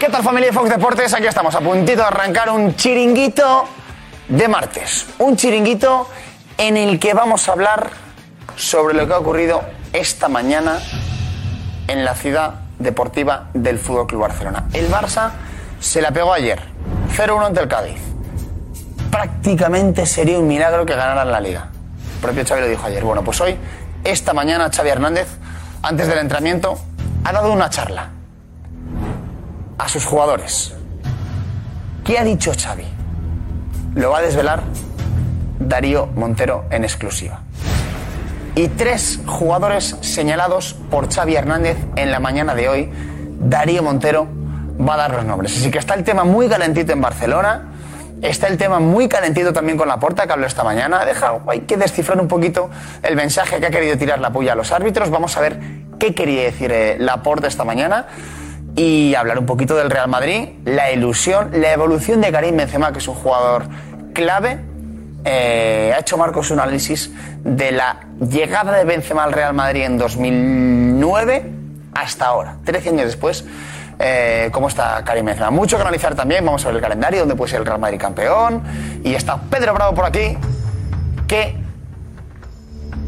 ¿Qué tal familia de Fox Deportes? Aquí estamos a puntito de arrancar un chiringuito de martes. Un chiringuito en el que vamos a hablar sobre lo que ha ocurrido esta mañana en la ciudad deportiva del Fútbol Club Barcelona. El Barça se la pegó ayer, 0-1 ante el Cádiz. Prácticamente sería un milagro que ganaran la liga. El propio Xavi lo dijo ayer. Bueno, pues hoy, esta mañana, Xavi Hernández, antes del entrenamiento, ha dado una charla a sus jugadores. ¿Qué ha dicho Xavi? Lo va a desvelar Darío Montero en exclusiva. Y tres jugadores señalados por Xavi Hernández en la mañana de hoy. Darío Montero va a dar los nombres. Así que está el tema muy calentito en Barcelona. Está el tema muy calentito también con la porta que habló esta mañana. Deja, hay que descifrar un poquito el mensaje que ha querido tirar la puya a los árbitros. Vamos a ver qué quería decir eh, la porta esta mañana y hablar un poquito del Real Madrid, la ilusión, la evolución de Karim Benzema, que es un jugador clave. Eh, ha hecho Marcos un análisis de la llegada de Benzema al Real Madrid en 2009 hasta ahora, 13 años después. eh, cómo está Karim Benzema. Mucho que analizar también. Vamos a ver el calendario, donde puede ser el Real Madrid campeón. Y está Pedro Bravo por aquí, que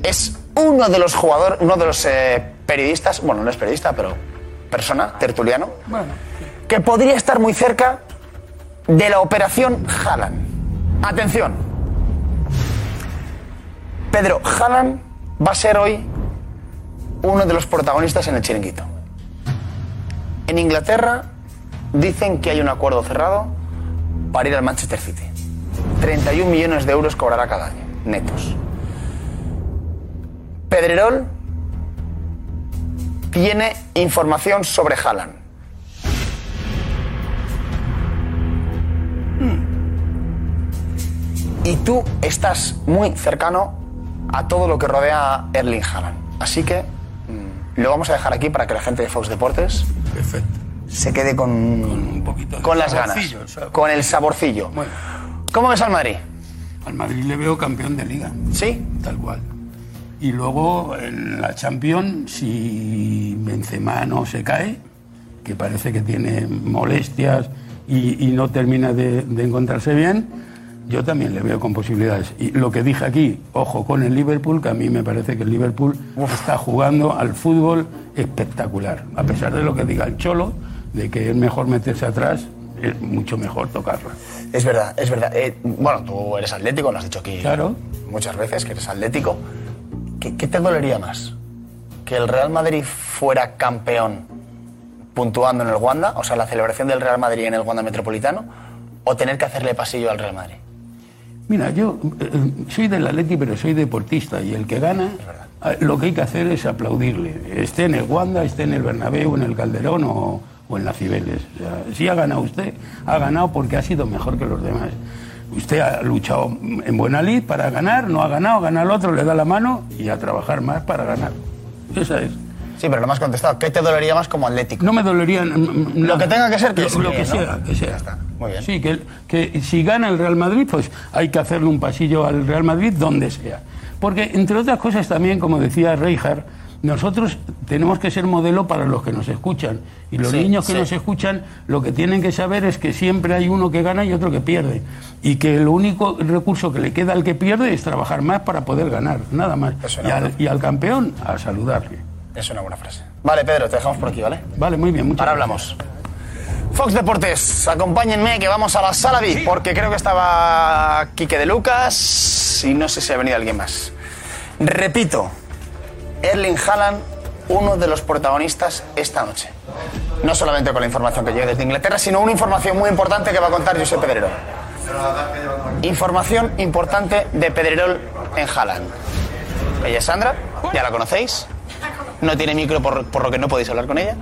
es uno de los jugadores, uno de los eh, periodistas, bueno, no es periodista, pero persona, tertuliano, que podría estar muy cerca de la operación Haaland. Atención. Pedro, Haaland va a ser hoy uno de los protagonistas en el chiringuito. En Inglaterra dicen que hay un acuerdo cerrado para ir al Manchester City. 31 millones de euros cobrará cada año, netos. Pedrerol tiene información sobre Haaland. Y tú estás muy cercano a todo lo que rodea a Erling Haaland. Así que mm, lo vamos a dejar aquí para que la gente de Fox Deportes se quede con, con, las ganas, con el saborcillo. ¿Cómo ves al Madrid? Al Madrid le veo campeón de liga. ¿Sí? Tal cual. Y luego en la Champions, si Benzema no se cae, que parece que tiene molestias y, y no termina de, de encontrarse bien, yo también le veo con posibilidades. Y lo que dije aquí, ojo con el Liverpool, que a mí me parece que el Liverpool está jugando al fútbol espectacular. A pesar de lo que diga el Cholo, de que es mejor meterse atrás, es mucho mejor tocarla. Es verdad, es verdad. Eh, bueno, tú eres atlético, lo has dicho aquí Claro. muchas veces que eres atlético. ¿Qué, qué te dolería más? ¿Que el Real Madrid fuera campeón puntuando en el Wanda, o sea, la celebración del Real Madrid en el Wanda Metropolitano, o tener que hacerle pasillo al Real Madrid? Mira, yo eh, eh, soy del Atleti, pero soy deportista y el que gana, eh, lo que hay que hacer es aplaudirle. Esté en el Wanda, esté en el Bernabéu, en el Calderón o, o en la Cibeles. O sea, si ha ganado usted, ha ganado porque ha sido mejor que los demás. Usted ha luchado en buena lid para ganar, no ha ganado, gana el otro, le da la mano y a trabajar más para ganar. Esa es. Sí, pero lo más contestado. ¿Qué te dolería más como atlético? No me dolería. Lo que tenga que ser, que lo, se lo que ¿no? sea, que sea. Muy bien. Sí, que, que si gana el Real Madrid, pues hay que hacerle un pasillo al Real Madrid donde sea. Porque, entre otras cosas, también, como decía Reijar, nosotros tenemos que ser modelo para los que nos escuchan. Y los Sí, niños que sí. nos escuchan, lo que tienen que saber es que siempre hay uno que gana y otro que pierde. Y que el único recurso que le queda al que pierde es trabajar más para poder ganar, nada más. Y al, y al campeón, a saludarle. Es una buena frase. Vale, Pedro, te dejamos por aquí, ¿vale? Vale, muy bien, muchas Ahora gracias. hablamos. Fox Deportes, acompáñenme que vamos a la sala VIP, porque creo que estaba Quique de Lucas y no sé si ha venido alguien más. Repito, Erling Haaland, uno de los protagonistas esta noche. No solamente con la información que llega desde Inglaterra, sino una información muy importante que va a contar Josep Pedrerol. Información importante de Pedrerol en Haaland. Ella es Sandra, ya la conocéis. No tiene micro por, lo que no podéis hablar con ella.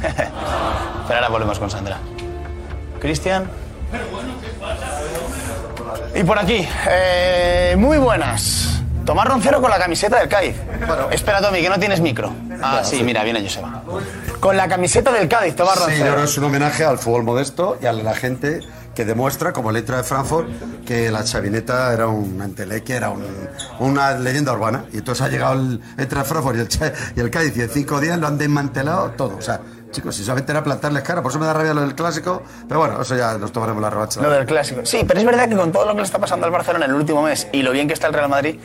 Pero ahora volvemos con Sandra. Cristian. Y por aquí, eh, muy buenas. Tomás Roncero con la camiseta del Cádiz. Espera, Tommy, que no tienes micro. Ah, sí, mira, viene Joseba. Con la camiseta del Cádiz, Tomás Sí, yo Roncero. creo que es un homenaje al fútbol modesto y a la gente que demuestra, como letra de Frankfurt, que la chavineta era un entelequia, era un- una leyenda urbana. Y entonces ha llegado el de Frankfurt y el, y el Cádiz y en cinco días lo han desmantelado todo. O sea, chicos, si solamente era plantarles cara, por eso me da rabia lo del clásico. Pero bueno, eso ya nos tomaremos la revancha. Lo del clásico. Sí, pero es verdad que con todo lo que le está pasando al Barcelona en el último mes y lo bien que está el Real Madrid,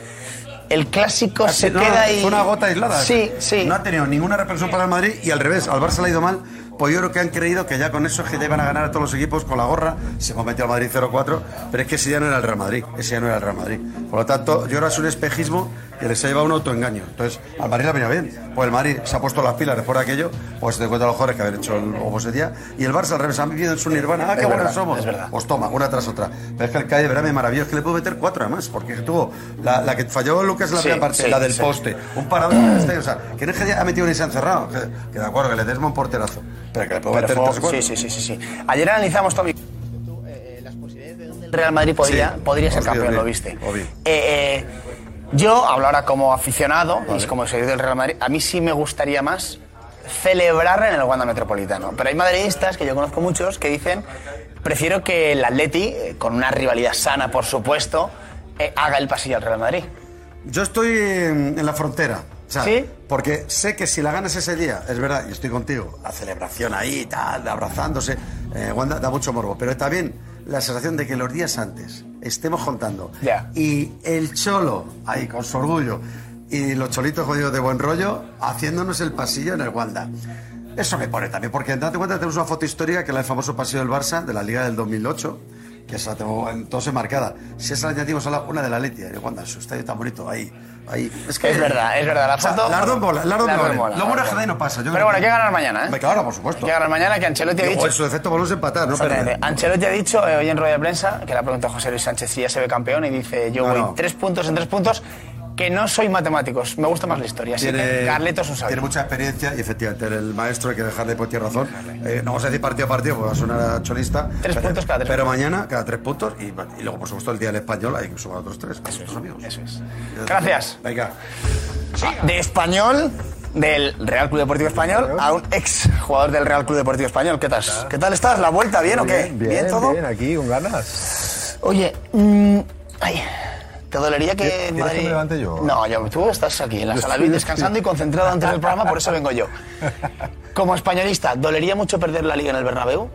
el clásico se No, queda ahí. Fue una gota aislada. Sí, sí. No ha tenido ninguna repercusión para el Madrid y al revés, al Barça le ha ido mal. Pues yo creo que han creído que ya con eso es que ya iban a ganar a todos los equipos con la gorra. Se hemos metido al Madrid 0-4, pero es que ese ya no era el Real Madrid. Ese ya no era el Real Madrid. Por lo tanto, yo que es un espejismo que les ha llevado un autoengaño. Entonces, al Madrid le ha venido bien. Pues el Madrid se ha puesto las pilas después de aquello, pues se te cuenta los jugadores que habían hecho el día. Y el Barça al revés, han vivido en su nirvana. Ah, qué Es buenos verdad, somos. es verdad. Pues toma, una tras otra. Pero es que el Cádiz, verá, me maravilla, es que le puedo meter cuatro además, porque tuvo la, la que falló Lucas en la Sí, primera parte, sí, la del sí. poste, un parador, este, o sea, que no es que haya metido ni se han cerrado, que, que de acuerdo, que le des un porterazo, pero que le puedo Pero meter fue- tres sí, sí, sí, sí, sí. Ayer analizamos, Tommy, eh, las posibilidades de el Real Madrid podría, Sí, podría ser campeón, lo viste. os vi. Eh, eh, yo hablo ahora como aficionado y como seguidor del Real Madrid. A mí sí me gustaría más celebrar en el Wanda Metropolitano. Pero hay madridistas, que yo conozco muchos, que dicen prefiero que el Atleti, con una rivalidad sana, por supuesto, eh, haga el pasillo al Real Madrid. Yo estoy en, la frontera. o sea, ¿Sí? Porque sé que si la ganas ese día, es verdad, y estoy contigo, la celebración ahí, tal, abrazándose, eh, Wanda, da mucho morbo. Pero también la sensación de que los días antes estemos contando Ya. y el cholo, ahí con su orgullo, y los cholitos jodidos de buen rollo, haciéndonos el pasillo en el Wanda. Eso me pone también, porque date cuenta, tenemos una foto histórica que es el famoso pasillo del Barça de la Liga del 2008, que esa la tengo entonces marcada. Si esa la añadimos a la, una de la Leti, de Wanda, su estadio tan bonito, ahí, ahí. Es verdad, es verdad. La O sea, foto. Las me dos valen. bolas, Lo bueno es que no pasa. yo Pero bueno, hay que- que ganar mañana, ¿eh? Claro, por supuesto. Hay que ganar mañana, que Ancelotti ha dicho. en su defecto, volvemos a empatar, no perder. Ancelotti ha dicho eh, hoy en rueda de prensa, que le ha preguntado a José Luis Sánchez si ya se ve campeón, y dice, yo No, voy no. tres puntos en tres puntos, que no soy matemáticos, me gusta más la historia. Así que Carleto es un sabio. tiene mucha experiencia y efectivamente el maestro hay que dejarle pues tiene razón. Eh, no vamos a decir partido a partido porque va a sonar a cholista. Tres pero, puntos cada tres Pero mañana cada tres puntos y, y luego por supuesto el día del español hay que sumar otros tres. Eso es, amigos. Eso es. Gracias. Venga. De español, del Real Club Deportivo Español, a un ex jugador del Real Club Deportivo Español. ¿Qué tal? ¿Qué tal estás? ¿La vuelta bien o qué? Bien, bien, todo? bien, aquí con ganas. Oye, mm, ay, ¿te dolería que ¿Quieres que Madrid- me levante yo? No, yo, tú estás aquí en la Yo sala estoy- descansando y concentrado antes del programa, por eso vengo yo. Como españolista, ¿dolería mucho perder la Liga en el Bernabéu?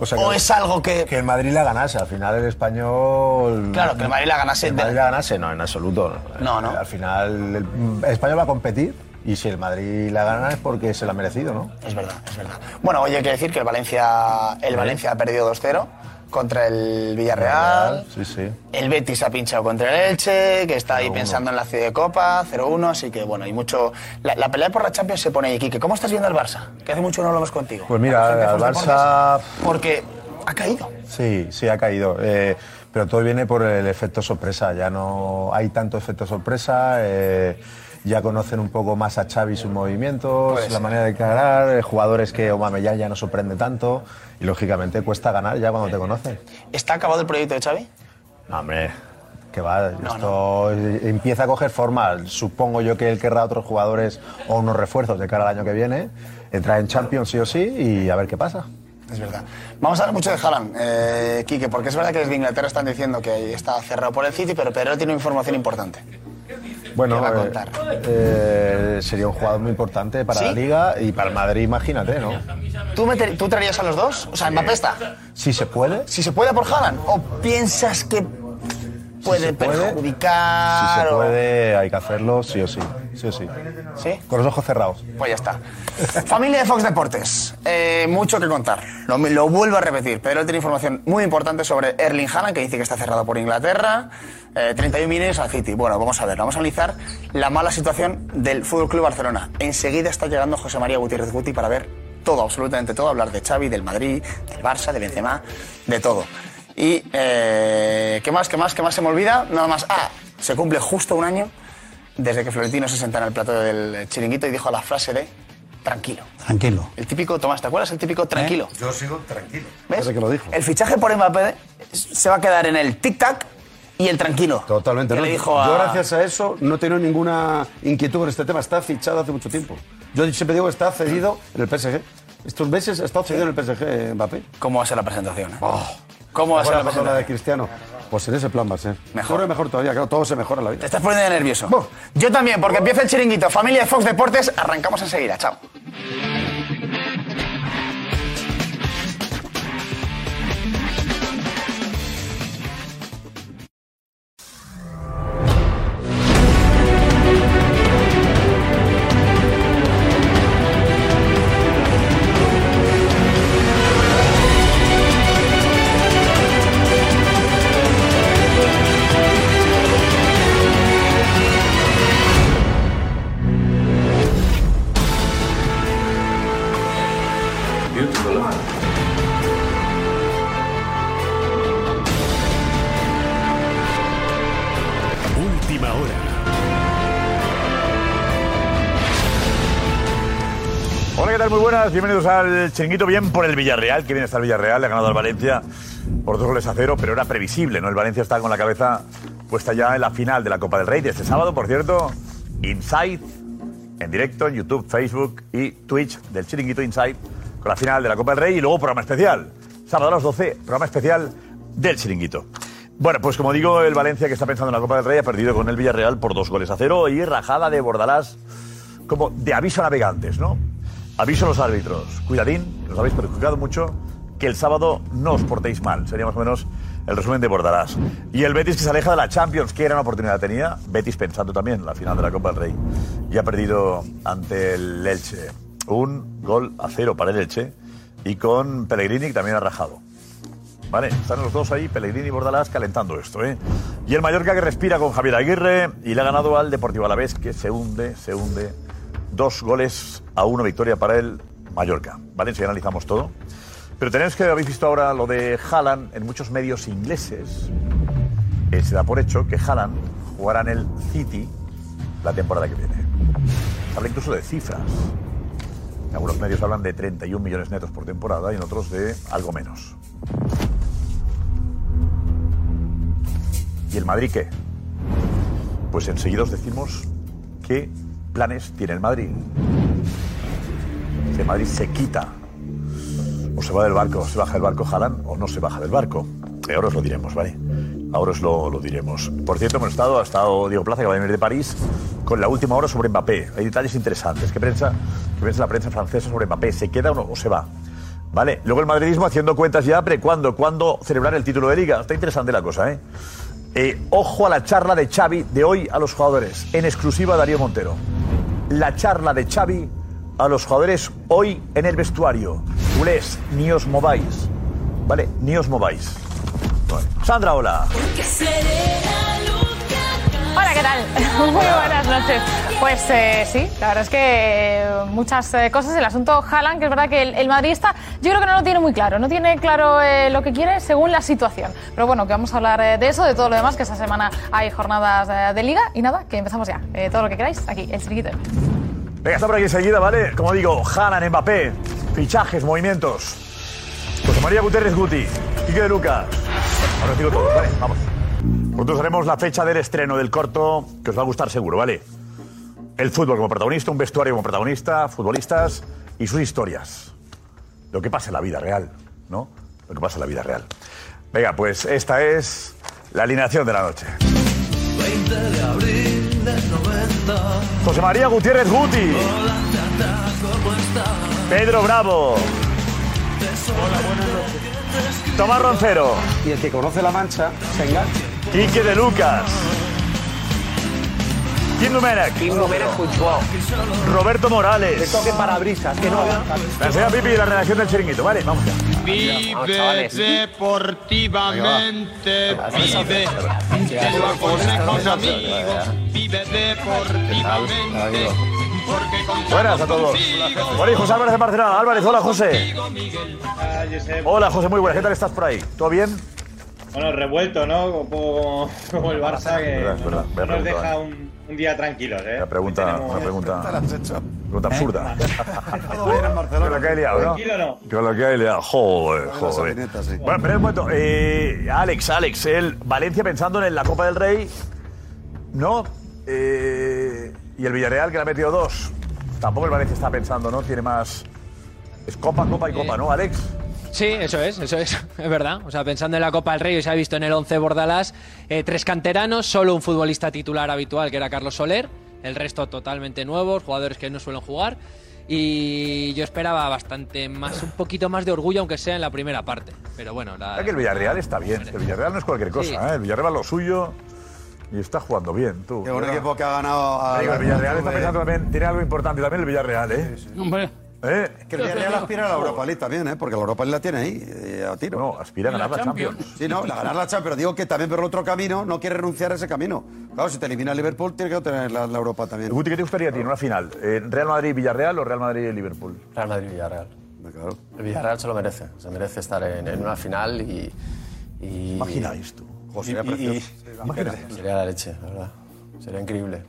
O, sea, ¿O que- es algo que...? Que el Madrid la ganase, al final el español... Claro, que el Madrid la ganase. Que el Madrid la ganase, no, en absoluto. No, no. Al final el, el español va a competir y si el Madrid la gana es porque se la ha merecido, ¿no? Es verdad, es verdad. Bueno, oye, hay que decir que el Valencia, el Valencia ha perdido 2-0 contra el Villarreal. Sí, sí. El Betis ha pinchado contra el Elche, que está ahí pensando en la ciudad de Copa, 0-1, así que bueno, hay mucho... La, la pelea por la Champions se pone ahí, Quique. ¿Cómo estás viendo al Barça? Que hace mucho no hablamos contigo. Pues mira, al Barça- Porque ha caído. Sí, sí, ha caído. Eh, pero todo viene por el efecto sorpresa. Ya no hay tanto efecto sorpresa. eh, ya conocen un poco más a Xavi sus movimientos, la manera de cargar, eh, jugadores que Aubameyang ya no sorprende tanto y lógicamente cuesta ganar ya cuando te conocen. ¿Está acabado el proyecto de Xavi? No, hombre, que va, esto empieza a coger forma. Supongo yo que él querrá otros jugadores o unos refuerzos de cara al año que viene, entrar en Champions sí o sí y a ver qué pasa. Es verdad. Vamos a hablar mucho de Haaland, eh, Quique, porque es verdad que desde Inglaterra están diciendo que está cerrado por el City, pero Pedro tiene información importante. Bueno, ¿Qué va a eh, contar? eh, sería un jugador muy importante para ¿Sí? la liga y para el Madrid, imagínate, ¿no? ¿Tú, meter- ¿Tú traerías a los dos? O sea, Mbappé está. Si se puede, Si se puede por Haaland, ¿o piensas que puede perjudicar? si se o- puede, hay que hacerlo sí o sí, sí o sí. ¿Sí? Con los ojos cerrados. Pues ya está. Familia de Fox Deportes. Eh, mucho que contar. Lo, lo vuelvo a repetir. Pedro tiene información muy importante sobre Erling Haaland, que dice que está cerrado por Inglaterra. Eh, 31 millones al City. Bueno, vamos a ver. Vamos a analizar la mala situación del Fútbol Club Barcelona. Enseguida está llegando José María Gutiérrez Guti para ver todo, absolutamente todo. Hablar de Xavi, del Madrid, del Barça, de Benzema, de todo. Y, eh, ¿qué más, qué más, qué más se me olvida? Nada más. Ah, se cumple justo un año desde que Florentino se sentara en el plato del chiringuito y dijo la frase de tranquilo. Tranquilo. El típico, Tomás, ¿te acuerdas? El típico tranquilo. Yo sigo tranquilo. ¿Ves? Desde que lo dijo. El fichaje por Mbappé se va a quedar en el tic-tac y el tranquilo. Totalmente. ¿no? le dijo a- Yo, gracias a eso, no he tenido ninguna inquietud con este tema. Está fichado hace mucho tiempo. Yo siempre digo que está cedido en el PSG. Estos meses ha estado cedido en el PSG Mbappé. ¿Cómo va a ser la presentación? eh? Oh. ¿Cómo va a ser la la de presentación? Cristiano. Pues en ese plan va a ser. Mejor. Que mejor todavía, claro, todo se mejora en la vida. Te estás poniendo nervioso. Yo también, porque empieza el chiringuito. Familia de Fox Deportes, arrancamos enseguida. Chao. Buenas. Bienvenidos al Chiringuito. Bien por el Villarreal, que viene hasta el Villarreal. Le ha ganado al Valencia por dos goles a cero, pero era previsible, ¿no? El Valencia está con la cabeza puesta ya en la final de la Copa del Rey de este sábado, por cierto. Inside, en directo en YouTube, Facebook y Twitch del Chiringuito Inside, con la final de la Copa del Rey y luego programa especial. Sábado a las 12, programa especial del Chiringuito. Bueno, pues como digo, el Valencia que está pensando en la Copa del Rey ha perdido con el Villarreal por dos goles a cero y rajada de Bordalás como de aviso a navegantes, ¿no? Aviso a los árbitros. Cuidadín, que habéis perjudicado mucho, que el sábado no os portéis mal. Sería más o menos el resumen de Bordalás. Y el Betis que se aleja de la Champions, que era una oportunidad tenía. Betis pensando también en la final de la Copa del Rey. Y ha perdido ante el Elche. Un gol a cero para el Elche. Y con Pellegrini que también ha rajado. Vale, están los dos ahí, Pellegrini y Bordalás, calentando esto, ¿eh? Y el Mallorca que respira con Javier Aguirre y le ha ganado al Deportivo Alavés, que se hunde, se hunde. Dos goles a uno, victoria para el Mallorca. Vale, si analizamos todo. Pero tenemos que, habéis visto ahora lo de Haaland en muchos medios ingleses. eh, se da por hecho que Haaland jugará en el City la temporada que viene. Habla incluso de cifras. En algunos medios hablan de 31 millones netos por temporada y en otros de algo menos. ¿Y el Madrid qué? Pues enseguida os decimos qué planes tiene el Madrid. El Madrid se quita o se va del barco, se baja del barco Haaland o no se baja del barco. Ahora os lo diremos, ¿vale? Ahora os lo, lo diremos. Por cierto, hemos estado, ha estado Diego Plaza, que va a venir de París, con la última hora sobre Mbappé. Hay detalles interesantes. ¿Qué piensa, qué piensa la prensa francesa sobre Mbappé? ¿Se queda o, no, o se va? ¿Vale? Luego el madridismo haciendo cuentas ya, pero ¿cuándo? ¿Cuándo celebrar el título de Liga? Está interesante la cosa, ¿eh? Eh, ojo a la charla de Xavi de hoy a los jugadores. En exclusiva Darío Montero. La charla de Xavi a los jugadores hoy en el vestuario. Culés, ni os mováis. ¿Vale? Ni os mováis. Sandra, hola. Hola, ¿qué tal? Muy buenas noches. Pues eh, sí, la verdad es que eh, muchas eh, cosas. El asunto Haaland, que es verdad que el, el madridista yo creo que no lo tiene muy claro. No tiene claro eh, lo que quiere según la situación. Pero bueno, que vamos a hablar eh, de eso, de todo lo demás, que esta semana hay jornadas de liga. Y nada, que empezamos ya. Todo lo que queráis, aquí, el chiquito. Venga, está por aquí enseguida, ¿vale? Como digo, Haaland, Mbappé, fichajes, movimientos. José María Guterres Guti, Quique de Lucas. Ahora os digo todo, ¿vale? Vamos. Nosotros haremos la fecha del estreno del corto, que os va a gustar seguro, ¿vale? El fútbol como protagonista, un vestuario como protagonista, futbolistas y sus historias. Lo que pasa en la vida real, ¿no? Lo que pasa en la vida real. Venga, pues esta es la alineación de la noche. 20 de abril del 90. José María Gutiérrez Guti, Hola, tata, ¿cómo estás? Pedro Bravo, Hola, buenas noches. Tomás Roncero, Y el que conoce la mancha se engancha. Quique de Lucas, Kim Numerak, Roberto Morales. toque parabrisas, que no. La enseña Pipi y la redacción del chiringuito, ¿vale? Vamos ya. Vive deportivamente, vive. Te lo aconseja un amigo. Vive deportivamente. Buenas a todos. Hola, José Álvarez de Barcelona. Álvarez, hola, José. Hola, José, muy buenas. ¿Qué tal estás por ahí? ¿Todo bien? Bueno, revuelto, ¿no? Como, como el Barça que Verdad, verdad. no nos deja un, un día tranquilos, ¿eh? Una pregunta, tenemos- una pregunta. Pregunta absurda. Barcelona. Con lo que he liado, ¿no? Tranquilo, no. Con lo que liado. Joder, joder. sí. Bueno, pero un momento. Eh, Alex, Alex, el Valencia pensando en la Copa del Rey, ¿no? Eh, y el Villarreal que le ha metido dos. Tampoco el Valencia está pensando, ¿no? Tiene más. Es Copa, Copa y Copa, ¿no, Alex? Sí, eso es, eso es, es verdad. O sea, pensando en la Copa del Rey, se ha visto en el 11 Bordalás eh, tres canteranos, solo un futbolista titular habitual que era Carlos Soler, el resto totalmente nuevos, jugadores que no suelen jugar. Y yo esperaba bastante más, un poquito más de orgullo, aunque sea en la primera parte. Pero bueno, la, Es que el Villarreal está bien. El Villarreal no es cualquier cosa, Sí. ¿eh? El Villarreal va a lo suyo y está jugando bien, tú. Qué buen equipo que ha ganado a Digo, el la- Villarreal está pensando también, tiene algo importante también el Villarreal, ¿eh? Hombre, ¿Eh? Que el Villarreal aspira a la Europa League también, ¿eh? Porque la Europa League la tiene ahí, eh, a tiro. No, aspira a ganar la Champions. Sí, no, la ganar la Champions. Pero digo que también por el otro camino no quiere renunciar a ese camino. Claro, si te elimina el Liverpool, tiene que tener la, la Europa también. Guti, ¿qué te gustaría a ti en una final? Eh, ¿Real Madrid-Villarreal o Real Madrid-Liverpool? Real Madrid-Villarreal. Claro. El Villarreal se lo merece. Se merece estar en, en una final y. y Imagináis tú. Joder, sería y-. Sería la leche, la verdad. Sería increíble.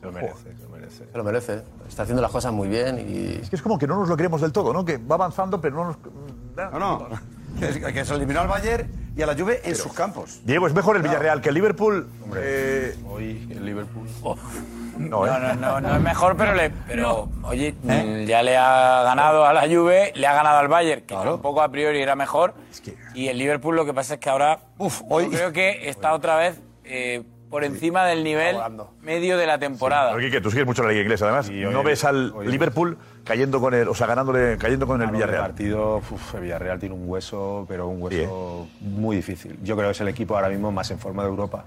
Se lo merece, se lo merece. Se lo merece. Está haciendo las cosas muy bien y. Es que es como que no nos lo creemos del todo, ¿no? Que va avanzando, pero no nos... No, no. Que, que se eliminó al Bayern y a la Juve en sus campos. Diego, es mejor el Villarreal que el Liverpool. Eh, Hoy el Liverpool. no, ¿eh? No, no, no, no es mejor, pero, le, pero oye, mm, ya le ha ganado a la Juve, le ha ganado al Bayern, que tampoco a priori era mejor. Y el Liverpool lo que pasa es que ahora Uf, yo hoy. creo que está otra vez eh, por encima del nivel medio de la temporada. Pero, Quique, tú sigues mucho la liga inglesa, además. Hoy- no ves al hoy- Liverpool cayendo con el, o sea, ganándole, cayendo con el El Villarreal. partido, uf, el Villarreal tiene un hueso, pero un hueso muy difícil. Yo creo que es el equipo ahora mismo más en forma de Europa.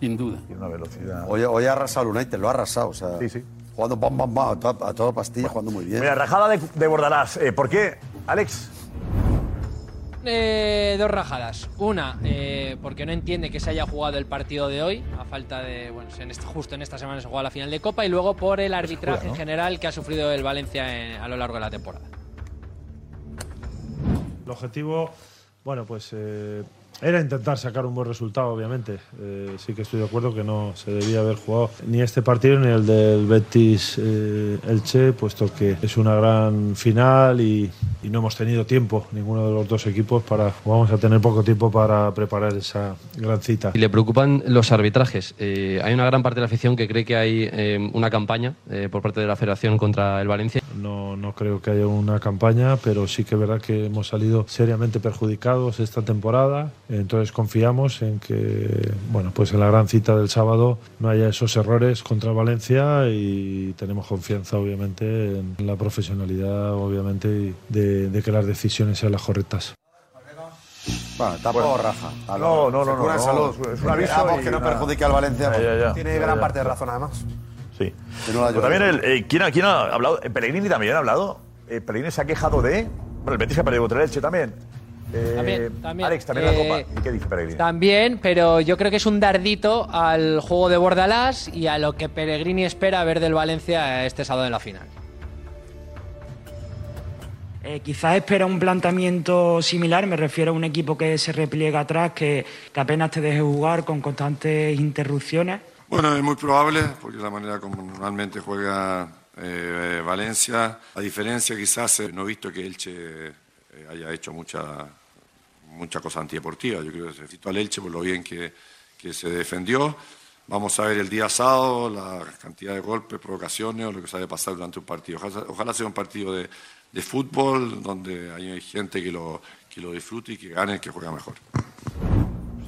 sin duda. Tiene una velocidad. Hoy, hoy ha arrasado el United, lo ha arrasado. O sea, Sí, sí. Jugando bam, bam, bam, a toda, a toda pastilla, jugando muy bien. Mira, rajada de, de Bordalás. Eh, ¿Por qué, Alex? Eh, dos rajadas. Una, eh, porque no entiende que se haya jugado el partido de hoy, a falta de. Bueno, en este- justo en esta semana se juega la final de Copa, y luego por el arbitraje ¿no? en general que ha sufrido el Valencia en- a lo largo de la temporada. El objetivo, bueno, pues eh, era intentar sacar un buen resultado, obviamente. Eh, sí que estoy de acuerdo que no se debía haber jugado ni este partido ni el del Betis eh, Elche, puesto que es una gran final y, y no hemos tenido tiempo, ninguno de los dos equipos, para vamos a tener poco tiempo para preparar esa gran cita. Y le preocupan los arbitrajes. Eh, hay una gran parte de la afición que cree que hay una campaña por parte de la Federación contra el Valencia. No, no creo que haya una campaña, pero sí que es verdad que hemos salido seriamente perjudicados esta temporada. Entonces confiamos en que, bueno, pues en la gran cita del sábado no haya esos errores contra el Valencia y tenemos confianza, obviamente, en la profesionalidad, obviamente, y de, de que las decisiones sean las correctas. Bueno, tampoco raja. No, no, no, no, cura en no, salud. es un aviso que no nada. perjudique al Valencia. Ya, ya, ya. Tiene Ya, gran ya. parte de razón, además. Sí. No Pero también, el, eh, ¿quién, ha, quién ha hablado? Eh, Pellegrini también ha hablado. Eh, Pellegrini se ha quejado de. Bueno, el Betis ha perdido contra el Elche también. Eh, También, también. Alex, también la Eh, Copa. ¿Y qué dice Pellegrini? También, pero yo creo que es un dardito al juego de Bordalás y a lo que Pellegrini espera ver del Valencia este sábado en la final. Eh, quizás espera un planteamiento similar, me refiero a un equipo que se repliega atrás, que, que apenas te deje jugar con constantes interrupciones. Bueno, es muy probable, porque es la manera como normalmente juega eh, Valencia. A diferencia, quizás, eh, no he visto que Elche haya hecho mucha, mucha cosa antideportiva. Yo creo que se citó al Elche por lo bien que, que se defendió. Vamos a ver el día sábado la cantidad de golpes, provocaciones o lo que sabe pasar durante un partido. Ojalá, ojalá sea un partido de, de fútbol donde hay gente que lo, que lo disfrute y que gane el que juega mejor.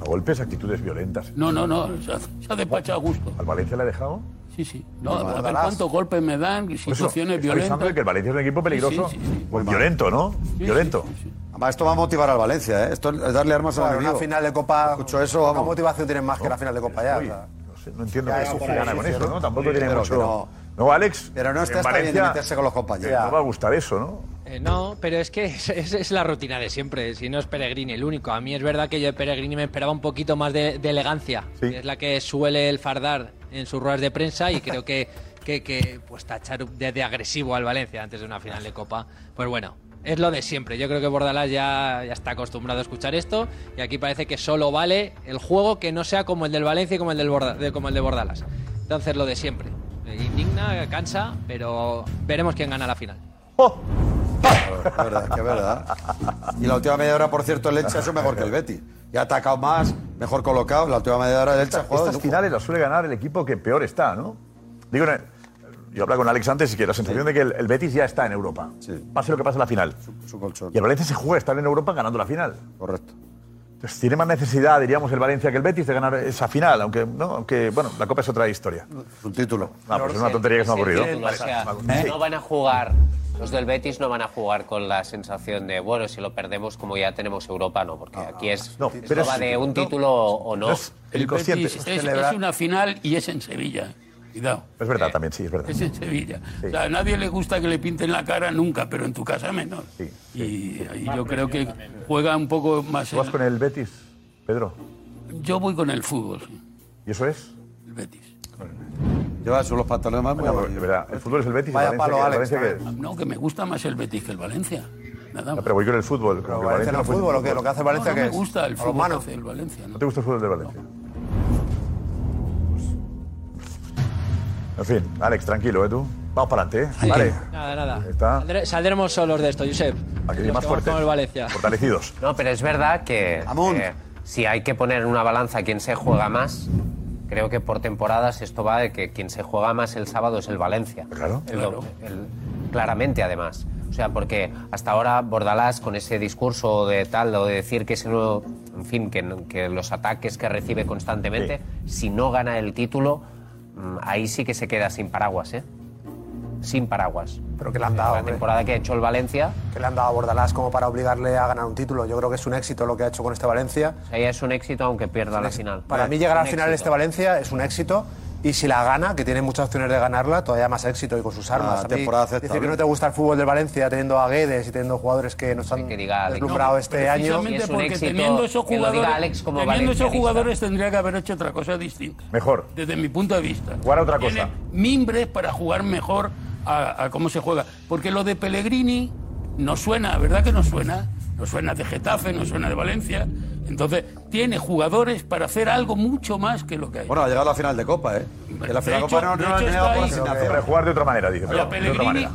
A golpes, actitudes violentas. No, no, no, se ha, se ha despachado a gusto. ¿Al Valencia le ha dejado? Sí, sí. No, No, a ver cuántos golpes me dan, Por eso, situaciones avisando violentas. de que el Valencia es un equipo peligroso. Sí, sí, sí, sí. Pues violento, ¿no? violento. Además, esto va a motivar al Valencia, ¿eh? Esto es darle armas al Claro, enemigo. una final de Copa. Escucho eso, ¿Qué vamos. motivación tienen más que la final de Copa ya? Uy, o sea. no, sé, no entiendo Ya qué eso ahí, gana con sí, eso, ¿no? Tampoco Sí, tiene mucho. que no. Alex. Pero no está, en está bien de Valencia meterse con los compañeros. No va a gustar eso, ¿no? Eh, no, pero es que es, es- es la rutina de siempre. Si no es Pellegrini el único. A mí es verdad que yo de Pellegrini me esperaba un poquito más de, de elegancia. que es la que suele el fardar en sus ruedas de prensa y creo que, que, que, pues tachar de, de agresivo al Valencia antes de una final de Copa. Pues bueno, es lo de siempre. Yo creo que Bordalás ya, ya está acostumbrado a escuchar esto y aquí parece que solo vale el juego que no sea como el del Valencia y como el, del Borda- de, como el de Bordalás. Entonces lo de siempre. Eh, Indigna, cansa, pero veremos quién gana la final. Es verdad, que es verdad. Y la última media hora, por cierto, el Elche ha sido mejor que el Betty. Ya ha atacado más, mejor colocado. La última media hora el Elche ha jugado Estas finales las suele ganar el equipo que peor está, ¿no? Digo, yo hablaba con Alex antes y que la sensación de que el, el Betis ya está en Europa. Pase lo que pase en la final. Su colchón. Y el Valencia se juega estar en Europa ganando la final. Correcto. Entonces tiene más necesidad, diríamos, el Valencia que el Betis de ganar esa final, aunque, ¿no? aunque bueno, la Copa es otra historia. Un título. Ah, pues es una tontería que se me ha ocurrido. O sea, Sí. no van a jugar, los del Betis no van a jugar con la sensación de, bueno, si lo perdemos como ya tenemos Europa, no, porque aquí es, No, pero es- va de un no. título o no. El. Betis es una final y es en Sevilla. Cuidado. Es verdad, también, sí, es verdad. Es en Sevilla. O sea, a nadie le gusta que le pinten la cara nunca, pero en tu casa menos. Y ahí yo creo que juega un poco más. ¿Tú vas con el Betis, Pedro? Yo voy con el fútbol. sí. ¿Y eso es? El Betis. Lleva solo los pantalones más Bueno, verdad, el fútbol es el Betis. Vaya el Valencia, palo, que- el Alex, Valencia que- también. No, que me gusta más el Betis que el Valencia. Nada No, más. pero voy con el fútbol. que el Valencia no fue- fútbol, ¿o qué? Lo que hace el Valencia, no, ¿qué me es? gusta el ¿A fútbol que hace el Valencia. ¿No te gusta el fútbol del Valencia? En fin, Alex, tranquilo, ¿eh, tú? Vamos para adelante, ¿eh? Vale. Nada, nada. Ahí está. Saldre- saldremos solos de esto, Josep. Aquí Los más con el Valencia. Fortalecidos. No, pero es verdad que eh, si hay que poner en una balanza quién se juega más, creo que por temporadas esto va de que quien se juega más el sábado es el Valencia. Claro. El- el- claramente, además. O sea, porque hasta ahora Bordalás, con ese discurso de tal, o de decir que es uno, en fin, que, no- que los ataques que recibe constantemente, si no gana el título, ahí sí que se queda sin paraguas, ¿eh? Sin paraguas. Pero que le han dado, La hombre. temporada que ha hecho el Valencia, que le han dado a Bordalás como para obligarle a ganar un título. Yo creo que es un éxito lo que ha hecho con este Valencia. o sea, ya es un éxito aunque pierda la final. Para mí llegar Un al final éxito. este Valencia es un éxito. Y si la gana, que tiene muchas opciones de ganarla, todavía más éxito y con sus armas. Ah, A mí, temporada decir que no te gusta el fútbol del Valencia teniendo a Guedes y teniendo jugadores que nos han deslumbrado No, este año. precisamente porque teniendo esos jugadores, teniendo esos jugadores tendría que haber hecho otra cosa distinta. Mejor. Desde mi punto de vista. Jugar a otra Tiene cosa. mimbres para jugar mejor a, a cómo se juega. Porque lo de Pellegrini no suena, ¿verdad que no suena? No suena de Getafe, no suena de Valencia. Entonces, tiene jugadores para hacer algo mucho más que lo que hay. Bueno, ha llegado a la final de Copa, ¿eh? Que la De final de hecho- Copa no, de no hecho ha llegado está jugar de otra manera, dice. A pero de otra Pellegrini, manera.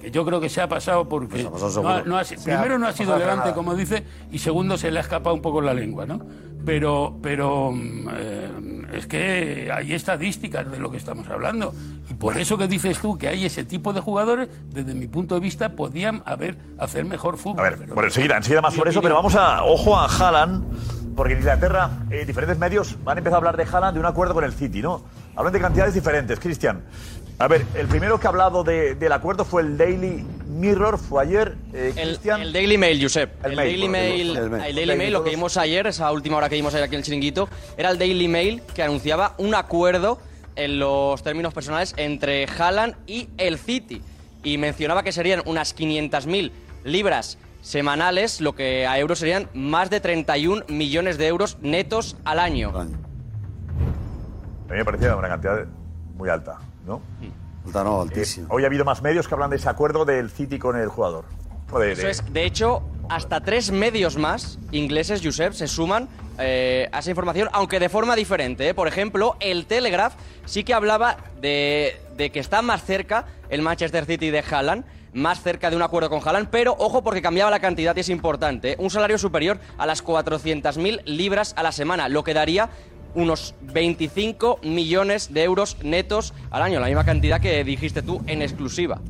Que yo creo que se ha pasado porque no ha- no ha primero no ha sido pasado elegante, como dice, y segundo se le ha escapado un poco la lengua, ¿no? Pero, pero eh, es que hay estadísticas de lo que estamos hablando. Y por eso que dices tú que hay ese tipo de jugadores, desde mi punto de vista, podían haber hacer mejor fútbol. A ver, bueno, enseguida, enseguida más sobre eso, pero vamos a, ojo a Haaland, porque en Inglaterra, eh, diferentes medios han empezado a hablar de Haaland de un acuerdo con el City, ¿no? Hablan de cantidades diferentes, Cristian. A ver, el primero que ha hablado de- del acuerdo fue el Daily Mirror, fue ayer, eh, El, Daily Mail, Josep. El El, Mail, Daily Mail, el Mail. el Daily Mail, lo que vimos ayer, esa última hora que vimos ayer aquí en el chiringuito, era el Daily Mail que anunciaba un acuerdo en los términos personales entre Haaland y el City. Y mencionaba que serían unas 500.000 libras semanales, lo que a euros serían más de 31 millones de euros netos al año. A mí me parecía una cantidad muy alta, ¿no? Alta no, altísima. hoy ha habido más medios que hablan de ese acuerdo del City con el jugador. O de- Eso de- es, de hecho, hasta tres medios más ingleses, Josep, se suman eh, a esa información, aunque de forma diferente. ¿eh? Por ejemplo, el Telegraph sí que hablaba de, de que está más cerca el Manchester City de Haaland, más cerca de un acuerdo con Haaland, pero ojo porque cambiaba la cantidad y es importante. ¿eh? Un salario superior a las 400.000 libras a la semana, lo que daría unos 25 millones de euros netos al año, la misma cantidad que dijiste tú en exclusiva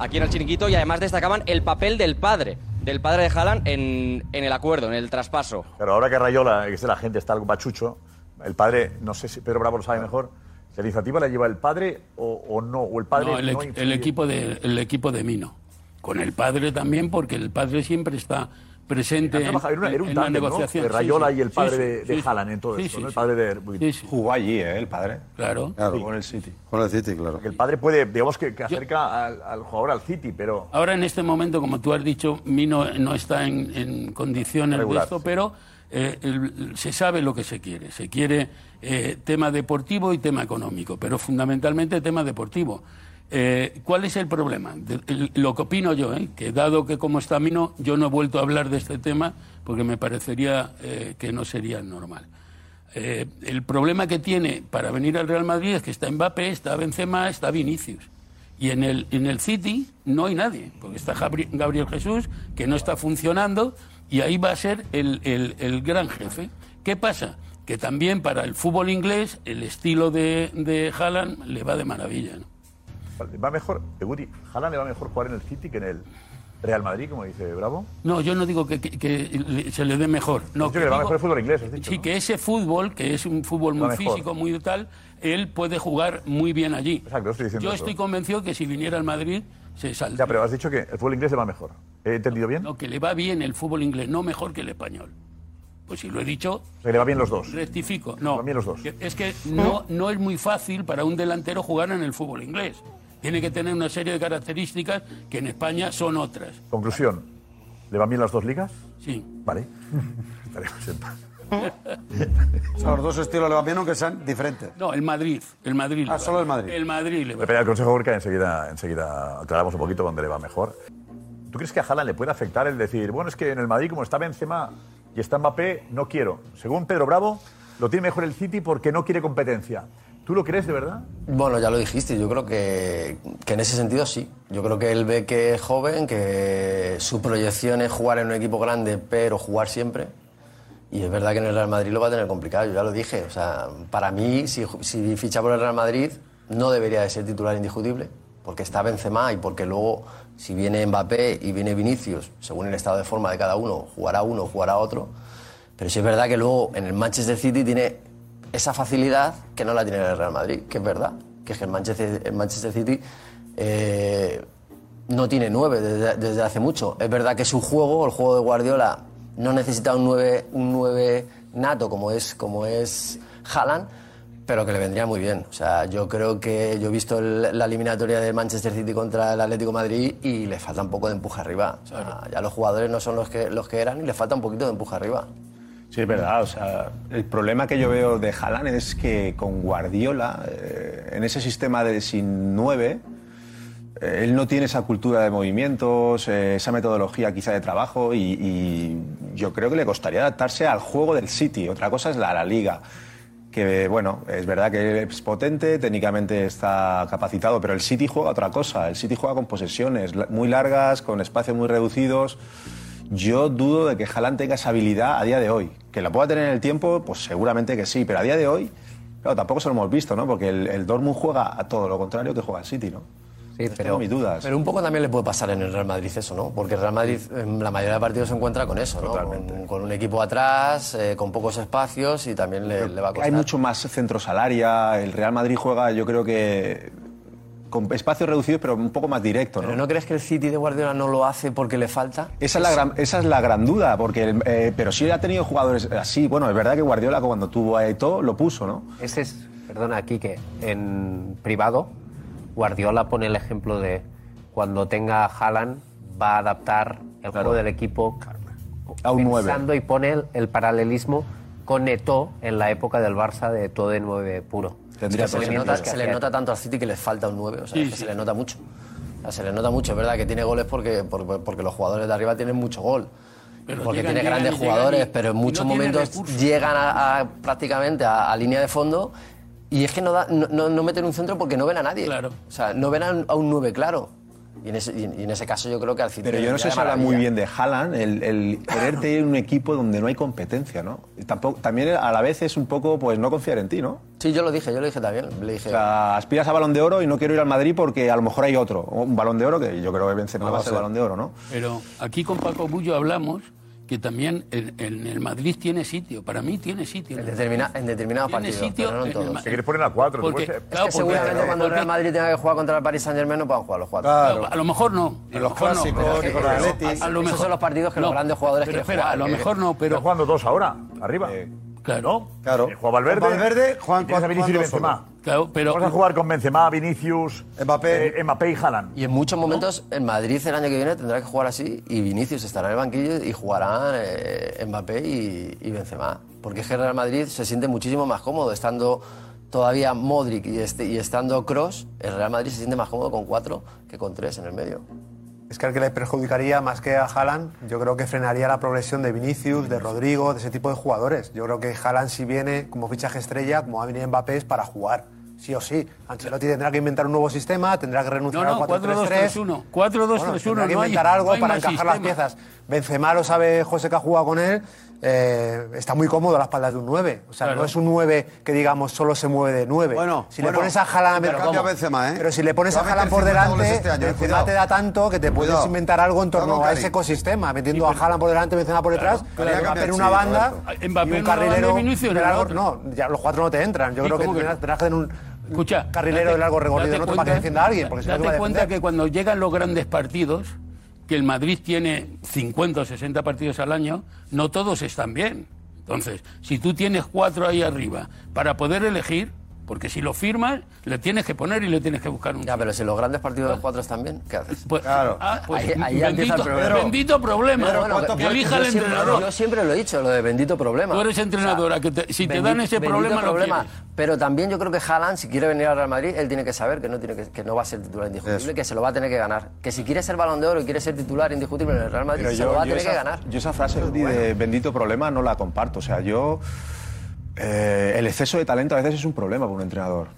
aquí en el chiringuito y además destacaban el papel del padre, del padre de Haaland en, en el acuerdo, en el traspaso. Pero ahora que Rayola, que es de la gente, está algo pachucho, el padre, no sé si Pedro Bravo lo sabe mejor, ¿la iniciativa la lleva el padre o, o no? ¿O el padre No, el, no equipo de, el equipo de Mino. Con el padre también, porque el padre siempre está presente en, una- era un en la negociación. De Rayola Sí, sí. y el padre Sí, sí, de, de sí, Haaland en todo sí, esto, sí, ¿no? El padre de... Sí, sí. Jugó allí, ¿eh? El padre. Claro. Jugó en el City. Con el City, claro. El padre puede, digamos que, que acerca al, al jugador al City, pero... Ahora en este momento, como tú has dicho, Mino no está en, en condiciones Regular. de esto, pero eh, el- se sabe lo que se quiere. Se quiere eh, tema deportivo y tema económico, pero fundamentalmente tema deportivo. Eh, ¿Cuál es el problema? Lo que opino yo, ¿eh? que dado que como está Mino, yo no he vuelto a hablar de este tema porque me parecería eh, que no sería normal. Eh, el problema que tiene para venir al Real Madrid es que está Mbappé, está Benzema, está Vinicius. Y en el, en el City no hay nadie, porque está Gabri- Gabriel Jesús, que no está funcionando, y ahí va a ser el, el- el gran jefe. ¿Qué pasa? Que también para el fútbol inglés el estilo de, de Haaland le va de maravilla. ¿no? Va mejor, Guti, Haaland le va mejor jugar en el City que en el Real Madrid, como dice Bravo. No, yo no digo que, que- que le- se le dé mejor. No, Dicho que le va digo- mejor el fútbol inglés, has dicho, Sí, ¿no? que ese fútbol, que es un fútbol Va muy físico, muy tal, él puede jugar muy bien allí. Exacto, estoy diciendo Yo eso. estoy convencido que si viniera al Madrid se saldría. Ya, pero has dicho que el fútbol inglés le va mejor. ¿He entendido bien? No, que le va bien el fútbol inglés, no mejor que el español. Pues si lo he dicho, O sea, le va bien los dos. rectifico. No, Van bien los dos. es que no, no es muy fácil para un delantero jugar en el fútbol inglés. Tiene que tener una serie de características que en España son otras. Conclusión. ¿Le van bien las dos ligas? Sí. Vale. Estaremos en paz. O sea, los dos estilos le van bien, aunque sean diferentes. No, el Madrid. El Madrid. Ah, solo el bien. Madrid. El Madrid le va Depende del consejo Gorka, enseguida, enseguida aclaramos un poquito dónde le va mejor. ¿Tú crees que a Haaland le puede afectar el decir, bueno, es que en el Madrid, como está Benzema y está Mbappé, no quiero? Según Pedro Bravo, lo tiene mejor el City porque no quiere competencia. ¿Tú lo crees de verdad? Bueno, ya lo dijiste, yo creo que, que en ese sentido sí. Yo creo que él ve que es joven, que su proyección es jugar en un equipo grande, pero jugar siempre. Y es verdad que en el Real Madrid lo va a tener complicado, yo ya lo dije. O sea, para mí, si, si ficha por el Real Madrid, no debería de ser titular indiscutible, porque está Benzema y porque luego, si viene Mbappé y viene Vinicius, según el estado de forma de cada uno, jugará uno, jugará otro. Pero sí es verdad que luego en el Manchester City tiene esa facilidad que no la tiene en el Real Madrid, que es verdad. Que es que el Manchester, el Manchester City eh, no tiene nueve desde, desde hace mucho. Es verdad que su juego, el juego de Guardiola, no necesita un nueve, un nueve nato como es, como es Haaland, pero que le vendría muy bien. O sea, yo creo que yo he visto el- la eliminatoria de Manchester City contra el Atlético de Madrid y le falta un poco de empuje arriba. O sea, ya los jugadores no son los que, los que eran y le falta un poquito de empuje arriba. Sí, es verdad. O sea, el problema que yo veo de Haaland es que con Guardiola, eh, en ese sistema de sin nueve, eh, él no tiene esa cultura de movimientos, eh, esa metodología quizá de trabajo y, y yo creo que le costaría adaptarse al juego del City. Otra cosa es la, la liga. Que bueno, es verdad que es potente, técnicamente está capacitado, pero el City juega otra cosa. El City juega con posesiones muy largas, con espacios muy reducidos. Yo dudo de que Haaland tenga esa habilidad a día de hoy. Que la pueda tener en el tiempo, pues seguramente que sí, pero a día de hoy, claro, tampoco se lo hemos visto, ¿no? Porque el, el Dortmund juega a todo lo contrario que juega el City, ¿no? Sí, Entonces tengo mis dudas. Pero un poco también le puede pasar en el Real Madrid eso, ¿no? Porque el Real Madrid en la mayoría de partidos se encuentra con eso, ¿no? Con, con un equipo atrás, eh, con pocos espacios y también le, le va a costar. Hay mucho más centros al área. El Real Madrid juega, yo creo que con espacios reducidos, pero un poco más directo, ¿no? ¿Pero no crees que el City de Guardiola no lo hace porque le falta? Esa es la gran, esa es la gran duda, porque el- eh, pero sí ha tenido jugadores así. Bueno, es verdad que Guardiola cuando tuvo a Eto'o lo puso, ¿no? Ese es, perdona, aquí que en privado Guardiola pone el ejemplo de cuando tenga a Haaland va a adaptar el juego del equipo a un pensando y pone el, el paralelismo con Eto'o en la época del Barça de Eto'o de 9 puro. Es que se, le nota, se le nota tanto al City que le falta un 9, o sea, Sí, es que sí. se le nota mucho. O sea, se le nota mucho, es verdad que tiene goles porque, por- porque los jugadores de arriba tienen mucho gol. Pero porque llegan, tiene llegan grandes llegan jugadores, y- pero en no muchos momentos recursos. llegan a, a- prácticamente a, a línea de fondo y es que no, da- no, no- no meten un centro porque no ven a nadie. O sea, no ven a un, a un 9 claro. Y en, ese, y en- en ese caso yo creo que al City Pero yo no sé si habla muy bien de Haaland, el, el querer tener un equipo donde no hay competencia, ¿no? Y tampoco, también a la vez es un poco, pues, no confiar en ti, ¿no? Sí, yo lo dije, yo lo dije también. Le dije, O sea, aspiras a Balón de Oro y no quiero ir al Madrid porque a lo mejor hay otro. Un Balón de Oro que yo creo que Benzema No va a ser. Balón de Oro, ¿no? Pero aquí con Paco Bullo hablamos que también en, en el Madrid tiene sitio. Para mí tiene sitio. En, determina- en determinados Tiene partidos, sitio pero no en en el todos. Ma- quieres poner a cuatro, Porque, es que porque- seguramente cuando el Real Madrid tenga que jugar contra el Paris Saint Germain no puedan jugar los cuatro. Claro, a lo mejor no. A lo los mejor no. clásicos, Pero el Atleti. a- a lo Esos mejor- son los partidos que los grandes jugadores pero quieren espera, jugar, A lo mejor no, pero. Están jugando dos ahora, arriba. Claro. Claro. Eh, Juega Valverde. Con Valverde, Juan- Juan- Juan. Claro, pero. Vamos a jugar con Benzema, Vinicius, Mbappé, eh, Mbappé y Haaland. Y en muchos momentos en Madrid el año que viene tendrá que jugar así y Vinicius estará en el banquillo y jugarán eh, Mbappé y, y Benzema. Porque es que el Real Madrid se siente muchísimo más cómodo estando todavía Modric y, este, y estando Cross. El Real Madrid se siente más cómodo con cuatro que con tres en el medio. Es que al que le perjudicaría más que a Haaland, yo creo que frenaría la progresión de Vinicius, de Rodrigo, de ese tipo de jugadores. Yo creo que Haaland si viene como fichaje estrella, como va a venir Mbappé, es para jugar. Sí o sí. Ancelotti tendrá que inventar un nuevo sistema, tendrá que renunciar no, no, al 4-3-3. 4-2-3-1. 4-2-3-1. Bueno, tendrá que inventar no hay, algo para encajar sistema. las piezas. Benzema lo sabe José que ha jugado con él, eh, está muy cómodo a la espalda de un 9. O sea, no es un 9 que digamos solo se mueve de 9. Bueno, si le pones a Jalan pero, pero si le pones a Jalan por delante, este te da tanto que te puedes inventar algo en torno a ese ecosistema, metiendo a Jalan por delante, Benzema por detrás, claro, en una banda Mbappé y un carrilero de largo, no, ya los cuatro no te entran. Yo creo que, tendrás que tener un carrilero date, de largo recorrido en otro cuenta, para que defienda a alguien, porque si no te cuenta que cuando llegan los grandes partidos que el Madrid tiene 50 o 60 partidos al año, no todos están bien. Entonces, si tú tienes cuatro ahí arriba para poder elegir, porque si lo firmas, le tienes que poner y le tienes que buscar un. Ya, pero si los grandes partidos de cuatro también, ¿qué haces? Pues, claro. Ah, pues, ahí, ahí bendito, el problema. bendito problema. Pero, bueno, que, elija el entrenador. Yo siempre lo he dicho, lo de bendito problema. Tú eres entrenadora, que te, si te dan ese problema, problema. Lo quieres. Pero también yo creo que Haaland, si quiere venir al Real Madrid, él tiene que saber que no, tiene que, no va a ser titular indiscutible, Eso. que se lo va a tener que ganar. Que si quiere ser balón de oro y quiere ser titular indiscutible en el Real Madrid, se lo va a tener que ganar. Yo esa frase de bendito problema no la comparto. O sea, yo. Eh, el exceso de talento a veces es un problema para un entrenador.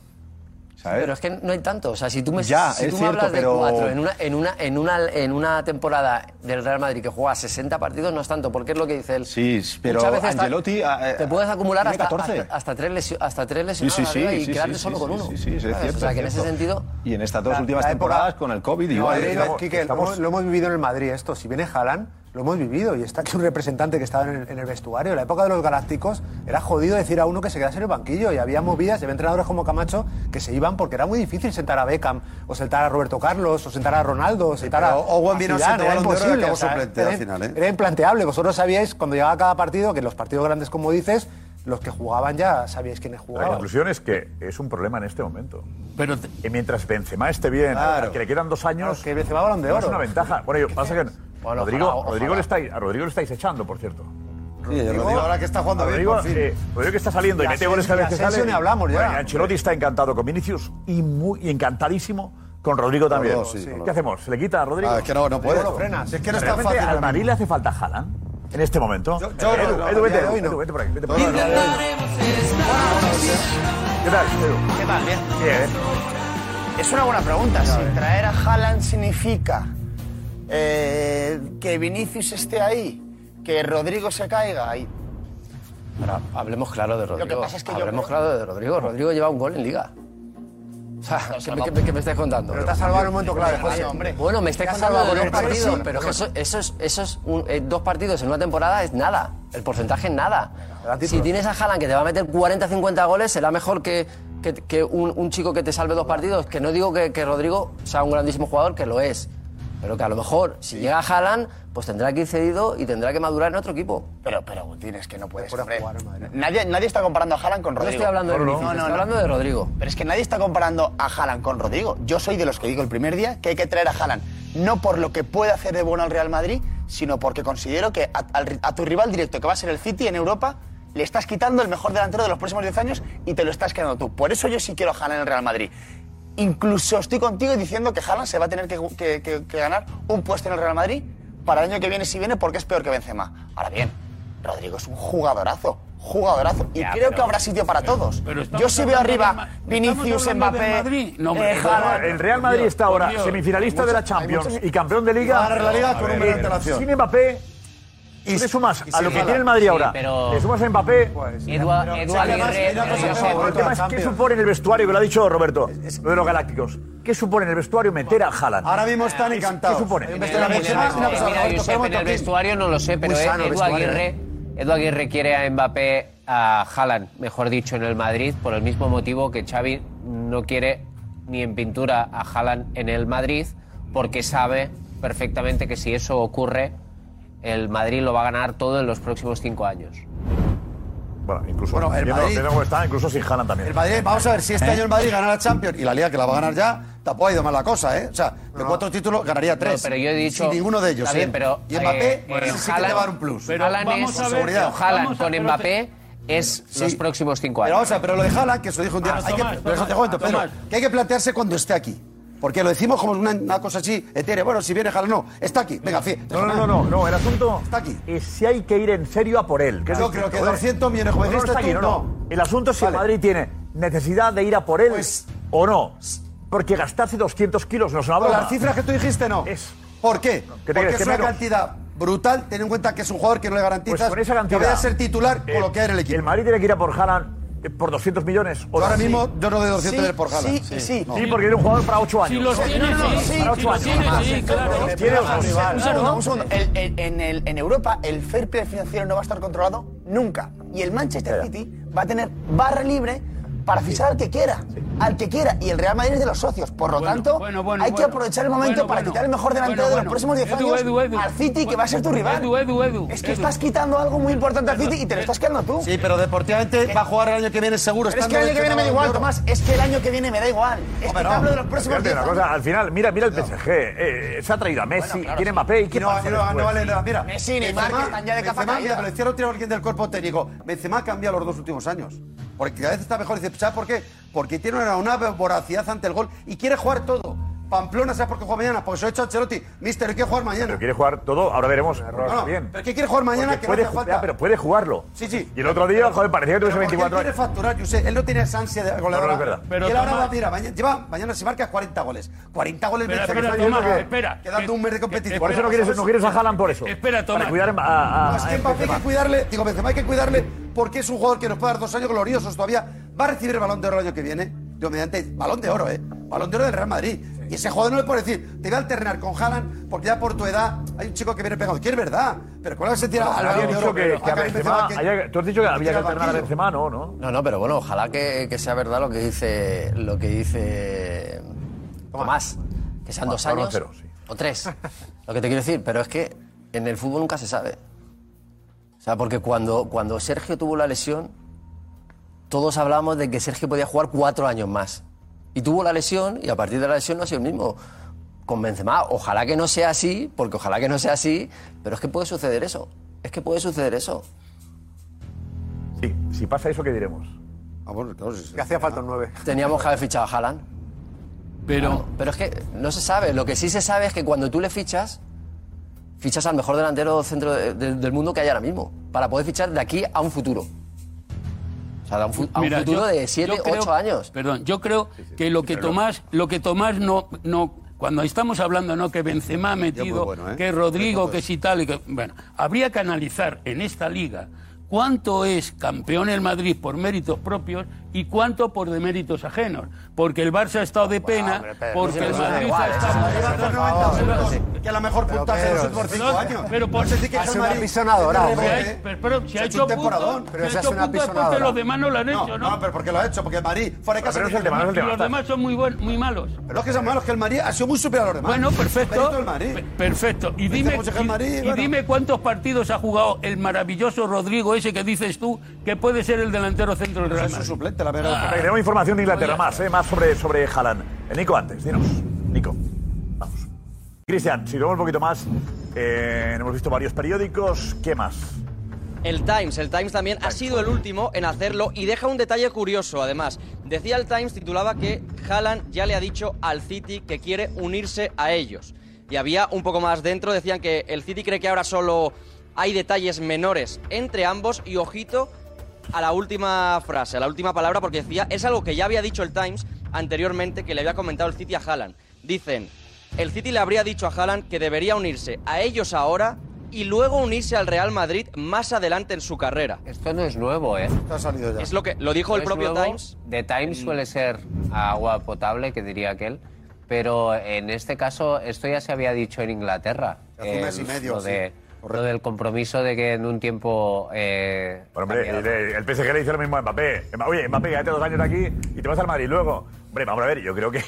¿sabes? Pero es que no hay tanto. O sea, si tú me, ya, si tú me cierto, hablas de cuatro en una, en, una, en, una, en una temporada del Real Madrid que juega 60 partidos, no es tanto, porque es lo que dice él. Sí, pero veces Angelotti. Ah, eh, te puedes acumular hasta, hasta, hasta, tres lesio, hasta tres lesionados sí, sí, sí, y quedarte solo con uno. Sí, sí, es cierto, O sea, que en ese sentido. Y en estas dos la, últimas la temporadas, época, con el COVID, igual. ¿eh? No, lo, hemos vivido en el Madrid, esto. Si viene Jalan lo hemos vivido y está aquí un representante que estaba en el, vestuario. En la época de los Galácticos era jodido decir a uno que se quedase en el banquillo y había movidas, y había entrenadores como Camacho que se iban porque era muy difícil sentar a Beckham o sentar a Roberto Carlos o sentar a Ronaldo o sentar a, era imposible, o era, al era implanteable. Vosotros sabíais cuando llegaba cada partido que los partidos grandes, como dices, los que jugaban ya sabíais quiénes jugaban. La conclusión es que es un problema en este momento. Pero mientras Benzema esté bien, claro. que le quedan dos años, claro, que Benzema de oro. Es una ventaja. Bueno, yo, pasa que Rodrigo. Rodrigo le estáis, a Rodrigo le estáis echando, por cierto. Rodrigo, ahora que está jugando Rodrigo, bien, Rodrigo que está saliendo y, y mete goles cada vez que sale. Ni hablamos ya. Bueno, Ancelotti está encantado con Vinicius y, muy, encantadísimo con Rodrigo también. ¿Qué hacemos? ¿Se le quita a Rodrigo? Ah, es que no, no puede. No frenas. Es que no está fácil. Al Madrid le hace falta Haaland en este momento. Yo, Edu, no, vete. Edu, vete por aquí, ah, pues ¿Qué tal, Edu? ¿Qué tal? Bien. ¿eh? Es una buena pregunta. Si eh. traer a Haaland significa eh, que Vinicius esté ahí, que Rodrigo se caiga ahí. Ahora, hablemos claro de Rodrigo. Lo que pasa es que hablemos yo creo... claro de Rodrigo. Rodrigo lleva un gol en Liga. O sea, ¿qué, qué, qué, qué me estáis contando? Pero te has salvado en un momento clave, José. Hombre. Bueno, me estáis salvado con un partido, pero eso, eso es, eso es un, eh, dos partidos en una temporada es nada. El porcentaje es nada. Si tienes a Haaland que te va a meter 40 50 goles, será mejor que, que, que un, un, chico que te salve dos partidos. Que no digo que, que Rodrigo sea un grandísimo jugador, que lo es. Pero que a lo mejor, si llega Haaland, pues tendrá que ir cedido y tendrá que madurar en otro equipo. Pero, pero, tienes que no puedes. hombre. nadie, nadie está comparando a Haaland con Rodrigo. No estoy hablando de, no, no, estoy hablando de Rodrigo. Pero es que nadie está comparando a Haaland con Rodrigo. Yo soy de los que digo el primer día que hay que traer a Haaland. No por lo que puede hacer de bueno al Real Madrid, sino porque considero que a, tu rival directo, que va a ser el City en Europa, le estás quitando el mejor delantero de los próximos 10 años y te lo estás quedando tú. Por eso yo sí quiero a Haaland en el Real Madrid. Incluso estoy contigo diciendo que Haaland se va a tener que, ganar un puesto en el Real Madrid para el año que viene si viene porque es peor que Benzema. Ahora bien, Rodrigo es un jugadorazo, jugadorazo y creo que habrá sitio para todos. Yo sí veo arriba Vinicius, Mbappé, no, eh, El Real Madrid está ahora semifinalista de la Champions y campeón de Liga. La Liga con una. Eh, sin Mbappé y le sumas a lo que tiene el Madrid ahora. pero... Le sumas a Mbappé. El tema es qué supone en el vestuario, que lo ha dicho Roberto, lo de los Galácticos. ¿Qué supone en el vestuario meter a Haaland? Ahora mismo están ah, encantados. ¿Qué supone? En el vestuario no lo sé, pero Eduardo Aguirre... Quiere a Mbappé, a Haaland, mejor dicho, en el Madrid, por el mismo motivo que Xavi no quiere ni en pintura a Haaland en el Madrid, porque sabe perfectamente que si eso ocurre, el Madrid lo va a ganar todo en los próximos cinco años. Bueno, incluso bueno, el Madrid, está, incluso sin Haaland también. El Madrid, vamos a ver, si este ¿Eh? año el Madrid gana la Champions y la Liga que la va a ganar ya, tampoco ha ido mal la cosa, ¿eh? O sea, de no. cuatro títulos ganaría tres. No, pero yo he dicho. Sin ninguno de ellos. Bien, ¿eh? pero. Y Mbappé, eh, bueno, sí que le va a dar un plus. Pero Haaland vamos es, a ver, pero Haaland con Mbappé es sí. los próximos cinco años. Pero vamos a ver, pero lo de Haaland, que eso dijo un día. Ah, hay Tomás, que, Tomás, pero eso te cuento, Pedro, que hay que plantearse cuando esté aquí. Porque lo decimos como una, una cosa así, etérea. Bueno, si viene Haaland, no. Está aquí. Venga, fi- No, no, no, no, no, el asunto Está aquí. es si hay que ir en serio a por él. Yo creo que ¿vale? 200 millones, como dijiste está aquí, tú, no, no. El asunto es si el Vale. Madrid tiene necesidad de ir a por él Pues- o no. Porque gastarse 200 kilos no es una Con broma. las cifras que tú dijiste, no. Es. ¿Por qué? te Porque crees es que una menos? cantidad brutal, ten en cuenta que es un jugador que no le garantiza Pues con esa cantidad. que vaya a ser titular eh, con lo que hay en el equipo. El Madrid tiene que ir a por Haaland eh, por 200 millones. Yo ahora mismo yo no doy 200 Sí, millones por Haaland. sí, sí. Sí, porque tiene un jugador para 8 años. Si los tiene, No, no, no, sí, para si 8 los años. tiene, sí, claro. Tiene, Un o segundo, un segundo, un segundo. El- el- en, el- en Europa el fair play financiero no va a estar controlado nunca. Y el Manchester City va a tener barra libre para fichar al que quiera. Al que quiera. Y el Real Madrid es de los socios. Por lo Bueno, tanto, bueno, bueno, hay que aprovechar el momento Bueno, para bueno. quitar el mejor delantero Bueno, de los bueno. próximos 10 Edu, años Edu, Edu. al City, que va a ser tu rival. Edu, Edu, Edu. Es que Edu. estás quitando algo muy importante al City y te lo estás quedando tú. Sí, pero deportivamente va a jugar el año que viene seguro. Pero es que el año que viene me da igual. Tomás. Es que el año que viene me da igual. Es que no. hablo de los próximos Fíjate 10 una cosa, años. al final, mira, mira el PSG. eh, se ha traído a Messi, tiene Mbappé. ¿Y no, pasa no, vale nada. Mira, Messi, Neymar, están ya de capa caída. mira, pero alguien del cuerpo técnico. Benzema ha cambiado los dos últimos años. Porque cada vez está mejor. Dice, ¿sabes por qué? Porque tiene una, una voracidad ante el gol y quiere jugar todo. Pamplona, ¿sabes por qué juega mañana? Porque ha hecho a Ancelotti. Mister, ¿y quiere jugar mañana? Pero quiere jugar todo, ahora veremos. No, no, bien. pero ¿qué quiere jugar mañana? Porque Que puede, no falta. ya, pero puede jugarlo. Sí, sí. Y el otro día, joder, parecía que tuviese Pero porque 24 él quiere facturar, yo sé. Él no tiene esa ansia de goleador. No, no, es verdad. Pero Pero y él ahora va, mira, mañana, lleva, mañana se marca 40 goles. 40 goles Espera, Benzema, espera, que Tomás, que- espera. Quedando un mes de competición. Por eso no quieres, no quieres a Haaland por eso. Espera, Tomás. Para cuidar a, a- es que a Mbappé hay que cuidarle, digo, Benzema hay que cuidarle porque es un jugador que nos puede dar dos años gloriosos todavía. Va a recibir el balón de oro el año que viene. Digo, mediante balón de oro, ¿eh? Balón de oro del Real Madrid. Y ese jugador no le puede decir, te voy a alternar con Haaland porque ya por tu edad hay un chico que viene pegado. Que es verdad. Pero ¿cuál se tira al Había dicho que, que a A Karim Benzema, que- haya- tú has dicho que había que alternar a. Benzema, no, ¿no? No, no, pero bueno, ojalá que, que sea verdad lo que dice lo que dice Tomás, que sean dos Tomás, años cero, sí. o tres. Lo que te quiero decir, pero es que en el fútbol nunca se sabe. O sea, porque cuando, cuando Sergio tuvo la lesión, todos hablábamos de que Sergio podía jugar cuatro años más. Y tuvo la lesión y a partir de la lesión no ha sido el mismo. Con Benzema, ojalá que no sea así, porque ojalá que no sea así, pero es que puede suceder eso. Es que puede suceder eso. Sí, si pasa eso, ¿qué diremos? Ah, bueno, claro. Que hacía falta un 9. Teníamos que haber fichado a Haaland. Pero, Claro, pero es que no se sabe. Lo que sí se sabe es que cuando tú le fichas, fichas al mejor delantero centro de- de- del mundo que hay ahora mismo. Para poder fichar de aquí a un futuro. Sea, a un, a un Mira, futuro yo- de 7, yo creo- 8 años. Perdón, yo creo que lo que Tomás, lo que Tomás no, no, cuando estamos hablando, no, que Benzema ha metido, bueno, ¿eh? que Rodrigo, que si tal, y que, bueno, habría que analizar en esta liga cuánto es campeón el Madrid por méritos propios y cuánto por deméritos ajenos, porque el Barça ha estado de pena, Pedro, porque eso el Madrid ha eso estado no da Lleva igual. 390 Sí. minutos, que es la mejor puntaje de los últimos pero- 5 años. pero por- si que el una hay- pero- si se ha hecho puntos, pero si ha es hecho puntos es porque los demás no lo han hecho, No, ¿no? pero porque lo ha hecho, porque el Madrid fuera de casa. Es es los demás son muy, muy malos. Pero es que son malos que el Madrid ha sido muy superior a los demás. Bueno, perfecto. Perfecto. Y dime, y- y bueno. dime cuántos partidos ha jugado el maravilloso Rodrigo ese que dices tú que puede ser el delantero centro del Real Es su Madrid. La verdad. Ah. Tenemos información de Inglaterra más, ¿eh? más sobre, sobre Haaland. Eh, Nico, antes, dinos. Nico, vamos. Cristian, si vemos un poquito más, eh, hemos visto varios periódicos. ¿Qué más? El Times, el Times también ha sido el último en hacerlo y deja un detalle curioso además. Decía el Times, titulaba que Haaland ya le ha dicho al City que quiere unirse a ellos. Y había un poco más dentro, decían que el City cree que ahora solo hay detalles menores entre ambos y ojito a la última frase, a la última palabra, porque decía, es algo que ya había dicho el Times anteriormente, que le había comentado el City a Haaland. Dicen, el City le habría dicho a Haaland que debería unirse a ellos ahora y luego unirse al Real Madrid más adelante en su carrera. Esto no es nuevo, ¿eh? Esto ha salido ya. Es lo que lo dijo No el propio nuevo. Times. The Times suele ser agua potable, que diría aquel. Pero en este caso, esto ya se había dicho en Inglaterra. Hace un mes y medio, Lo, sí. Lo del compromiso de que en un tiempo. Eh, Bueno, hombre, el, el PSG le dice lo mismo a Mbappé. Mba- Oye, Mbappé, quédate dos años aquí y te vas al Madrid. Luego, hombre, vamos a ver, yo creo que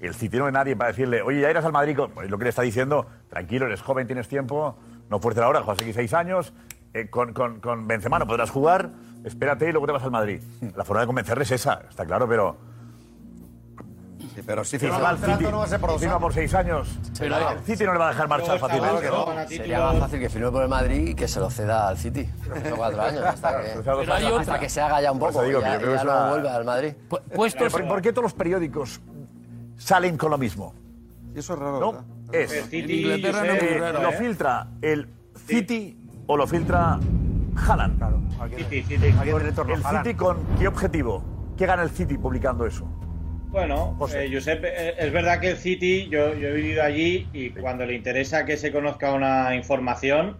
el City no es nadie para decirle, oye, ya irás al Madrid. Pues lo que le está diciendo, tranquilo, eres joven, tienes tiempo, no fuerces ahora, juegas aquí seis años, eh, con, con, con Benzema no podrás jugar, espérate y luego te vas al Madrid. La forma de convencerle es esa, está claro, pero... Sí, pero va al el City, no va a ser por dos años. por seis años, Pero- el City no le va a dejar marchar fácilmente. ¿no? no. Sería más fácil que firme por el Madrid y que se lo ceda al City. Son cuatro años, hasta que, Pero hay hasta que se haga ya un poco digo ya, que ya una- vuelve al Madrid. Pu- Puestos, ¿Por, por qué todos los periódicos salen con lo mismo. Eso es raro. ¿No? ¿verdad? Es. El City, En Inglaterra no es muy raro, ¿Lo ¿eh? filtra el City o lo filtra Haaland? Claro. City, City. ¿El City con qué objetivo? ¿Qué gana el City publicando eso? Bueno, eh, Josep, eh, es verdad que el City, yo, yo he vivido allí y cuando le interesa que se conozca una información,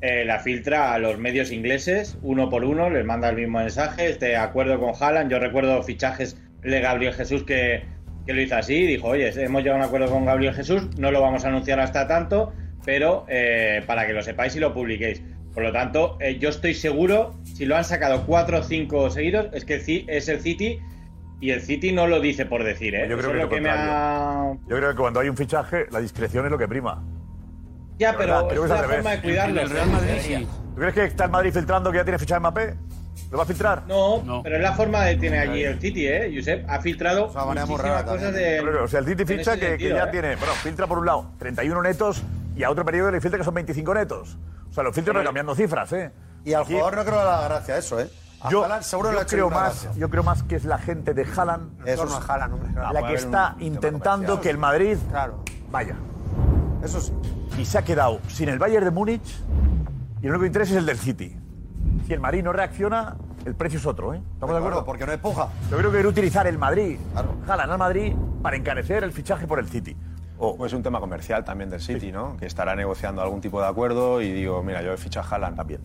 eh, la filtra a los medios ingleses, uno por uno, les manda el mismo mensaje, este acuerdo con Haaland. Yo recuerdo fichajes de Gabriel Jesús que, que lo hizo así, dijo, oye, hemos llegado a un acuerdo con Gabriel Jesús, no lo vamos a anunciar hasta tanto, pero eh, para que lo sepáis y lo publiquéis. Por lo tanto, eh, yo estoy seguro, si lo han sacado cuatro o cinco seguidos, es que es el City y el City no lo dice por decir, ¿eh? Yo creo Eso que es lo que me ha... Yo creo que cuando hay un fichaje, la discreción es lo que prima. Ya, De pero es revés. forma de cuidarlo. ¿Tú crees que está el Madrid filtrando que ya tiene fichaje Mbappé? ¿Lo va a filtrar? No, pero es la forma de tiene allí el City, ¿eh? Josep ha filtrado muchísimas cosas de... O sea, el City ficha que, ya ¿eh? tiene, bueno, filtra por un lado 31 netos y a otro periodo le filtra que son 25 netos. O sea, los filtros van cambiando cifras, ¿eh? Y al Aquí- jugador no creo que le haga gracia eso, ¿eh? A Yo, Haaland seguro yo creo más, yo creo más que es la gente de Haaland Eso a Haaland, hombre, claro. la que está intentando que el Madrid Claro. vaya. Eso sí. Y se ha quedado sin el Bayern de Múnich y el único interés es el del City. Si el Madrid no reacciona, el precio es otro, ¿eh? ¿Estamos de acuerdo? Porque no empuja. Yo creo que quiere utilizar el Madrid, Haaland al Madrid, para encarecer el fichaje por el City. Pues un tema comercial también del City, ¿no? Que estará negociando algún tipo de acuerdo y digo, mira, yo he fichado a Haaland. También.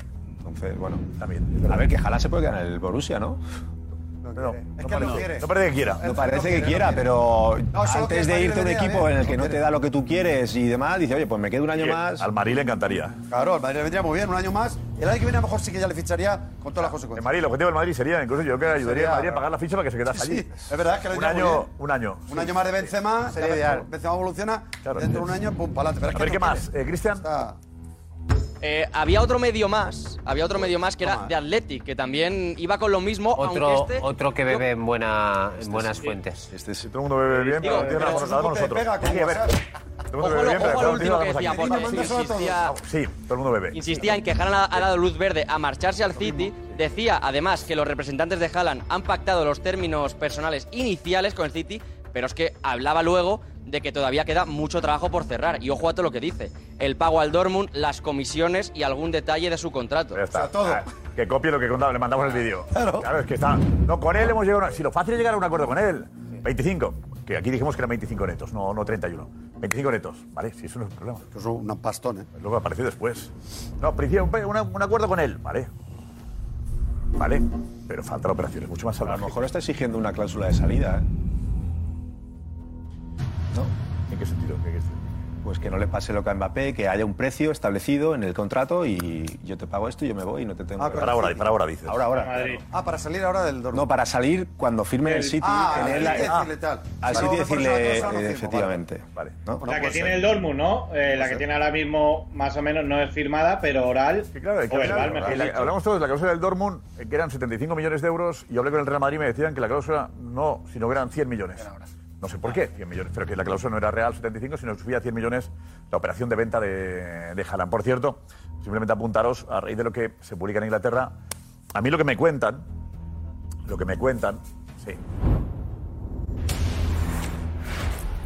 Entonces, bueno. También. A ver, que Haaland se puede quedar en el Borussia, ¿no? No, no, Es que no quiere. no parece que quiera. No parece que quiera, pero No, antes el de irte a un equipo bien, en el que no no te da lo que tú quieres y demás, dice, oye, pues me quedo un año Oye, más. Al Madrid le encantaría. Claro, al Madrid le vendría muy bien, un año más. El año que viene a lo mejor sí que ya le ficharía con todas las El consecuencias. Madrid, el objetivo del Madrid sería, incluso yo creo que ayudaría al Madrid a pagar la ficha para que se quedase Sí, allí. sí, es verdad que le un año, un año. Un año más de Benzema, Sería ideal. Benzema evoluciona, Claro. dentro de un año, pum, para adelante. Pero es A ver, no ¿qué más? Eh, Cristian. Eh, había otro medio más, había otro medio más que era de Athletic, que también iba con lo mismo, Otro, aunque este... otro que bebe en, buena, en buenas fuentes. Este, si todo el mundo bebe bien, Digo, pero tiene damos te nosotros. pega con Sí, a ver. WhatsApp. Todo el mundo bebe lo- bien, pero claro, último que tiene decía, porque aquí. insistía, Sí, todo el mundo bebe. insistía en que Haaland ha dado luz verde a marcharse al City. Decía, además, que los representantes de Haaland han pactado los términos personales iniciales con el City, pero es que hablaba luego de que todavía queda mucho trabajo por cerrar. Y ojo a todo lo que dice. El pago al Dortmund, las comisiones y algún detalle de su contrato. Ya está. Ah, Que copie lo que contaba, le mandamos el vídeo. Claro. es que está. No, con él hemos llegado. a una- Si lo fácil es llegar a un acuerdo con él. 25. Que aquí dijimos que eran 25 netos, no, no 31. 25 netos. Vale, si eso no es un problema. Eso es un pastón, ¿eh? Luego apareció después. No, principio, un, un- acuerdo con él. Vale. Vale. Pero falta la operación, es mucho más A salvaje. lo mejor está exigiendo una cláusula de salida, ¿eh? ¿No? ¿En qué sentido? ¿Qué quieres decir? Pues que no le pase lo que a Mbappé, que haya un precio establecido en el contrato y yo te pago esto y yo me voy y no te tengo Ah, que Para ahora, para ahora dices. Ahora, ahora. Madrid. Ah, para salir ahora del Dortmund. No, para salir cuando firme el City, Ah, tener al la- City ah, decirle tal. al City no eh, efectivamente. Vale. ¿no? La que tiene ser. el Dortmund, ¿no? Eh, la que tiene ahora mismo, más o menos, no es firmada, pero oral Sí, claro, hay que o hablar. verbal, mejor la- hablamos todos de la cláusula del Dortmund, eh, que eran 75 millones de euros, y yo hablé con el Real Madrid y me decían que la cláusula no, sino que eran 100 millones. No sé por qué, 100 millones, pero que la cláusula no era real 75, sino que subía a 100 millones la operación de venta de, de Haaland. Por cierto, simplemente apuntaros, a raíz de lo que se publica en Inglaterra, a mí lo que me cuentan, lo que me cuentan, sí,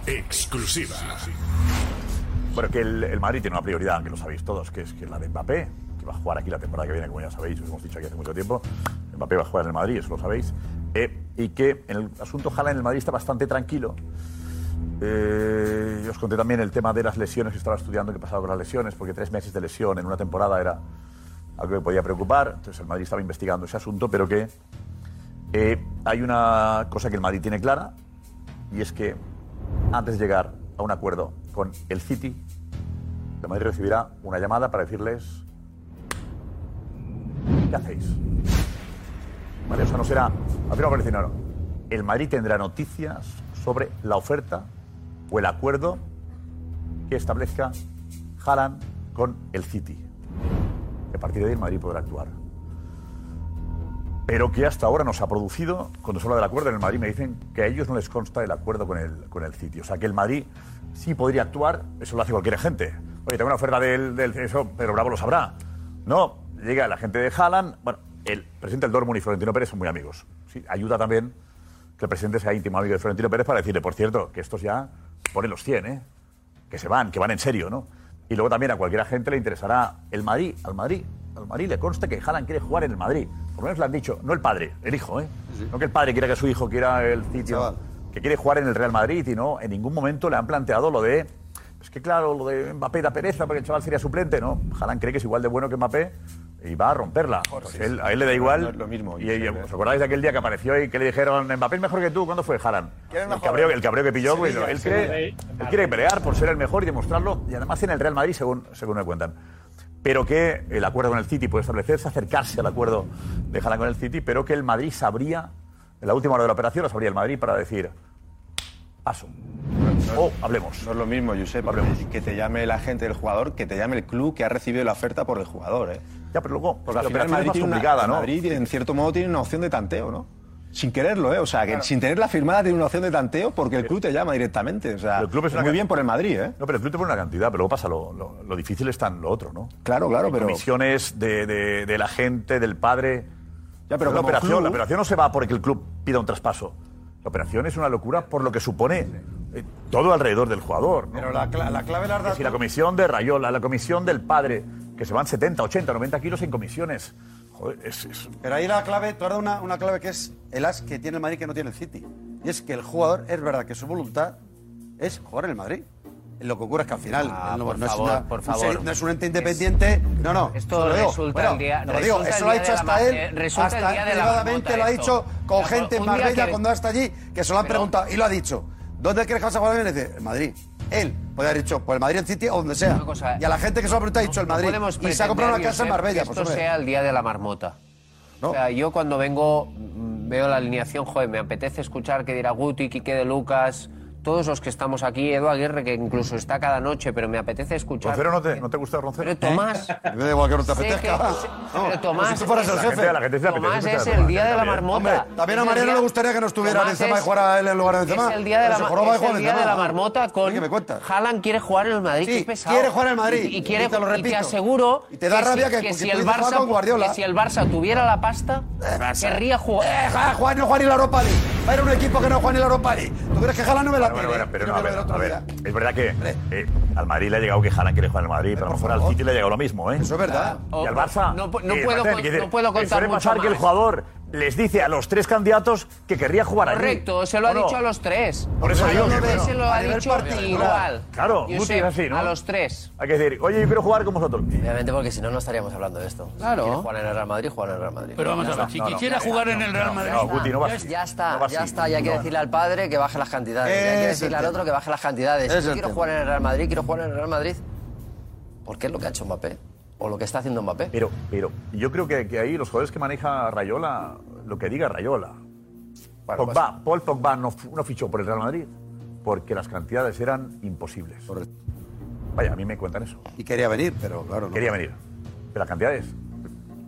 Exclusiva. Bueno, que el, el Madrid tiene una prioridad, que lo sabéis todos, que es que la de Mbappé, va a jugar aquí la temporada que viene, como ya sabéis, os hemos dicho aquí hace mucho tiempo. Mbappé va a jugar en el Madrid, eso lo sabéis. Eh, y que en el asunto Jala en el Madrid está bastante tranquilo. Eh, os conté también el tema de las lesiones que estaba estudiando, qué pasaba con las lesiones, porque tres meses de lesión en una temporada era algo que podía preocupar. Entonces el Madrid estaba investigando ese asunto, pero que eh, hay una cosa que el Madrid tiene clara, y es que antes de llegar a un acuerdo con el City, el Madrid recibirá una llamada para decirles ¿qué hacéis? Vale, o sea, no será, al final va a decir, no. El Madrid tendrá noticias sobre la oferta o el acuerdo que establezca Haaland con el City. A partir de ahí el Madrid podrá actuar. Pero que hasta ahora no se ha producido, cuando se habla del acuerdo en el Madrid me dicen que a ellos no les consta el acuerdo con el, con el City. O sea, que el Madrid sí podría actuar, eso lo hace cualquier gente. Oye, tengo una oferta del, del eso, pero Bravo lo sabrá. No, llega la gente de Haaland. Bueno, el presidente del Dortmund y Florentino Pérez son muy amigos. Sí, ayuda también que el presidente sea íntimo amigo de Florentino Pérez para decirle, por cierto, que estos ya ponen los 100, ¿eh? que se van, que van en serio, ¿no? Y luego también a cualquier agente le interesará el Madrid, al Madrid. Al Madrid le consta que Haaland quiere jugar en el Madrid. Por lo menos le han dicho, no el padre, el hijo, ¿eh? No que el padre quiera que su hijo quiera el sitio, que quiere jugar en el Real Madrid y no, en ningún momento le han planteado lo de es que claro, lo de Mbappé da pereza porque el chaval sería suplente, ¿no? Haaland cree que es igual de bueno que Mbappé, y va a romperla. Pues a él le da igual. Lo mismo. Y, ¿Os acordáis de aquel día que apareció y que le dijeron, Mbappé es mejor que tú? ¿Cuándo fue? Jalan. El cabreo, el cabreo que pilló. Pues, él, él, quiere pelear por ser el mejor y demostrarlo. Y además en el Real Madrid, según, según me cuentan. Pero que el acuerdo con el City puede establecerse, acercarse al acuerdo de Jalan con el City, pero que el Madrid sabría, en la última hora de la operación, lo sabría el Madrid para decir, paso. No, o oh, hablemos. No es lo mismo, Josep, que te llame la gente del jugador, que te llame el club que ha recibido la oferta por el jugador. ¿eh? Ya, pero luego, porque al es más complicada, ¿no? Madrid, en cierto modo, tiene una opción de tanteo, ¿no? Sin quererlo, ¿eh? O sea, que sin tener la firmada tiene una opción de tanteo porque el club te llama directamente. O sea, el club es muy bien por el Madrid, ¿eh? No, pero el club te pone una cantidad, pero luego pasa lo, lo, difícil está en lo otro, ¿no? Claro, claro, pero. Misiones de, de, la gente, del padre. Ya, pero. la operación, la operación no se va porque el club pida un traspaso. La operación es una locura por lo que supone eh, todo alrededor del jugador. Pero la, la, la clave la, la Si la comisión de Rayola, la comisión del padre, que se van 70, 80, 90 kilos en comisiones. Joder, es, es... Pero ahí la clave, tú has dado una, una clave que es el as que tiene el Madrid que no tiene el City. Y es que el jugador, es verdad que su voluntad es jugar en el Madrid. Lo que ocurre es que al final ah, no, es una, por favor. no, es un ente independiente. Es, no, no. Esto lo resulta el día. Lo eso lo ha hecho hasta él. Eh, resulta hasta el día de la lo ha dicho con gente en Marbella que... cuando está allí, que se lo han preguntado y lo ha dicho. ¿Dónde crees que vas a jugar? Y dice, en Madrid. Él puede haber dicho, pues el Madrid, City o donde sea. Y a la gente que se lo ha preguntado ha dicho el Madrid. Y se ha comprado una casa en Marbella. Que esto sea el día de la marmota. No. O sea, yo cuando vengo veo la alineación, joder, me apetece escuchar que dirá Guti, Quique de Lucas, todos los que estamos aquí, Edu Aguirre, que incluso está cada noche, pero me apetece escuchar. ¿Roncero no te, no te gusta Roncero? Pero Tomás. ¿Eh? Me da igual que no te apetezca. Que, no, pero Tomás. El jefe. La gente, la gente Tomás es el día de la marmota. Hombre, también a Mariano le gustaría que no estuviera Benzema y jugara él en lugar de Benzema. Es el día de la, el día de la marmota con. ¿Qué me cuentas? Haaland quiere jugar en el Madrid. Sí, quiere jugar en el Madrid. Y, quiere, te lo repito. te aseguro. Y te da rabia que, si el Barça tuviera la pasta, eh, querría jugar. Eh, Juan no juega ni la Europa League. Va a ir un equipo que no juega ni la Europa League. ¿Tú crees que Haaland no me la es verdad que eh, al Madrid le ha llegado que Jalan quiere jugar al Madrid, pero a lo mejor al City le ha llegado lo mismo, ¿eh? Eso es verdad. Y al Barça. No, eh, puedo, no puedo contar. Que el jugador les dice a los tres candidatos que querría jugar allí. Correcto, se lo ha no? dicho a los tres. Por eso digo. No, se lo ha dicho igual. Claro, Josep, así, ¿no? A los tres. Hay que decir, oye, yo quiero jugar con vosotros. Obviamente, porque si no, no estaríamos hablando de esto. Claro. Si jugar en el Real Madrid, jugar en el Real Madrid. Pero vamos a ver, si quisiera jugar en el Real Madrid. No, Guti, no va así. Ya está, ya está. Y hay que decirle al padre que baje las cantidades. Y hay que decirle al otro que baje las cantidades. Yo quiero jugar en el Real Madrid, quiero jugar en el Real Madrid. Porque es lo que ha hecho Mbappé o lo que está haciendo Mbappé. Pero, pero yo creo que, que ahí los jugadores que maneja Rayola, lo que diga Rayola. Pogba. Pues- Paul Pogba no, no, fichó por el Real Madrid porque las cantidades eran imposibles. Vaya, a mí me cuentan eso. Y quería venir, pero claro. Quería venir. Pero las cantidades.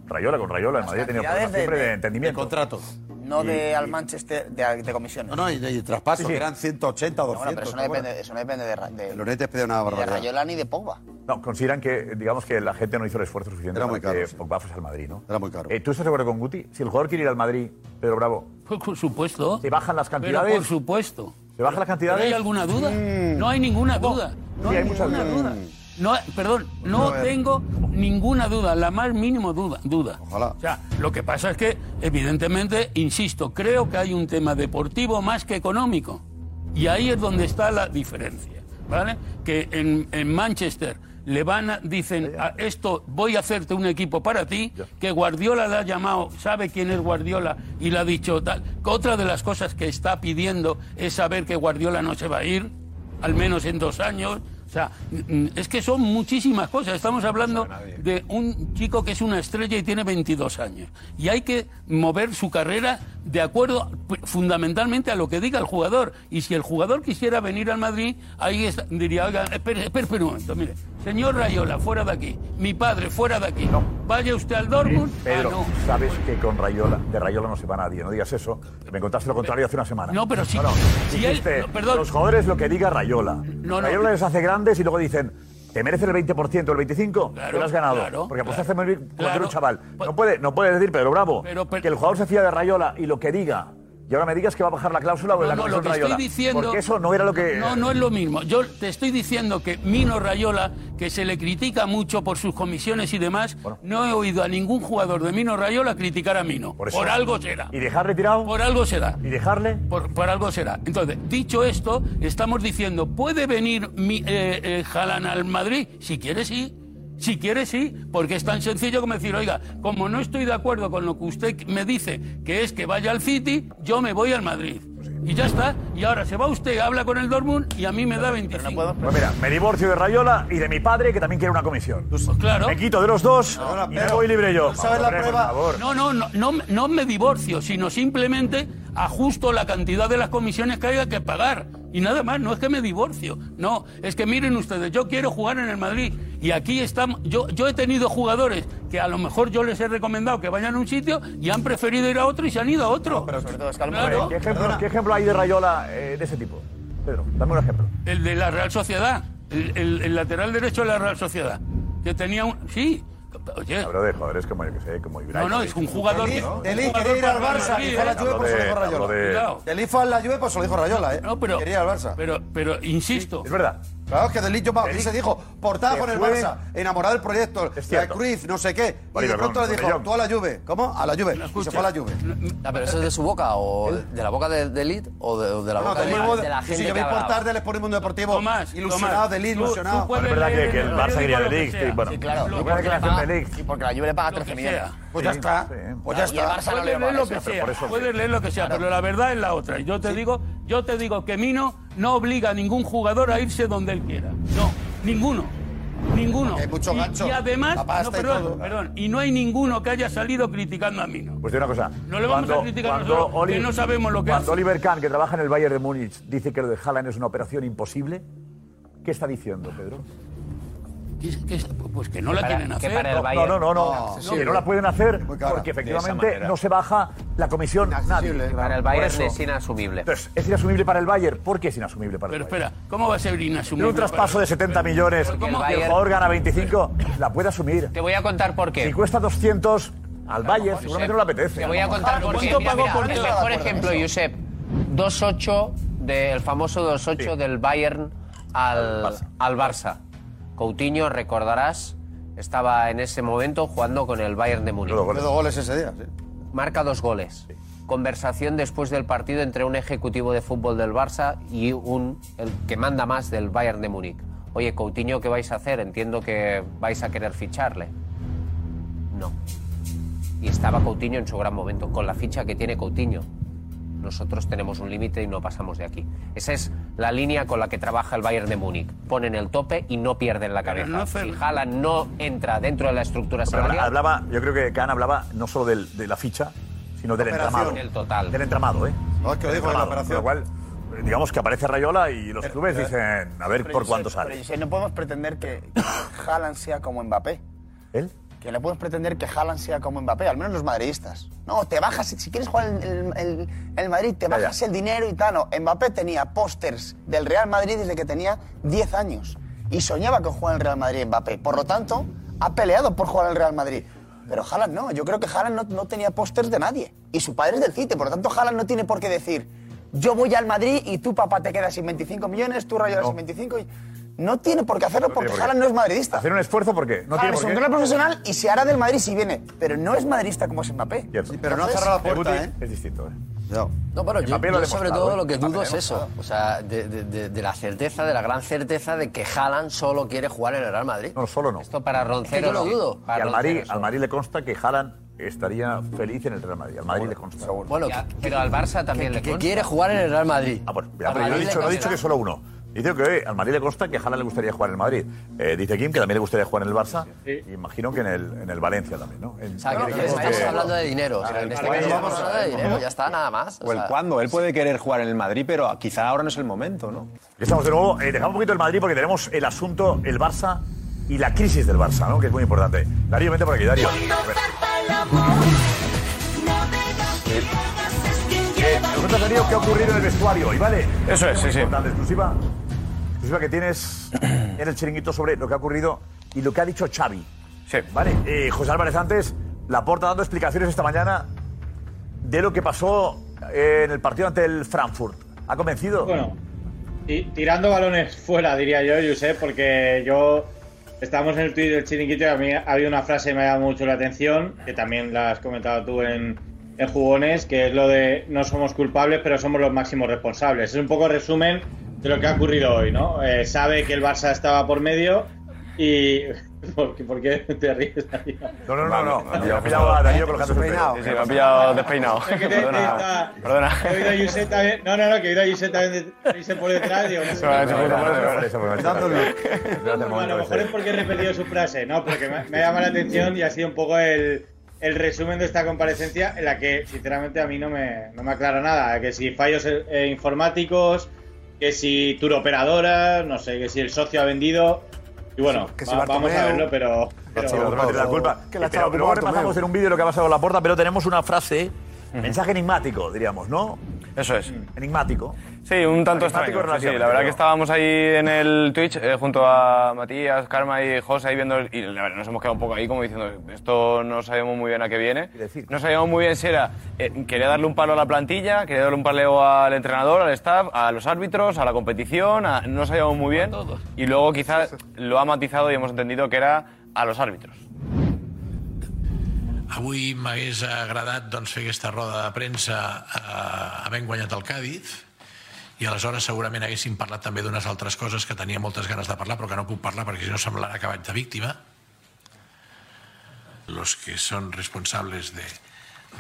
Rayola con Rayola, en Madrid tenía problemas de, siempre de, de entendimiento. De contratos no de al Manchester, de, comisiones. No, no, y, de traspasos, sí, que eran 180 o 200. No, bueno, pero eso no, depende, eso no depende de... de Lorente es una barbaridad. De Rayola ni de Pogba. No, consideran que, digamos, que la gente no hizo el esfuerzo suficiente para que sí. Pogba fuese al Madrid, ¿no? Era muy caro. Eh, ¿Tú estás de acuerdo con Guti? Si el jugador quiere ir al Madrid, Pedro Bravo... Pues por supuesto. ¿Se bajan las cantidades? Por supuesto. ¿Se bajan las cantidades? ¿Hay alguna duda? Mm. No hay ninguna oh, duda. No, hay, ninguna duda. Mm. No, perdón, no, no tengo ninguna duda, la más mínima duda, duda. Ojalá. O sea, lo que pasa es que, evidentemente, insisto, creo que hay un tema deportivo más que económico. Y ahí es donde está la diferencia, ¿vale? Que en, en Manchester le van a, dicen, a esto voy a hacerte un equipo para ti, que Guardiola la ha llamado, sabe quién es Guardiola y le ha dicho tal. Que otra de las cosas que está pidiendo es saber que Guardiola no se va a ir, al menos en dos años o sea, mm, mm, es que son muchísimas cosas. Estamos hablando de un chico que es una estrella y tiene 22 años. Y hay que mover su carrera de acuerdo fundamentalmente a lo que diga el jugador. Y si el jugador quisiera venir al Madrid, ahí está, diría, oiga, espere, espere, un momento, mire, señor Rayola, fuera de aquí, mi padre, fuera de aquí, no. vaya usted al Dortmund. pero ah, sabes que con Rayola, de Rayola no se va nadie, no digas eso, me contaste lo contrario hace una semana. No, pero sí, no, si, si los jugadores lo que diga Rayola. Rayola les hace grandes y luego dicen ¿Te merece el 20% o el 25%? Claro, lo has ganado. Porque apostaste claro, muy bien cuando era un chaval. Pues no puede, no puede decir Pedro Bravo que el jugador se fía de Rayola y lo que diga y ahora me digas que va a bajar la cláusula o No, la no, lo que estoy Rayola. diciendo. Porque eso no era lo que. No, no es lo mismo. Yo te estoy diciendo que Mino Rayola, que se le critica mucho por sus comisiones y demás, no he oído a ningún jugador de Mino Rayola criticar a Mino. Por, eso. algo será. ¿Y dejar retirado? Por algo será. ¿Y dejarle? Por, por algo será. Entonces, dicho esto, estamos diciendo, ¿puede venir mi, eh, eh, Haaland al Madrid? Si quiere, sí. Si quiere, sí, porque es tan sencillo como decir, oiga, como no estoy de acuerdo con lo que usted me dice, que es que vaya al City, yo me voy al Madrid. Y ya está. Y ahora se va usted, habla con el Dortmund y a mí me da 25. Pues mira, me divorcio de Rayola y de mi padre, que también quiere una comisión. Pues claro. Me quito de los dos y me voy libre yo. ¿Sabes la prueba? favor. No, no, no, no, no me divorcio, sino simplemente ajusto la cantidad de las comisiones que haya que pagar. Y nada más, no es que me divorcio. No, es que miren ustedes, yo quiero jugar en el Madrid. Y aquí estamos. Yo, yo he tenido jugadores que a lo mejor yo les he recomendado que vayan a un sitio y han preferido ir a otro y se han ido a otro. Pero sobre todo es que a lo Claro. ¿Qué ejemplo, qué ejemplo hay de Rayola eh, de ese tipo? Pedro, dame un ejemplo. El de la Real Sociedad. El, el- el lateral derecho de la Real Sociedad. Que tenía un. Sí. Oye. Hablo de jugadores como, yo que sé, como No, no, es un jugador. Deli, un Deli jugador quería ir al para Barça, Madrid, y fue a la ¿eh? Juve, se lo dijo hablo de- Rayola. Deli fue a la Juve, pues se lo dijo Rayola, ¿eh? No, pero, Quería ir al Barça. Pero, pero insisto. Es verdad. Claro, es que Deli, yo se dijo, portada con el fue- Barça, enamorado del proyecto, la. Cruz, no sé qué. Y de pronto le dijo, tú a la Juve. ¿Cómo? A la Juve. Y se fue a la Juve. Ah, pero eso es de su boca o de la boca de, de Elite o de, la No, boca de, la gente yo que vi portar del Sport Mundo Deportivo. Tomás, ilusionado, Tomás, Deli, tú- ilusionado. Es verdad que, el Barça quería de periódico lo Ligt. que sea. Bueno, Sí, claro. Sí, porque la Juve le paga Lo 13 que millones. Pues ya está. Pues ya Y el está. Barça no Puedes le leer lo que sea, por eso- puedes leer lo que sea, pero la verdad es la otra. Y yo te digo, yo te digo que Mino no obliga a ningún jugador a irse donde él quiera. No, ninguno. Ninguno. Hay mucho y, gancho, y además, no, y perdón, todo. perdón, y no hay ninguno que haya salido criticando a Mino. Pues de una cosa. No le vamos a criticar nosotros, que no sabemos lo que Cuando hace. Oliver Kahn, que trabaja en el Bayern de Múnich, dice que lo de Haaland es una operación imposible, ¿qué está diciendo, Pedro? Que- que- pues que no la quieren que hacer. para el No, Bayern- no, no, no, No, que no la pueden hacer porque efectivamente no se baja la comisión nadie. Para el Bayern eso. es inasumible. Entonces, ¿es inasumible para el Bayern? ¿Por qué es inasumible para Pero el Bayern? espera, ¿cómo va a ser inasumible? un traspaso para- de 70 millones y el jugador gana 25, la puede asumir. Te voy a contar por qué. Si cuesta 200 al Bayern, seguramente no le apetece. Te voy a contar por qué. ¿Cuánto Mira, pagó mira, por el mejor ejemplo, Josep. 2-8 del famoso 2-8 del Bayern al, al Barça. Coutinho, recordarás, estaba en ese momento jugando con el Bayern de Múnich. Goles. dos goles ese día, sí. Marca dos goles. Conversación después del partido entre un ejecutivo de fútbol del Barça y un el que manda más del Bayern de Múnich. Oye, Coutinho, ¿qué vais a hacer? Entiendo que vais a querer ficharle. No. Y estaba Coutinho en su gran momento, con la ficha que tiene Coutinho. Nosotros tenemos un límite y no pasamos de aquí. Esa es la línea con la que trabaja el Bayern de Múnich. Ponen el tope y no pierden la cabeza. no hacer- si Haaland no entra dentro de la estructura Pero salarial, hablaba, yo creo que Kahn hablaba no solo del- de la ficha, sino del Operación. entramado. el total. Del entramado, ¿eh? No, es que lo en la operación. Con lo cual, eh, digamos que aparece Rayola y los clubes dicen, a ver Pero por cuánto sale. Josep, no podemos pretender que que Haaland sea como Mbappé. ¿Él? Que no podemos pretender que Haaland sea como Mbappé, al menos los madridistas. No, te bajas, si quieres jugar en el, el- el Madrid, te bajas el dinero y tal. No, Mbappé tenía pósters del Real Madrid desde que tenía 10 años. Y soñaba con jugar en el Real Madrid Mbappé. Por lo tanto, ha peleado por jugar en el Real Madrid. Pero Haaland no, yo creo que Haaland no, no tenía pósters de nadie. Y su padre es del City, por lo tanto Haaland no tiene por qué decir, yo voy al Madrid y tu papá te quedas sin 25 millones, tú Rayola sin 25. Y... No tiene por qué hacerlo porque. Haaland no es madridista. Hacer un esfuerzo porque no Haaland tiene es por un qué. gran profesional y se hará del Madrid si viene. Pero no es madridista como es Mbappé. Cierto. pero no ha Entonces, cerrado la puerta, Guti ¿eh? Es distinto, ¿eh? No. No, pero yo, sobre todo ¿eh? lo que dudo es eso. O sea, de, de- de- de la certeza, de la gran certeza de que Haaland solo quiere jugar en el Real Madrid. No, solo no. Esto para Que Roncero yo lo dudo. Y al Madrid, al Madrid le consta que Haaland estaría feliz en el Real Madrid. Al Madrid le consta. Bueno, Ya, pero al Barça también que, le que quiere jugar en el Real Madrid. Ah, bueno, ya, Al pero yo no he Madrid dicho, le no he dicho consta. que solo uno. Dice que al Madrid le consta que a Haaland le gustaría jugar en el Madrid. Eh, dice Kim que también le gustaría jugar en el Barça. Y imagino que en el, en el Valencia también, ¿no? En- O sea, que estamos que- hablando de dinero. O sea, en este caso estamos hablando de dinero, ya está, nada más. O el sea, cuándo. Él puede querer jugar en el Madrid, pero quizá ahora no es el momento, ¿no? Estamos de nuevo. Eh, dejamos un poquito el Madrid porque tenemos el asunto, el Barça y la crisis del Barça, ¿no? Que es muy importante. Darío, vente por aquí, Darío. Darío, qué ha ocurrido en el vestuario hoy, ¿vale? Eso es, sí, sí. importante, exclusiva. Exclusiva que tienes en el chiringuito sobre lo que ha ocurrido y lo que ha dicho Xavi. Sí. Vale, eh, José Álvarez antes, la porta dando explicaciones esta mañana de lo que pasó eh, en el partido ante el Frankfurt. ¿Ha convencido? Bueno, y tirando balones fuera, diría yo, Josep, porque yo. Estamos en el Twitter del chiringuito y a mí ha habido una frase que me ha llamado mucho la atención, que también la has comentado tú en, en Jugones, que es lo de no somos culpables, pero somos los máximos responsables. Es un poco resumen de lo que ha ocurrido hoy, ¿no? Eh, sabe que el Barça estaba por medio y. ¿Por qué, por qué te ríes, Darío? No, no, no, no. Me ha pillado a Darío su pelo. Sí, sí, me ha pillado despeinado. Perdona. Perdona. Que he oído a Josep también. No, no, no, que he oído a Josep también irse por detrás. Digo, no a lo mejor es porque he repetido su frase, ¿no? Porque me, me llama la atención y ha sido un poco el, el resumen de esta comparecencia en la que, sinceramente, a mí no me, no me aclara nada. Que si fallos eh, informáticos, que si tour operadora, no sé, que si el socio ha vendido. Y bueno, que si va- vamos a verlo, pero. pero- Sí, Bartomeu tiene la culpa. Que la pero luego repasamos en un vídeo lo que ha pasado con la puerta, pero tenemos una frase, mensaje enigmático, diríamos, ¿no? Eso es. Enigmático. Sí, un tanto extraño. Sí, la verdad que estábamos ahí en el Twitch eh, junto a Matías, Karma y José ahí viendo y la verdad nos hemos quedado un poco ahí como diciendo esto no sabíamos muy bien a qué viene. No sabíamos muy bien si era eh, quería darle un palo a la plantilla, quería darle un paleo al entrenador, al staff, a los árbitros, a la competición, a- no sabíamos muy bien. Y luego quizás lo ha matizado y hemos entendido que era a los árbitros. Avui m'hagués agradat doncs, fer aquesta roda de premsa eh, havent guanyat el Càdiz i aleshores segurament haguéssim parlat també d'unes altres coses que tenia moltes ganes de parlar però que no puc parlar perquè si no semblarà vaig de víctima. Los que son responsables de,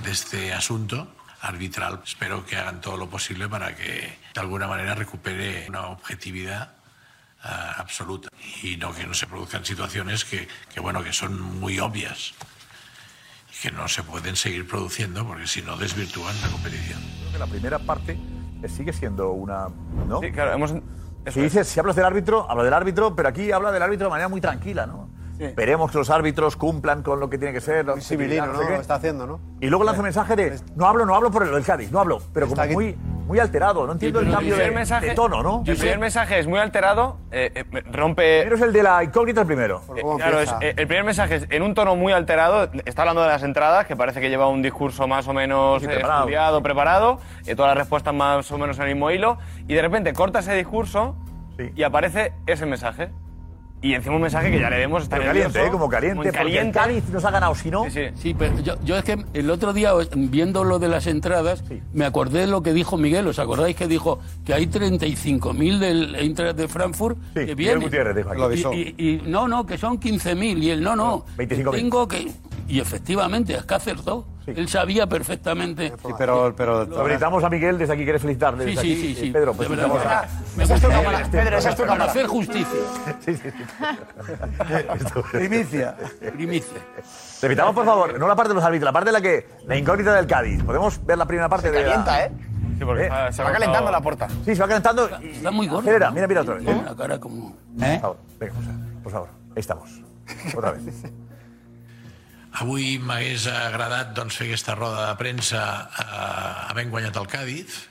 de este asunto arbitral espero que hagan todo lo posible para que de alguna manera recupere una objetividad eh, absoluta y no que no se produzcan situaciones que, que, bueno que son muy obvias y que no se pueden seguir produciendo porque si no desvirtúan la competición. Creo que la primera parte sigue siendo una. ¿No? Sí, claro, hemos. Si dices, si hablas del árbitro, habla del árbitro, pero aquí habla del árbitro de manera muy tranquila, ¿no? Esperemos que los árbitros cumplan con lo que tiene que ser. la civilino, ¿no? sé. Lo está haciendo, ¿no? Y luego lanza un mensaje de no hablo, no hablo por el del Cádiz, no hablo, pero como muy, muy alterado, no entiendo el cambio de, mensaje, de tono, ¿no? El primer mensaje es muy alterado, eh, eh, rompe... Primero es el de la incógnita, el primero. Eh, claro, es- eh, el primer mensaje es en un tono muy alterado. Está hablando de las entradas, que parece que lleva un discurso más o menos Sí, eh, preparado. estudiado, preparado, todas las respuestas más o menos en el mismo hilo, y de repente corta ese discurso y aparece ese mensaje. Y encima un mensaje que ya le vemos está Pero caliente, ¿eh? Como caliente, muy porque el caliente. Cádiz nos ha ganado, si no... Sí, sí. Sí, pero yo, yo es que el otro día, viendo lo de las entradas, me acordé de lo que dijo Miguel. ¿Os acordáis que dijo que hay 35.000 del Eintracht de Frankfurt que Miguel vienen? Gutiérrez dijo aquí. Y- Lo avisó. Y, y- no, no, que son 15.000. Y él, no, no. 25.000. Tengo que... Y efectivamente, es que acertó. Él sabía perfectamente. pero, pero Felicitamos a Miguel, desde aquí quieres felicitarle. Sí, desde sí, aquí. sí, sí. Eh, Pedro, pues felicitamos a- me gusta- eh, Pedro, esa es tu para hacer justicia. Sí, sí, sí. Primicia. Primicia. Repitamos, por favor, no la parte de los árbitros, la parte de la que. La incógnita del Cádiz. ¿Podemos ver la primera parte de calienta, la... ¿eh? Sí, porque está- se va calentando la puerta. Sí, se va calentando. y- Está muy gordo. Acelera, mira, mira otra vez. Tiene una cara como... Por favor, venga, José, por favor. Ahí estamos. Otra vez. Avui m'hagués agradat doncs, fer aquesta roda de premsa eh, havent guanyat el Càdiz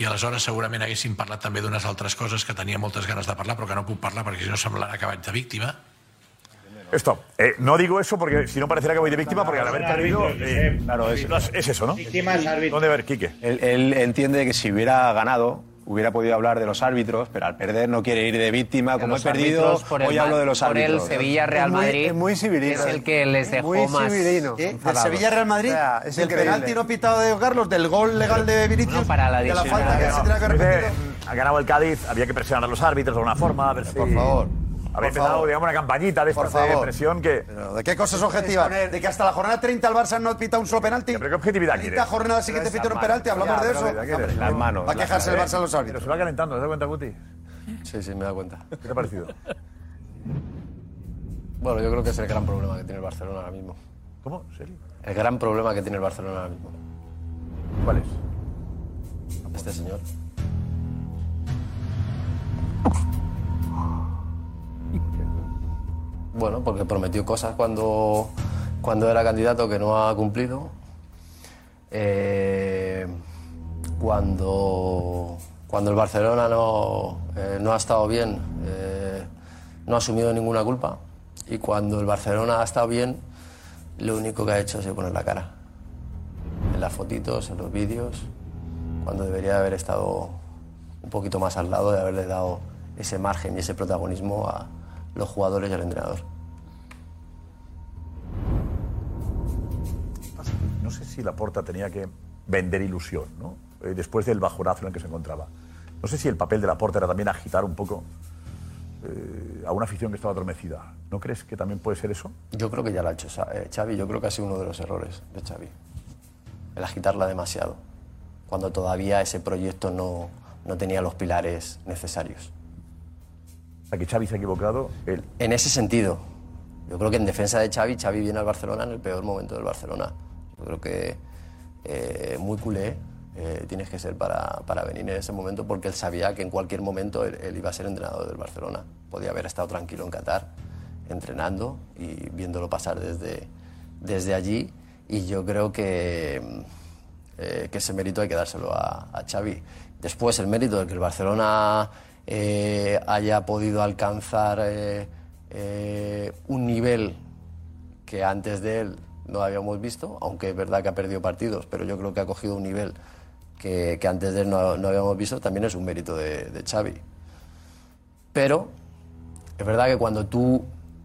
i aleshores segurament haguéssim parlat també d'unes altres coses que tenia moltes ganes de parlar però que no puc parlar perquè si no semblarà que vaig de víctima. Esto, eh, no digo eso porque si no parecerá que voy de víctima, porque al haber perdido. eh, claro, es, es eso, ¿no? Víctimas, árbitros. ¿Dónde ver, Quique? Él, él entiende que si hubiera ganado, hubiera podido hablar de los árbitros, pero al perder no quiere ir de víctima. Como he perdido, por el hoy hablo de los por árbitros. el Sevilla Real Es muy- Madrid es muy civilino. es el que les dejó Muy más civilino. ¿Eh? ¿Del enfadados. Sevilla Real Madrid? O sea, es increíble. penalti no pitado de Carlos, del gol legal de Vinicius, No, para la de la decisión. falta que se tenía que mm, ha ganado el Cádiz, había que presionar a los árbitros de alguna forma, a ver si. Por favor. Había Por empezado, favor. digamos, una campañita de Por esta de favor. presión que. Pero, ¿De qué cosas objetivas? De que hasta la jornada 30 el Barça no pita un solo penalti. ¿Pero qué objetividad 30 quieres? jornadas sí que te pita un penalti, hablamos Ya, de pero eso. Las manos, Va a quejarse el Barça a los Pero árbitros. se va calentando, ¿te das cuenta, Guti? Sí, sí, me da cuenta. ¿Qué te ha parecido? Bueno, yo creo que es el gran problema que tiene el Barcelona ahora mismo. ¿Cómo? ¿En serio? El gran problema que tiene el Barcelona ahora mismo. ¿Cuál es? Este señor. Bueno, porque prometió cosas cuando, cuando era candidato que no ha cumplido. Eh, cuando, cuando el Barcelona no, eh, no ha estado bien, eh, no ha asumido ninguna culpa. Y cuando el Barcelona ha estado bien, lo único que ha hecho es poner la cara. En las fotitos, en los vídeos. cuando debería haber estado un poquito más al lado de haberle dado ese margen y ese protagonismo a los jugadores y al entrenador. Sé si Laporta tenía que vender ilusión, ¿no? Eh, después del bajonazo en el que se encontraba. No sé si el papel de Laporta era también agitar un poco eh, a una afición que estaba adormecida. ¿No crees que también puede ser eso? Yo creo que ya lo ha hecho eh, Xavi, yo creo que ha sido uno de los errores de Xavi. El agitarla demasiado, cuando todavía ese proyecto no, no tenía los pilares necesarios. O sea, que Xavi se ha equivocado. Él. En ese sentido, yo creo que en defensa de Xavi, Xavi viene al Barcelona en el peor momento del Barcelona. Yo creo que eh, muy culé eh, tienes que ser para, para venir en ese momento porque él sabía que en cualquier momento él, él iba a ser entrenador del Barcelona. Podía haber estado tranquilo en Qatar, entrenando y viéndolo pasar desde, desde allí. Y yo creo que, eh, que ese mérito hay que dárselo a, a Xavi. Después el mérito de que el Barcelona eh, haya podido alcanzar eh, eh, un nivel que antes de él no habíamos visto, aunque es verdad que ha perdido partidos, pero yo creo que ha cogido un nivel que, que antes de él no, no habíamos visto, también es un mérito de, de. Pero es verdad que cuando tú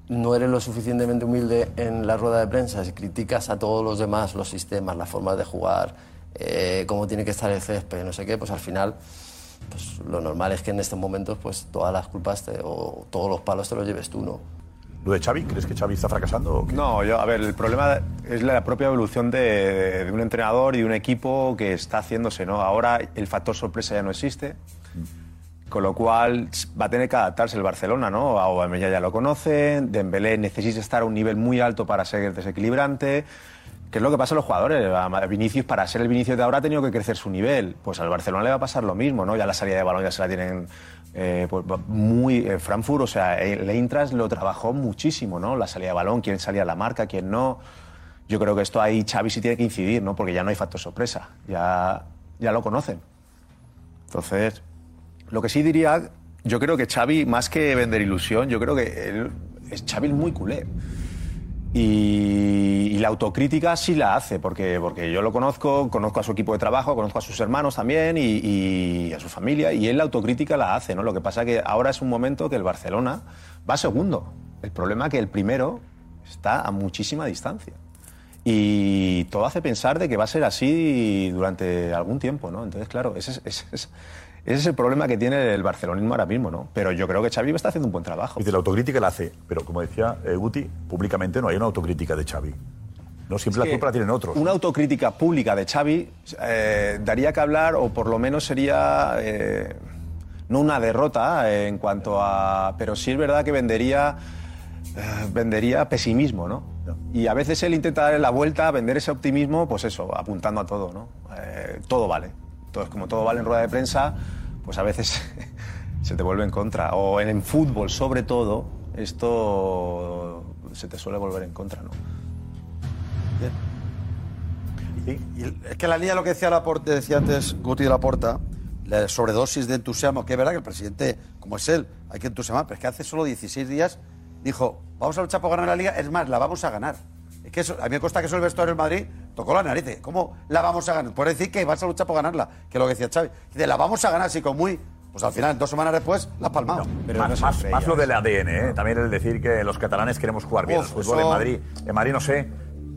no eres lo suficientemente humilde en la rueda de prensa, si criticas a todos los demás, los sistemas, las formas de jugar, eh, cómo tiene que estar el césped, no sé qué, pues al final pues lo normal es que en estos momentos pues todas las culpas te- o todos los palos te los lleves tú, ¿no? ¿Lo de Xavi? ¿Crees que Xavi está fracasando? o qué? No, yo, a ver, el problema es la propia evolución de, de un entrenador y de un equipo que está haciéndose, ¿no? Ahora el factor sorpresa ya no existe, con lo cual va a tener que adaptarse el Barcelona, ¿no? A Aubameyang ya lo conocen, Dembélé necesita estar a un nivel muy alto para ser desequilibrante. ¿Qué es lo que pasa a los jugadores? A Vinicius, para ser el Vinicius de ahora, ha tenido que crecer su nivel. Pues al Barcelona le va a pasar lo mismo, ¿no? Ya la salida de balón ya se la tienen eh, pues, muy... eh, Frankfurt, o sea, el lo trabajó muchísimo, ¿no? La salida de balón, quién salía a la marca, quién no. Yo creo que esto ahí Xavi sí tiene que incidir, ¿no? Porque ya no hay factor sorpresa. Ya, ya lo conocen. Entonces, lo que sí diría, yo creo que Xavi, más que vender ilusión, yo creo que él, es Xavi muy culé. Y, la autocrítica sí la hace, porque, porque yo lo conozco, conozco a su equipo de trabajo, conozco a sus hermanos también y, a su familia, y él la autocrítica la hace, ¿no? Lo que pasa que ahora es un momento que el Barcelona va segundo. El problema es que el primero está a muchísima distancia. Y todo hace pensar de que va a ser así durante algún tiempo, ¿no? Entonces, claro, ese es, ese es- ese es el problema que tiene el barcelonismo ahora mismo, ¿no? Pero yo creo que Xavi está haciendo un buen trabajo. Dice, la autocrítica la hace, pero como decía eh, Guti, públicamente no hay una autocrítica de Xavi. No siempre Es la que culpa la tienen otros. Una autocrítica pública de Xavi eh, daría que hablar, o por lo menos sería eh, no una derrota en cuanto a. Pero sí es verdad que vendería, vendería pesimismo, ¿no? Y a veces él intenta darle la vuelta, vender ese optimismo, pues eso, apuntando a todo, ¿no? Eh, todo vale. Entonces, como todo vale en rueda de prensa, pues a veces se te vuelve en contra. O en, en fútbol, sobre todo, esto se te suele volver en contra, ¿no? El- es que la línea lo que decía Laporte, decía antes Guti de Laporta, la sobredosis de entusiasmo, que es verdad que el presidente, como es él, hay que entusiasmar, pero es que hace solo 16 días dijo, vamos a luchar por ganar la liga, es más, la vamos a ganar. Es que a mí me consta que eso el vestuario del Madrid tocó la nariz. ¿Cómo la vamos a ganar? Puede decir que vas a luchar por ganarla, que es lo que decía Xavi. Dice, la vamos a ganar, así con muy... Pues al final, dos semanas después, la has palmado. más, más- más lo del ADN, ¿eh? también el decir que los catalanes queremos jugar bien Uf, al fútbol eso- en Madrid. En Madrid no sé.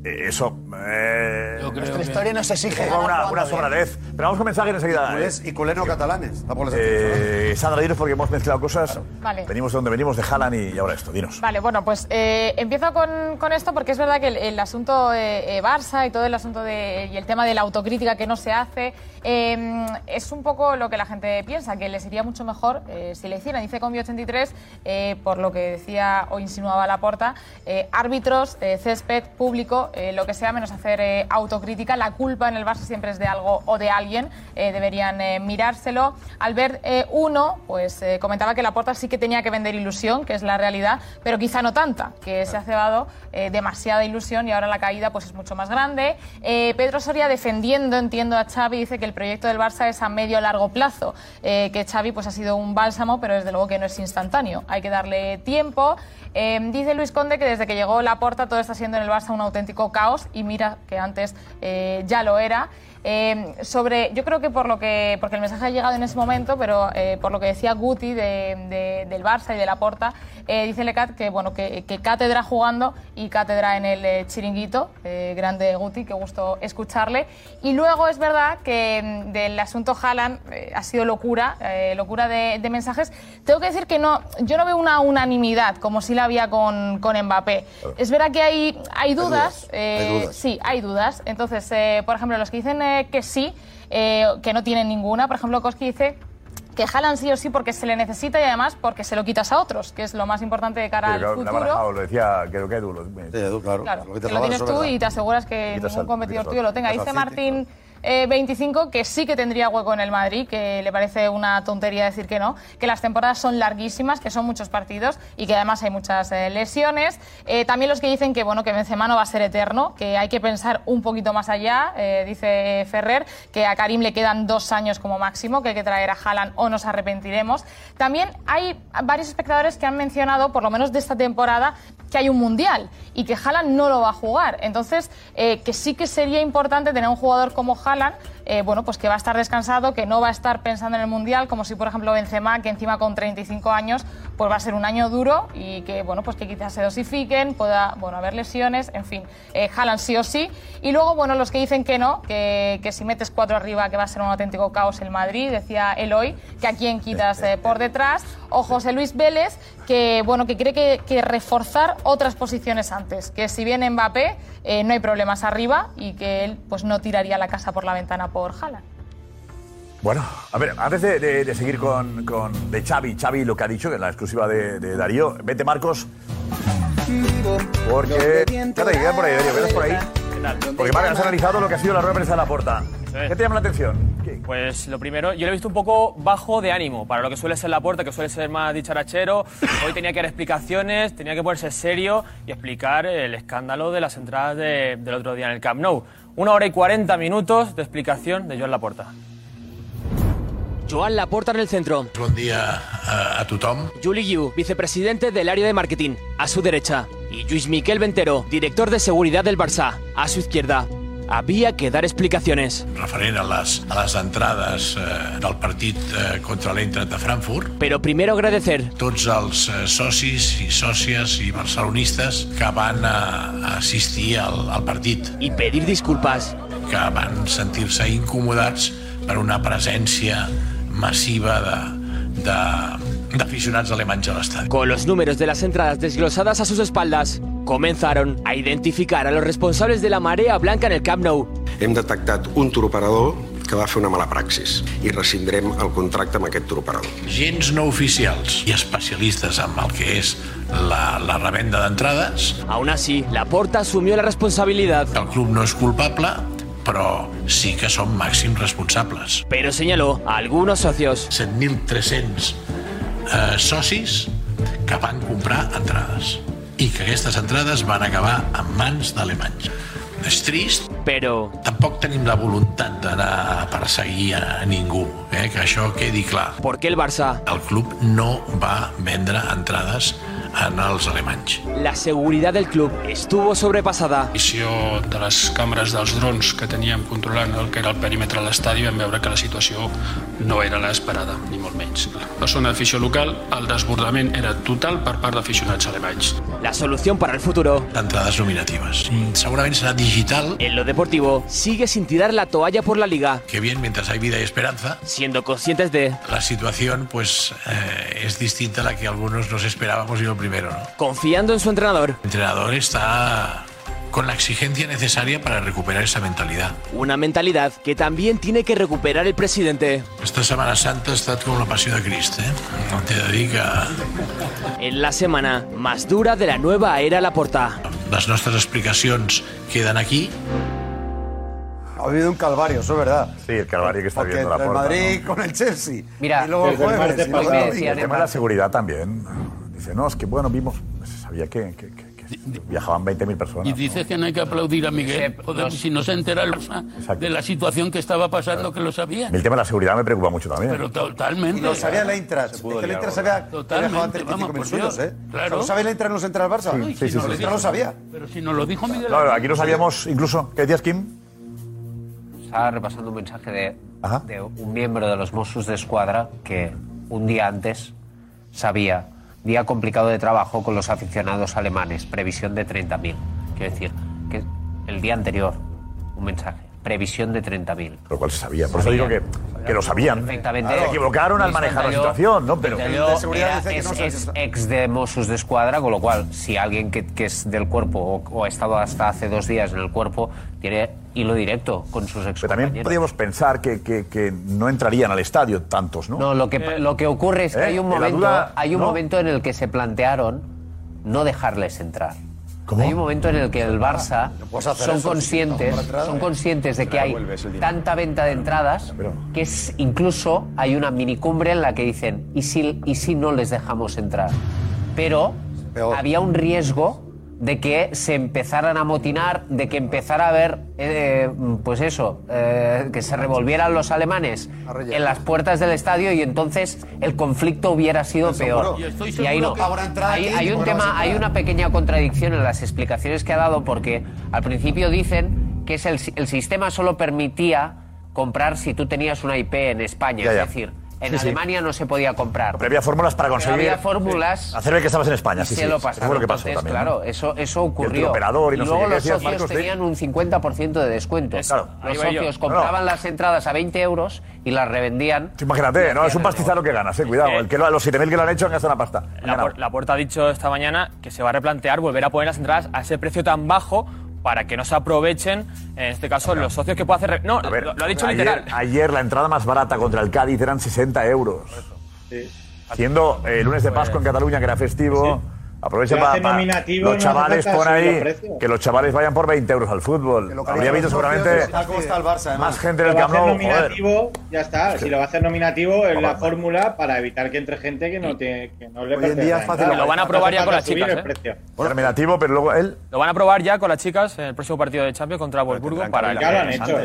Eh, Eso. Eh, Nuestra historia nos exige Una, una, sobradez. Pero vamos con mensajes enseguida. Y culés- y culés no catalanes. tampoco les Eh, Sandra, dinos porque hemos mezclado cosas. Vale. Venimos de donde venimos, de Haaland y, ahora esto. Dinos. Vale, bueno, pues eh, empiezo con, con esto porque es verdad que el, el asunto eh, eh, Barça y todo el asunto de, y el tema de la autocrítica que no se hace eh, es un poco lo que la gente piensa, que les iría mucho mejor eh, si le hicieran. Dice Combi 83, eh, por lo que decía o insinuaba Laporta, eh, árbitros, eh, césped, público, eh, lo que sea, menos hacer eh, autocrítica. La culpa en el Barça siempre es de algo o de alguien, eh, deberían eh, mirárselo. Albert eh, uno, pues eh, comentaba que Laporta sí que tenía que vender ilusión, que es la realidad, pero quizá no tanta, que se ha cebado demasiada ilusión y ahora la caída pues es mucho más grande. Pedro Soria defendiendo, entiendo a Xavi, dice que el proyecto del Barça es a medio o largo plazo, que Xavi pues ha sido un bálsamo, pero desde luego que no es instantáneo, hay que darle tiempo. Dice Luis Conde que desde que llegó Laporta todo está siendo en el Barça un auténtico caos y mira que antes eh, ya lo era. Eh, sobre, yo creo que por lo que, porque el mensaje ha llegado en ese momento, pero eh, por lo que decía Guti de- de- del Barça y de la Porta, eh, dice Lecat que bueno que, que cátedra jugando y cátedra en el eh, chiringuito, eh, grande Guti, que gusto escucharle. Y luego es verdad que mm, del asunto Haaland eh, ha sido locura, locura de, de mensajes. Tengo que decir que no, yo no veo una unanimidad como si la había con, con Mbappé. Es verdad que hay, hay dudas. dudas, eh, hay dudas. Sí, hay dudas. Entonces, por ejemplo, los que dicen que sí, eh, que no tienen ninguna, por ejemplo, Koski dice que Haaland sí o sí porque se le necesita y además porque se lo quitas a otros, que es lo más importante de cara al Pero la ha futuro. barajado, lo decía, creo que Edu. Lo, claro. Claro, que lo tienes tú y te aseguras que ningún al- competidor tuyo al- lo tenga. Dice al Martín eh, 25 que sí que tendría hueco en el Madrid, que le parece una tontería decir que no, que las temporadas son larguísimas, que son muchos partidos y que además hay muchas eh, lesiones. Eh, también los que dicen que bueno que Benzema no va a ser eterno, que hay que pensar un poquito más allá, eh, dice Ferrer, que a Karim le quedan dos años como máximo, que hay que traer a Haaland o nos arrepentiremos. También hay varios espectadores que han mencionado, por lo menos de esta temporada, que hay un mundial y que Haaland no lo va a jugar. Entonces, eh, que sí que sería importante tener un jugador como Haaland, jalan eh, bueno, pues que va a estar descansado, que no va a estar pensando en el mundial, como si, por ejemplo, Benzema, que encima con 35 años, pues va a ser un año duro y que, bueno, pues que quizás se dosifiquen, pueda, bueno, haber lesiones, en fin, eh, Haaland sí o sí. Y luego, bueno, los que dicen que no, que, que si metes cuatro arriba, que va a ser un auténtico caos el Madrid, decía Eloy, que a quién quitas eh, por detrás, o José Luis Vélez, que, bueno, que cree que, que reforzar otras posiciones antes, que si viene Mbappé, eh, no hay problemas arriba y que él, pues no tiraría la casa por la ventana por Haaland. Bueno, a ver, antes de, de- de seguir con, con de Xavi, Xavi lo que ha dicho, que en la exclusiva de, de Darío, vete Marcos, porque... Quédate, quédate por ahí, Darío, quédate por ahí. Porque Marc, has analizado lo que ha sido la rueda de prensa de la porta. ¿Qué te llama la atención? Pues lo primero, yo lo he visto un poco bajo de ánimo para lo que suele ser la puerta, que suele ser más dicharachero. Hoy tenía que dar explicaciones, tenía que ponerse serio y explicar el escándalo de las entradas de- del otro día en el Camp Nou. Una hora y 40 minutos de explicación de Joan Laporta. Joan Laporta en el centro. Bon dia a, a tothom. Juli Guiu, vicepresidente del área de marketing, a su derecha. Y Luis Miquel Ventero, director de seguridad del Barça, a su izquierda. Había que dar explicaciones. Referent a les, a les entrades eh, del partit eh, contra l'Eintracht de Frankfurt, Pero primero agradecer tots els eh, socis i sòcies i barcelonistes que van eh, assistir al, al partit. I pedir disculpas. Que van sentir-se incomodats per una presència massiva de- de- d'aficionats alemanys a l'estadi. Con los números de las entradas desglosadas a sus espaldas, comenzaron a identificar a los responsables de la marea blanca en el Camp Nou. Hem detectat un turoperador que va fer una mala praxis i rescindrem el contracte amb aquest turoperador. Gens no oficials i especialistes en el que és la, la revenda d'entrades. Aún así, Laporta asumió la responsabilidad. El club no és culpable, però sí que són màxims responsables. Pero señaló a algunos socios. 7.300 eh, socis que van comprar entrades i que aquestes entrades van acabar en mans d'alemanys. És trist, però tampoc tenim la voluntat d'anar a perseguir a ningú, eh? que això quedi clar. ¿Por qué el Barça? El club no va vendre entrades en els alemanys. La seguridad del club estuvo sobrepasada. visió de les càmeres dels drons que teníem controlant el que era el perímetre de l'estadi vam veure que la situació no era l'esperada, ni molt menys. La zona d'afició local, el desbordament era total per part d'aficionats alemanys. La solución para el futuro. Entrades nominatives. Mm, Segurament serà digital. En lo deportivo, sigue sin tirar la toalla por la liga, Que bien, mientras hay vida y esperanza, siendo conscientes de, la situación pues eh, es distinta a la que algunos nos esperábamos y lo primero. ¿no? confiando en su entrenador. El entrenador está con la exigencia necesaria para recuperar esa mentalidad. Una mentalidad que también tiene que recuperar el presidente. Esta Setmana Santa ha estat com la passió de Crist, eh? T'he de dir que En la semana más dura de la nueva era Laporta. les nostres explicacions queden aquí. Ha habido un calvario, eso es verdad. Sí, el calvario que está Porque viendo la el porta. Madrid ¿no? con el Chelsea. Mira, y luego el el jueves. el decían El tema de la seguridad también. Dice, no, es que bueno, vimos, se sabía que, que- que- que Viajaban 20.000 personas. Y dices que no hay que aplaudir a Miguel. Joder, si no se entera el Barça de la situación que estaba pasando, que lo sabía. El tema de la seguridad me preocupa mucho también. Pero totalmente. Y lo sabía el Eintracht. Es que el Eintracht sabía que Totalmente, antes vamos, 25.000 por suyos, Dios. ¿eh? Claro. ¿Lo sabía el Eintracht en los entra al Barça? Sí, sí, sí, no, sí. no lo sabía. Pero si nos lo dijo Miguel. Claro, aquí no sabíamos incluso. ¿Qué decías, Kim? Estaba repasando un mensaje de, de un miembro de los Mossos de Escuadra que un día antes sabía, día complicado de trabajo con los aficionados alemanes, previsión de 30.000. Quiero decir, que el día anterior, un mensaje, previsión de 30.000. Lo cual se sabía. Por eso digo que, que lo sabían. Perfectamente. Se equivocaron al manejar la situación, ¿no? Pero Ventalló era- es, es ex de Mossos de Escuadra, con lo cual, si alguien que, que es del cuerpo o, o ha estado hasta hace dos días en el cuerpo, tiene hilo directo con sus ex también podríamos pensar que, que- que no entrarían al estadio tantos, ¿no? No, lo que, lo que ocurre es que ¿Eh? hay un En la momento, duda, hay un ¿no? momento en el que se plantearon no dejarles entrar. Hay un momento en el que el Barça puedes hacer son eso, conscientes, si son conscientes de que Pero hay tanta venta de entradas que es, incluso hay una minicumbre en la que dicen ¿y si, y si no les dejamos entrar? Pero había un riesgo de que se empezaran a motinar, de que empezara a haber, eh, pues eso, eh, que se revolvieran los alemanes en las puertas del estadio y entonces el conflicto hubiera sido peor. Y ahí no. Hay, un tema, hay una pequeña contradicción en las explicaciones que ha dado porque al principio dicen que es el, el sistema solo permitía comprar si tú tenías una IP en España, Ya, ya. es decir, en Sí, sí. Alemania no se podía comprar. Pero había fórmulas para Pero conseguir. había fórmulas. Hacer ver que estabas en España, y sí, se sí. lo Eso fue pasaron. lo que pasó Entonces, también. Claro, ¿no? eso, eso Y el ocurrió. y no sé luego qué. ¿Qué los decías, socios Marcos, sí? tenían un 50% de descuento. Claro. Los socios No, no. compraban las entradas a 20 euros y las revendían. Imagínate, ¿no? Es un pastizal lo que ganas, eh. Cuidado. El que lo- los 7.000 que lo han hecho han gastado una pasta. Por- la puerta ha dicho esta mañana que se va a replantear volver a poner las entradas a ese precio tan bajo para que no se aprovechen, en este caso, los socios que puede hacer. re- No, lo, lo ha dicho ayer, literal. Ayer la entrada más barata contra el Cádiz eran 60 euros. Siendo eh, el lunes de Pascua en Cataluña, que era festivo. Aprovecha Si para, los chavales subir ahí que los chavales vayan por 20 euros al fútbol. Habría habido seguramente Tal como está el Barça, además. más gente en Si el lo va a Camp nominativo, ya está. Si lo va a hacer nominativo, es la fórmula para evitar que entre gente que no, te, que no le Hoy en pertenece día la es fácil. entrada. Lo van a probar ya con las chicas, ¿eh? Nominativo, pero luego él. Lo van a probar ya con las chicas en el próximo partido de Champions contra Wolfsburgo para Ya lo han hecho.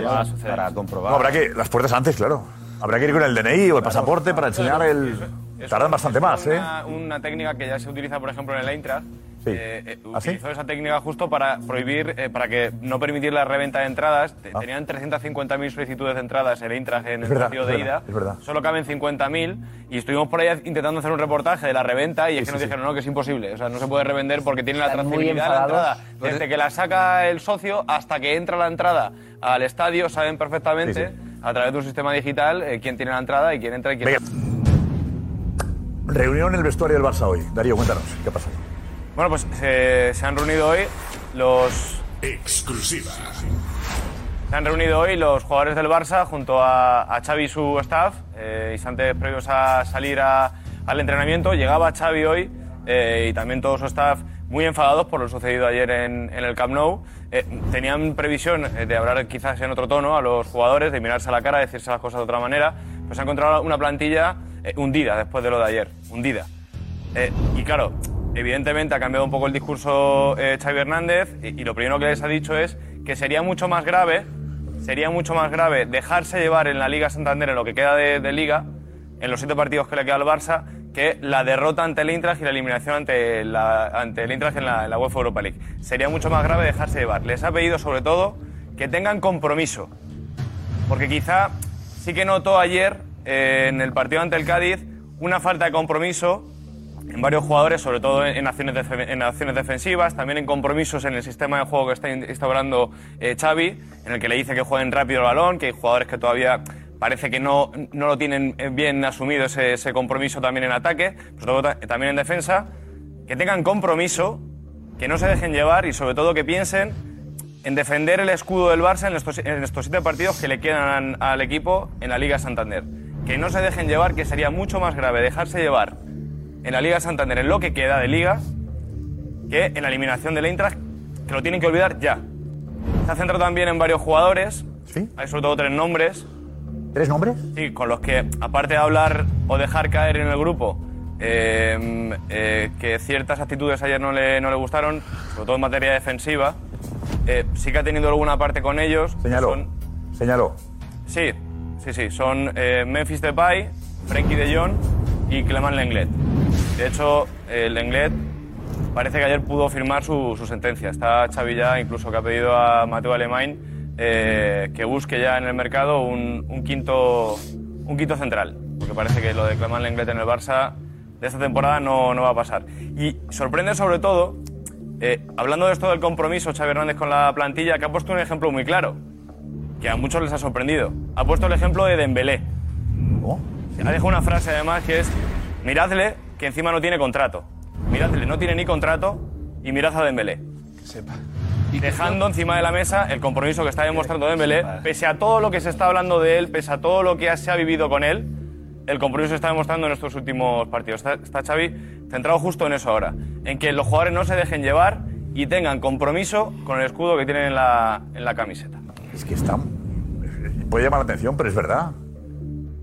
No, habrá que. Las puertas antes, claro. Habrá que ir con el DNI o el pasaporte para enseñar el. Tardan bastante más, ¿eh? Una, una técnica que ya se utiliza, por ejemplo, en el Eintracht. Sí. eh, eh, ¿Ah, sí? utilizó esa técnica justo para prohibir, eh, para que no permitir la reventa de entradas. Te- Tenían 350.000 solicitudes de entradas el Eintracht en Ah. Es el verdad, partido es de verdad, ida. es verdad. Solo caben 50.000 y estuvimos por ahí intentando hacer un reportaje de la reventa y es Sí, que nos sí, dijeron no, que es imposible. O sea, no se puede revender porque tiene la de la entrada. Desde que la saca el socio hasta que entra la entrada al estadio saben perfectamente a través de un sistema digital eh, quién tiene la entrada y quién entra y quién Venga. Reunión en el vestuario del Barça hoy. Darío, cuéntanos, ¿qué pasa? Bueno, pues se, se han reunido hoy los. Exclusiva. Se han reunido hoy los jugadores del Barça junto a, a Xavi y su staff, eh, instantes previos a salir a- al entrenamiento. Llegaba Xavi hoy eh, y también todo su staff muy enfadados por lo sucedido ayer en, en el Camp Nou. Eh, tenían previsión eh, de hablar quizás en otro tono a los jugadores, de mirarse a la cara, decirse las cosas de otra manera. Pues se ha encontrado una plantilla eh, hundida después de lo de ayer, hundida. Eh, y claro, evidentemente ha cambiado un poco el discurso eh, Xavi Hernández y, lo primero que les ha dicho es que sería mucho más grave, sería mucho más grave dejarse llevar en la Liga Santander en lo que queda de, Liga, en los siete partidos que le queda al Barça, que la derrota ante el Eintracht y la eliminación ante el Eintracht en la, en la UEFA Europa League. Sería mucho más grave dejarse llevar. Les ha pedido sobre todo que tengan compromiso, porque quizá sí que notó ayer eh, en el partido ante el Cádiz una falta de compromiso en varios jugadores, sobre todo en, acciones, en acciones defensivas, también en compromisos en el sistema de juego que está in- instaurando eh, Xavi, en el que le dice que jueguen rápido el balón, que hay jugadores que todavía parece que no, no lo tienen eh, bien asumido ese, ese compromiso también en ataque, ta- también en defensa, que tengan compromiso, que no se dejen llevar y sobre todo que piensen en defender el escudo del Barça en estos, en estos siete partidos que le quedan al equipo en la Liga Santander. Que no se dejen llevar, que sería mucho más grave dejarse llevar en la Liga Santander en lo que queda de Liga que en la eliminación del Eintracht, que lo tienen que olvidar ya. Se ha centrado también en varios jugadores. Hay sobre todo tres nombres. ¿Tres nombres? Sí, con los que, aparte de hablar o dejar caer en el grupo eh, eh, que ciertas actitudes ayer no le, no le gustaron, sobre todo en materia defensiva. Eh, sí que ha tenido alguna parte con ellos. Señaló. Señaló. Sí, sí, sí. Son eh, Memphis Depay, Frenkie de Jong y Clement Lenglet. De hecho, el Lenglet parece que ayer pudo firmar su, su sentencia. Está Xavi ya, incluso que ha pedido a Mateo Alemán eh, que busque ya en el mercado un, un quinto, un quinto central. Porque parece que lo de Clement Lenglet en el Barça de esta temporada no, no va a pasar. Y sorprende sobre todo, eh, hablando de esto del compromiso, Xavi Hernández con la plantilla, que ha puesto un ejemplo muy claro, que a muchos les ha sorprendido. Ha puesto el ejemplo de Dembélé. Ha dejado una frase además que es, miradle que encima no tiene contrato. Miradle, no tiene ni contrato y mirad a Dembélé. Dejando encima de la mesa el compromiso que está demostrando Dembélé, pese a todo lo que se está hablando de él, pese a todo lo que se ha vivido con él, el compromiso que está demostrando en estos últimos partidos. Está, está Xavi centrado justo en eso ahora, en que los jugadores no se dejen llevar y tengan compromiso con el escudo que tienen en la, en la camiseta. Es que está. Puede llamar la atención, pero es verdad.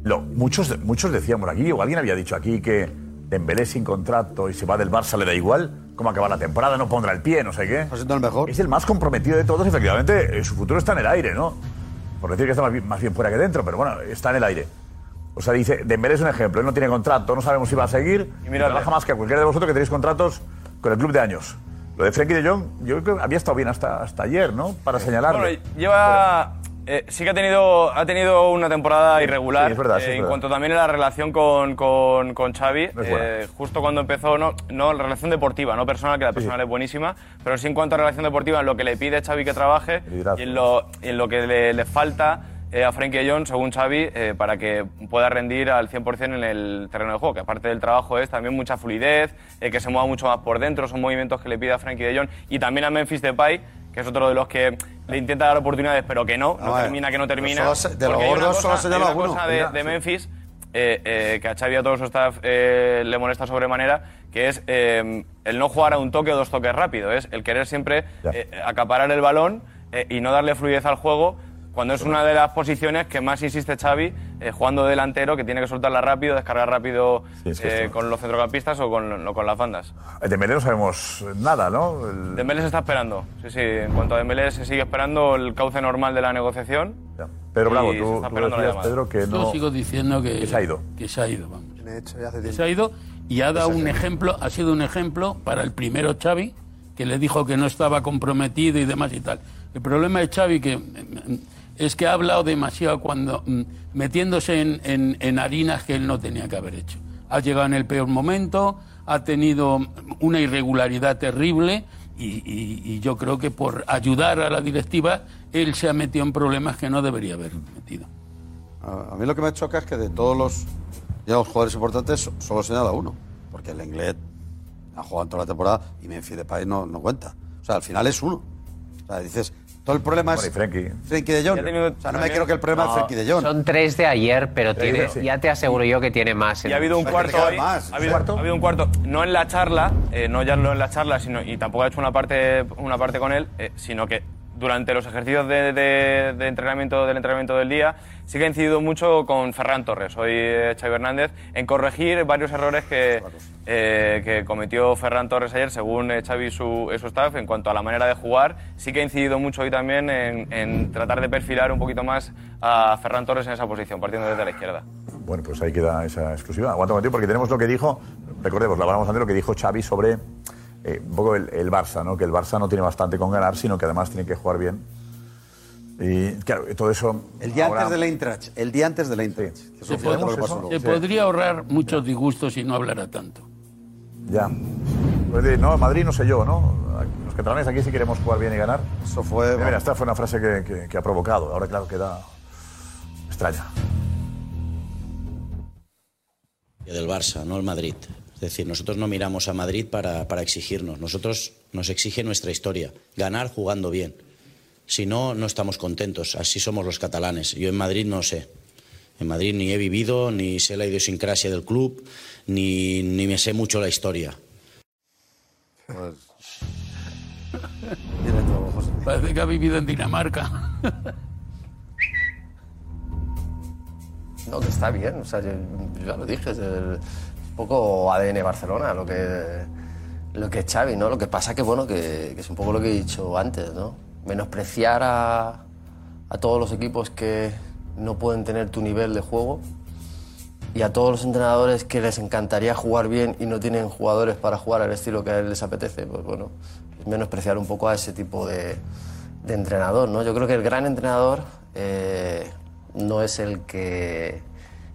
Lo, muchos, muchos decíamos aquí, o alguien había dicho aquí que Dembélé sin contrato y se va del Barça le da igual cómo acaba la temporada, no pondrá el pie, no sé qué. el mejor. Es el más comprometido de todos, efectivamente, eh, su futuro está en el aire, ¿no? Por decir que está más bien, más bien fuera que dentro, pero bueno, está en el aire. O sea, dice, Dembélé es un ejemplo, él no tiene contrato, no sabemos si va a seguir, y miradle. trabaja más que cualquiera de vosotros que tenéis contratos con el club de años. Lo de Frenkie de Jong, yo creo que había estado bien hasta, hasta ayer, ¿no? Para señalarlo. Bueno, lleva. eh, sí que ha tenido, ha tenido una temporada irregular. Sí, es verdad, sí, eh, es en cuanto también a la relación con, con, con Xavi. No eh, justo cuando empezó, no, no, la relación deportiva, no personal, que la personal es buenísima, pero sí en cuanto a relación deportiva, en lo que le pide Xavi que trabaje y en lo, y en lo que le, le falta eh, a Frenkie de Jong, según Xavi, eh, para que pueda rendir al 100% en el terreno de juego, que aparte del trabajo es también mucha fluidez, eh, que se mueva mucho más por dentro, son movimientos que le pide a Frenkie de Jong y también a Memphis Depay, que es otro de los que le intenta dar oportunidades, pero que no, no vale. termina, que no termina. Se- de los gordos solo se llama uno. cosa de, Mira, de. Memphis eh, que a Xavi y a todo su staff le molesta sobremanera, que es el no jugar a un toque o dos toques rápido, es el querer siempre acaparar el balón y no darle fluidez al juego, cuando es una de las posiciones que más insiste Xavi, eh, jugando delantero, que tiene que soltarla rápido, descargar rápido es que eh, esto- con los centrocampistas o con, o con las bandas. De Dembélé no sabemos nada, ¿no? El- Dembélé se está esperando, sí, sí, en cuanto a Dembélé se sigue esperando el cauce normal de la negociación. Pedro Bravo, y se tú, está tú esperando la decías, llamada. Pedro, que Yo no... sigo diciendo que, que se ha ido. Que se ha ido, vamos. Tiene hecho ya hace Que tiempo. se ha ido y ha dado un ejemplo, ha sido un ejemplo para el primero Xavi, que le dijo que no estaba comprometido y demás y tal. El problema de Xavi que mm, es que ha hablado demasiado cuando mm, metiéndose en, en- harinas que él no tenía que haber hecho. Ha llegado en el peor momento, ha tenido una irregularidad terrible y, y- yo creo que por ayudar a la directiva él se ha metido en problemas que no debería haber metido. A, mí lo que me choca es que de todos los, los jugadores importantes so- solo señala uno. Porque el Inglés ha jugado toda la temporada y Memphis Depay no, no cuenta. O sea, al final es uno. O sea, dices, todo el problema es Frenkie de Jong. O sea, no me creo que el problema es Frenkie de Jong. Son tres de ayer, pero tiene, sí. ya te aseguro yo que tiene más. Y ha habido un cuarto hoy. Ha habido, ha habido un cuarto, no en la charla, eh, no ya no en la charla, sino, y tampoco ha hecho una parte, una parte con él, eh, sino que durante los ejercicios de, de- de entrenamiento del entrenamiento del día sí que ha incidido mucho con Ferran Torres, hoy eh, Xavi Hernández, en corregir varios errores que, eh, que cometió Ferran Torres ayer, según eh, Xavi y su, y su staff, en cuanto a la manera de jugar. Sí que ha incidido mucho hoy también en, en tratar de perfilar un poquito más a Ferran Torres en esa posición, partiendo desde la izquierda. Bueno, pues ahí queda esa exclusiva. Aguanta un momentito porque tenemos lo que dijo, recordemos, lo hablamos antes, lo que dijo Xavi sobre un poco el, el Barça, ¿no? Que el Barça no tiene bastante con ganar, sino que además tiene que jugar bien. Y claro, todo eso... El día ahora- antes del Eintracht. El día antes Se, pod- lo que pasó se luego. podría ahorrar muchos disgustos si no hablara tanto. Ya. Pues de, no, Madrid no sé yo, ¿no? Los catalanes aquí sí queremos jugar bien y ganar. Eso fue... Mira, esta fue una frase que, que- que ha provocado. Ahora, claro, queda extraña. del Barça, no el Madrid. Es decir, nosotros no miramos a Madrid para, para exigirnos. Nosotros nos exige nuestra historia, ganar jugando bien. Si no, no estamos contentos. Así somos los catalanes. Yo en Madrid no sé. En Madrid ni he vivido, ni sé la idiosincrasia del club, ni, ni me sé mucho la historia. Pues, Parece que ha vivido en Dinamarca. No, que está bien, o sea, yo, yo ya lo dije. el- un poco ADN Barcelona, lo que, lo que es Xavi, ¿no? Lo que pasa que, bueno, que, que es un poco lo que he dicho antes, ¿no? Menospreciar a, a todos los equipos que no pueden tener tu nivel de juego y a todos los entrenadores que les encantaría jugar bien y no tienen jugadores para jugar al estilo que a él les apetece, pues bueno, es menospreciar un poco a ese tipo de, de entrenador, ¿no? Yo creo que el gran entrenador eh, no es el que,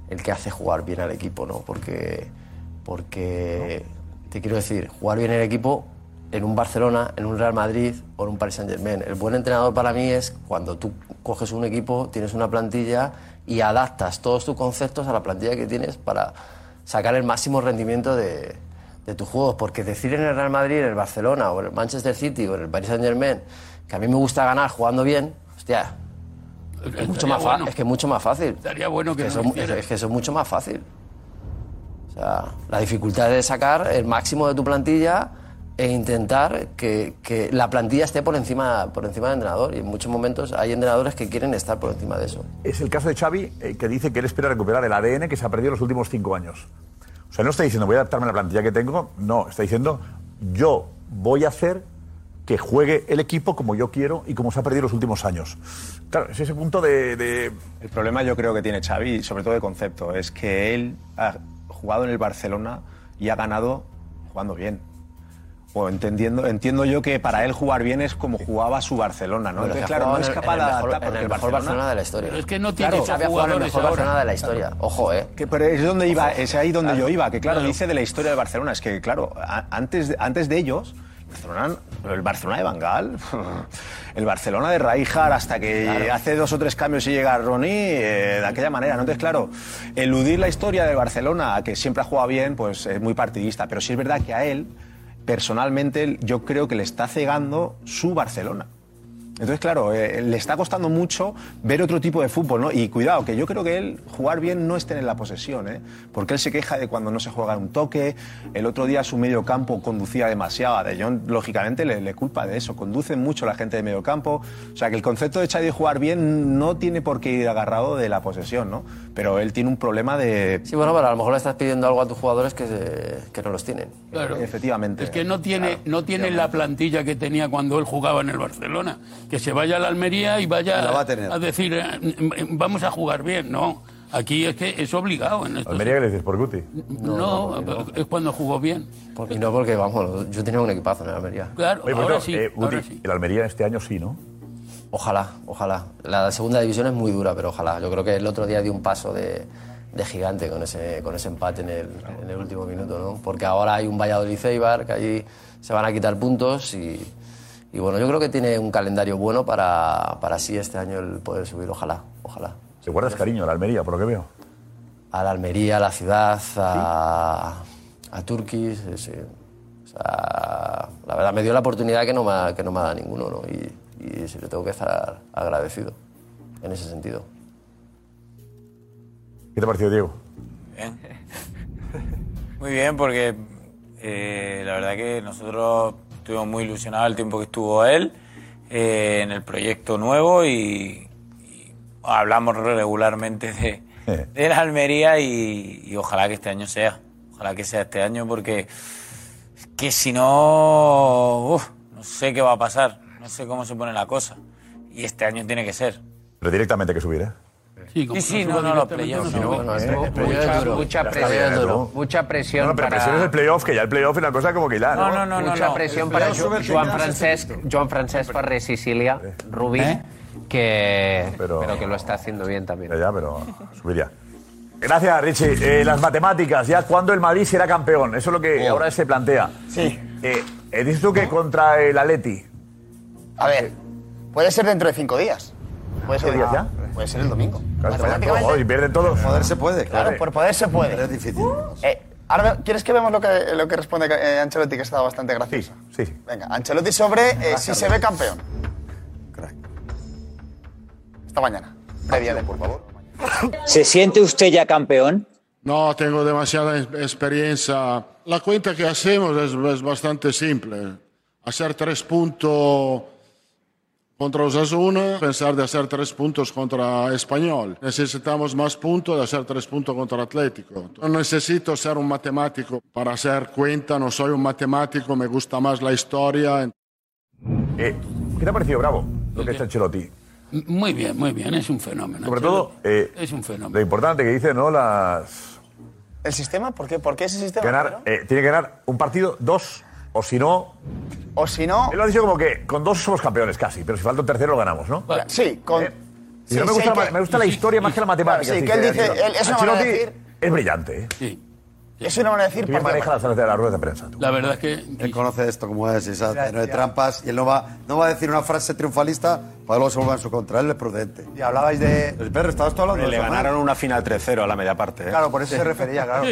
el que hace jugar bien al equipo, ¿no? Porque, porque te quiero decir, jugar bien el equipo en un Barcelona, en un Real Madrid o en un Paris Saint Germain. El buen entrenador para mí es cuando tú coges un equipo, tienes una plantilla y adaptas todos tus conceptos a la plantilla que tienes para sacar el máximo rendimiento de, de tus juegos. Porque decir en el Real Madrid, en el Barcelona o en el Manchester City o en el Paris Saint Germain que a mí me gusta ganar jugando bien, hostia, es, que es mucho, más bueno. es que es mucho más fácil. Estaría bueno que Es no eso, lo hiciera. es que eso es mucho más fácil. O sea, la dificultad es sacar el máximo de tu plantilla e intentar que, que la plantilla esté por encima, por encima del entrenador. Y en muchos momentos hay entrenadores que quieren estar por encima de eso. Es el caso de Xavi, eh, que dice que él espera recuperar el ADN que se ha perdido en los últimos cinco años. O sea, no está diciendo voy a adaptarme a la plantilla que tengo, no, está diciendo yo voy a hacer que juegue el equipo como yo quiero y como se ha perdido en los últimos años. Claro, es ese punto de... de- El problema yo creo que tiene Xavi, sobre todo de concepto, es que él ha jugado en el Barcelona y ha ganado jugando bien. O entendiendo, entiendo yo que para él jugar bien es como jugaba su Barcelona, ¿no? Entonces, claro, no es capaz de adaptar en porque el mejor Barcelona de la historia. Pero es que no tiene Claro, Xavi ha jugado en el mejor ahora. Barcelona de la historia. Ojo, ¿eh? Que, pero es donde iba, es ahí donde Claro. yo iba, que claro, Claro. dice de la historia de Barcelona, es que claro, antes, de- antes de ellos, Barcelona, el Barcelona de Bangal, el Barcelona de Rijkaard, hasta que Claro. hace dos o tres cambios y llega Ronnie, eh, de aquella manera, ¿no? Entonces, claro, eludir la historia de Barcelona, que siempre ha jugado bien, pues es muy partidista, pero sí es verdad que a él, personalmente, yo creo que le está cegando su Barcelona. Entonces, claro, eh, le está costando mucho ver otro tipo de fútbol, ¿no? Y cuidado, que yo creo que él jugar bien no es tener la posesión, ¿eh? Porque él se queja de cuando no se juega un toque. El otro día su medio campo conducía demasiado. De lógicamente, le, le culpa de eso. Conduce mucho la gente de medio campo. O sea, que el concepto de Xavi de jugar bien no tiene por qué ir agarrado de la posesión, ¿no? Pero él tiene un problema de... Sí, bueno, pero a lo mejor le estás pidiendo algo a tus jugadores que, se- que no los tienen. Claro. Efectivamente. Es que no tiene, no tiene la plantilla que tenía cuando él jugaba en el Barcelona. Que se vaya a la Almería y vaya La va a tener. a decir, eh, vamos a jugar bien. No, aquí es que es obligado en estos Almería, ¿qué le dices por Guti? No, es cuando jugó bien. Y no porque, vamos, yo tenía un equipazo en el Almería. Claro, Oye, por ahora cierto, sí, eh, Guti, ahora sí. el Almería este año sí, ¿no? Ojalá, ojalá. La segunda división es muy dura, pero ojalá. Yo creo que el otro día dio un paso de, de gigante con ese, con ese empate en el, en el último minuto, ¿no? Porque ahora hay un Valladolid Eibar que allí se van a quitar puntos y, y bueno, yo creo que tiene un calendario bueno para, para así este año el poder subir, ojalá, ojalá. ¿Te guardas cariño a la Almería, por lo que veo? A la Almería, a la ciudad, a, a Turquís, sí, sí. O sea, la verdad me dio la oportunidad que no me que no me ha dado ninguno, ¿no? Y, y sí le tengo que estar agradecido en ese sentido. ¿Qué te ha parecido, Diego? Bien. Muy bien, porque eh, la verdad que nosotros estuvimos muy ilusionados el tiempo que estuvo él eh, en el proyecto nuevo y, y hablamos regularmente de, de la Almería y, y ojalá que este año sea. Ojalá que sea este año porque es que si no, uf, no sé qué va a pasar, no sé cómo se pone la cosa. Y este año tiene que ser. Pero directamente hay que subir, ¿eh? Sí, Sí, sí, no, no, los playoffs. No, no. no, es- Mucha- presión, mucha presión No, pero para... presión es el playoff, que ya el playoff es una cosa como que ya, ¿no? No, no, no, mucha no. presión para Joan Francesc, Joan Francesc Ferrer Sicilia, Rubí, ¿Eh? que, Pero- pero... que lo está haciendo bien también. Ya, ya, pero subiría. Gracias, Richie. Eh, las matemáticas, ya cuando el Madrid será campeón, eso es lo que ahora se plantea. Sí. Eh, eh, dices tú que contra el Atleti. A ver, puede ser dentro de cinco días. Puede ser, días ya? Puede ser el domingo. Claro, se fallan todos, Matemáticamente, joder, y pierden todos. Poder se puede, claro, claro. por poder se puede. Pero es difícil. Eh, ahora, ¿quieres que veamos lo que, lo que responde eh, Ancelotti, que está bastante gracioso? Sí, sí. Venga, Ancelotti sobre eh, si se ve campeón. Esta mañana. Media de, por favor. ¿Se siente usted ya campeón? No, tengo demasiada ex- experiencia. La cuenta que hacemos es, es bastante simple. Hacer tres puntos contra Osasuna, pensar de hacer tres puntos contra Español. Necesitamos más puntos de hacer tres puntos contra Atlético. No necesito ser un matemático para hacer cuenta, no soy un matemático, me gusta más la historia. Eh, ¿Qué te ha parecido, Bravo, lo que ha hecho Ancelotti? Muy bien, muy bien, es un fenómeno. Sobre todo, eh, es un fenómeno. lo importante que dice, ¿no? Las... ¿El sistema? ¿Por qué, ¿Por qué ese sistema? Ganar, eh, tiene que ganar un partido, dos, o si no... O si no... Él lo ha dicho como que con dos somos campeones casi, pero si falta un tercero lo ganamos, ¿no? Sí, con... Sí, no me, sí, gusta, la- que- me gusta la historia más que la matemática. Claro, sí, que él dice- él- es una manera de decir- Es brillante, ¿eh? Es una manera de decir... Porque- maneja las de las ruedas de prensa. tú. La verdad es que... Él conoce esto como es, y sabe, no hay trampas, y él no va, no va a decir una frase triunfalista para luego se vuelva en su contra. Él es prudente. Y hablabais de... El perro, estabas tú hablando de Le eso, ¿no? ganaron una final 3-0 a la media parte. ¿eh? Claro, por eso se refería, claro.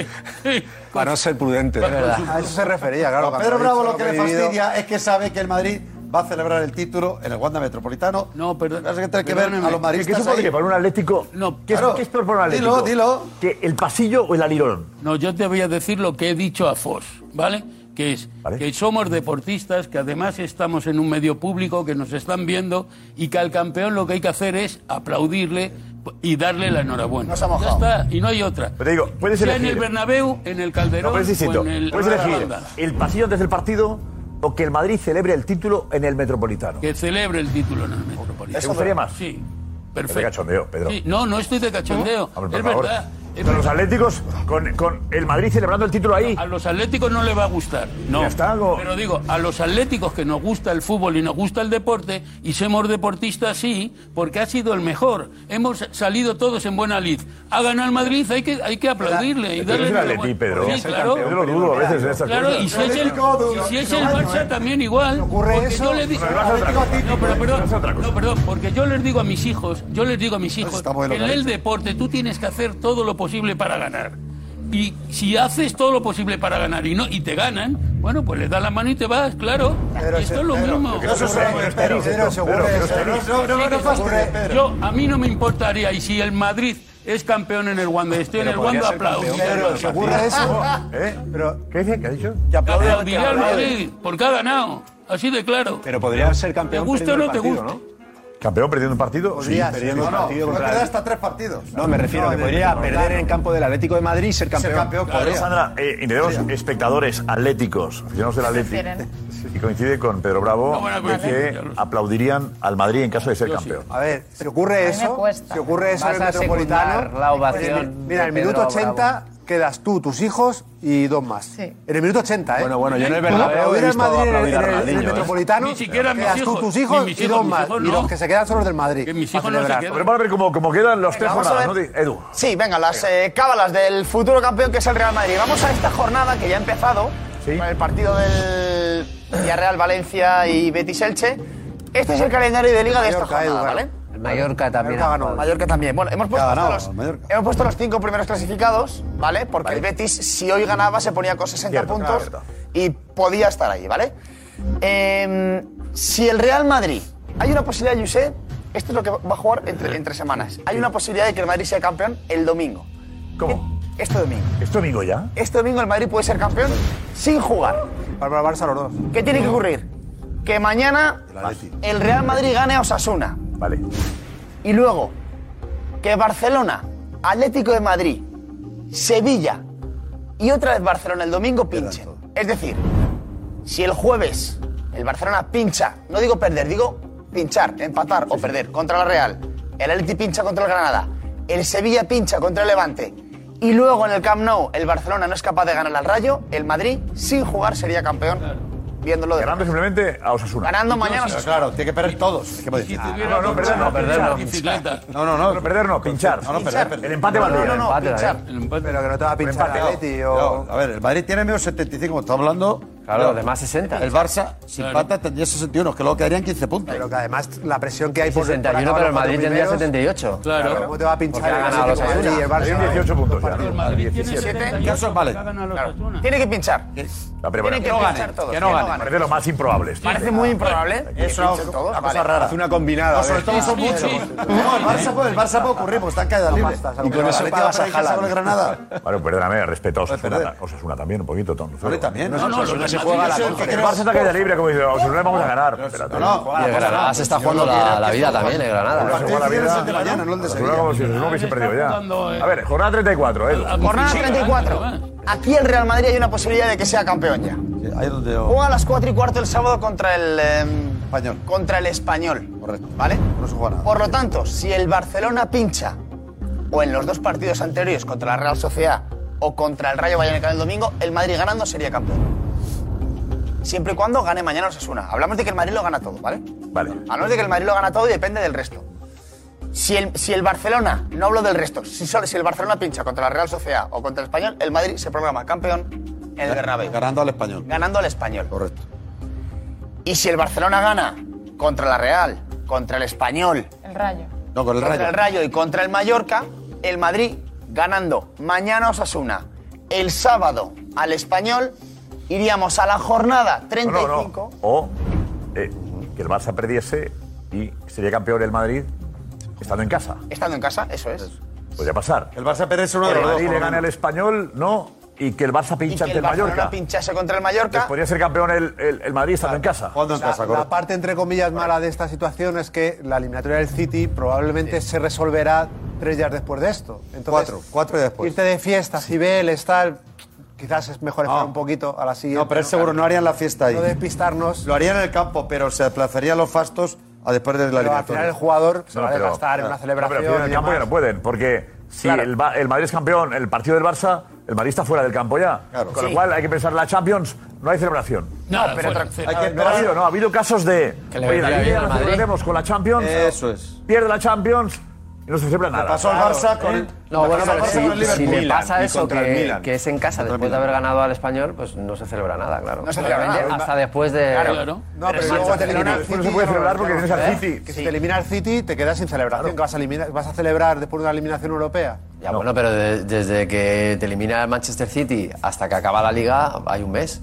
Para no ser prudente. Es verdad. A eso se refería, claro. A cuando Pedro Bravo lo que le vivido. fastidia es que sabe que el Madrid va a celebrar el título en el Wanda Metropolitano. No, pero... que tiene que ver a los ¿Qué maristas eso podría ahí. para un Atlético? No, ¿Qué, es, claro. qué es peor para un Dilo, Atlético? dilo. ¿Que el pasillo o el alirón? No, yo te voy a decir lo que he dicho a Foss, ¿vale? Que es que somos deportistas, que además estamos en un medio público, que nos están viendo y que al campeón lo que hay que hacer es aplaudirle y darle la enhorabuena. Nos ha ya mojado. está, y no hay otra. Pero digo, puedes sea en elegir. el Bernabéu, en el Calderón No, pero es o en el Puedes elegir el pasillo antes del partido que el Madrid celebre el título en el Metropolitano. Que celebre el título en el Metropolitano. ¿Te gustaría más? Sí, Es perfecto. de cachondeo, Pedro. Sí, no, no estoy de cachondeo. Hombre, es favor. verdad. Pero los. Atléticos, con, con el Madrid celebrando el título ahí. A los atléticos no les va a gustar. No. Ya está, algo- Pero digo, a los atléticos que nos gusta el fútbol y nos gusta el deporte, y somos deportistas, sí, porque ha sido el mejor. Hemos salido todos en buena lid. Ha ganado el Madrid, hay que, hay que aplaudirle y darle es el. Atleti, Pedro. Sí, claro. Yo lo dudo a veces en estas Claro, cosas. y si es el, y si es el Barça también igual. ocurre porque eso? yo les digo, no, pero perdón, Barça es otra cosa. no, perdón, porque yo les digo a mis hijos, yo les digo a mis hijos, estamos en que en el deporte tú tienes que hacer todo lo posible para ganar. Y si haces todo lo posible para ganar y no y te ganan, bueno, pues les das la mano y te vas, claro. Pedro, Esto se- es lo Pedro, mismo. que no ocurre- Pedro, Pedro, se ocurre Pedro, eso. Pedro, No, no, no, no fastidies, Pedro. Yo, a mí no me importaría, y si el Madrid es campeón en el Wanda, estoy en el Wanda, aplaudo. Pedro, se ocurre eso. ¿Eh? Pero ¿Qué dice? ¿Qué ha dicho? que aplaude al Madrid, porque ha ganado. Así de claro. Pero podría ser ¿Te campeón guste o perdiendo no te guste? ¿no? ¿Campeón perdiendo un partido? Sí. perdiendo No, un no, partido puede contra el- hasta tres partidos. No, me refiero No, que el podría perder en campo del Atlético de Madrid y ser campeón. Ser campeón, podría. Sandra, eh, y tenemos espectadores atléticos, aficionados del Atlético, y coincide con Pedro Bravo No, bueno, pues, que aplaudirían al Madrid en caso de ser Yo sí. campeón. A ver, si ocurre eso, si ocurre eso en el Metropolitano, la ovación en el- mira, el minuto Pedro 80 quedas tú, tus hijos y dos más. Sí. En el minuto 80, ¿eh? Bueno, bueno, yo en el Bernabéu he visto Madrid en el- en el, en el Ronaldinho, ¿eh? Metropolitano, Ni siquiera mis quedas tú, hijos, tus ni hijos y dos más. hijos Y los que se quedan son los del Madrid. Que mis hijos no se quedan. Pero vamos a ver cómo, cómo quedan los tres jornadas, Edu. Sí, venga, las eh, cábalas del futuro campeón que es el Real Madrid. Vamos a esta jornada que ya ha empezado Sí. con el partido del Villarreal Valencia y Betis Elche. Este es el calendario de liga de esta jornada, ¿vale? Mallorca también. Mallorca ganó. Mallorca también. Bueno, hemos puesto, ganado, los, hemos puesto los cinco primeros clasificados, ¿vale? Porque el Betis, si hoy ganaba, se ponía con 60 Cierto, puntos cierto. y podía estar ahí, ¿vale? Eh, si el Real Madrid, hay una posibilidad, José, esto es lo que va a jugar entre, entre semanas. Hay una posibilidad de que el Madrid sea campeón el domingo. ¿Cómo? Este domingo. ¿Es domingo ya? Este domingo el Madrid puede ser campeón sin jugar. Para el Barça los dos. ¿Qué tiene que ocurrir? Que mañana el Real Madrid gane a Osasuna. Vale. Y luego, que Barcelona, Atlético de Madrid, Sevilla y otra vez Barcelona el domingo pinchen. Es decir, si el jueves el Barcelona pincha, no digo perder, digo pinchar, empatar o perder contra la Real, el Atleti pincha contra el Granada, el Sevilla pincha contra el Levante y luego en el Camp Nou el Barcelona no es capaz de ganar al Rayo, el Madrid sin jugar sería campeón viéndolo de Ganando simplemente a Osasuna. Ganando mañana claro, tiene que perder todos. Es que muy difícil. No, no, perder no, perder no. No, no, no. No, perder no, pinchar. No, no, perder. El empate No, no, no, no, pinchar. Pero que no te va a pinchar el Atleti o... A ver, el Madrid tiene menos 75, estamos hablando. Claro, los demás 60. El Barça, si Claro. empata, tendría 61, que luego quedarían 15 puntos. Pero que además la presión que hay por... por 61, acabar pero el Madrid tendría primeros, 78. Claro. ¿Cómo te va a pinchar el ganado los Madrid y el Barça? 18 puntos ya. El Madrid tiene 17. 70 y Caso, vale. Claro. Tiene que pinchar. Tiene que bueno, pinchar todos. que no gane. Parece lo más improbable. Parece muy improbable. que Es una, cosa vale. rara. Hace una combinada. No, sobre ¿ves? todo son muchos. No, el Barça, puede, el Barça puede ocurrir, porque está en caída libre. pastas, Y con eso pagas a Haaland. Granada. Vale, perdóname, respeto a Osasuna, también, un poquito. Tom, Vale, también. No, no, se juega la El Barça está caída libre, como dice, Osasuna vamos a ganar. Espérate. Y el Granada se está jugando la, la vida también, el Granada. Se juega la vida. Osasuna como si Osasuna hubiese perdido ya. A ver, jornada 34, Edu. Jornada 34. Aquí el Real Madrid hay una posibilidad de que sea campeón ya. Ahí es donde... Juega a las 4 y cuarto el sábado contra el em, Español. Contra el español. Correcto. ¿Vale? No se juega nada. Por lo tanto, si el Barcelona pincha o en los dos partidos anteriores contra la Real Sociedad o contra el Rayo Vallecano el domingo, el Madrid ganando sería campeón. Siempre y cuando gane mañana Osasuna. Hablamos de que el Madrid lo gana todo, ¿vale? Vale. Hablamos de que el Madrid lo gana todo y depende del resto. Si el, si el Barcelona, no hablo del resto, si, solo, si el Barcelona pincha contra la Real Sociedad o contra el Español, el Madrid se proclama campeón en el Bernabéu. Ganando al español. Ganando al Español. Correcto. Y si el Barcelona gana contra la Real, contra el Español, El rayo. No, con el contra Rayo. el Rayo y contra el Mallorca, el Madrid ganando mañana Osasuna, el sábado al Español, iríamos a la jornada No, 35. no, no. O eh, que el Barça perdiese y sería campeón el Madrid estando en casa. Estando en casa, eso es. Podría pasar. El Barça perdiese uno Que de el los dos. Madrid le lo gane al español, no. Y que el Barça que ante el el Mallorca. pinchase contra el Pues Mallorca. podría ser campeón el, el- el Madrid estando en casa. Jugando en La- casa, la, parte, entre comillas, mala de esta situación es que la eliminatoria del City probablemente se resolverá tres días después de esto. Entonces, Cuatro, cuatro y después. irte de fiesta, Cibeles, tal, quizás es mejor esperar No. un poquito a la siguiente. No, pero es seguro, no harían la fiesta ahí. No despistarnos. Lo harían en el campo, pero se desplazarían los fastos a después de la Pero al final eliminatoria. el jugador se No, va a desgastar en una No, celebración. pero en el y campo ya demás. no pueden, porque si Claro. el, Ba- el Madrid es campeón, el partido del Barça, el Madrid está fuera del campo ya. Claro. Con Sí. lo cual hay que pensar la Champions, no hay celebración. Nada, pero fuera. Hay que No ha habido, no, ha habido casos de. Que le Oye, la bien Liga al la Madrid. con la Champions. Eso es. Pierde la Champions y no se celebra nada. Pasó el Barça con el. No, bueno, el pero el si, si le pasa eso, el que, que es en casa después de haber ganado al español, pues no se celebra nada, claro. No se celebra nada. Hasta después de. Claro. No, pero si luego el te elimina el Después no City. se puede no- celebrar porque no- tienes al ¿eh? City. Que si te elimina el City, te quedas sin celebración. que vas, a celebrar después de una eliminación europea. Ya, bueno, pero de- desde que te elimina el Manchester City hasta que acaba la liga hay un mes.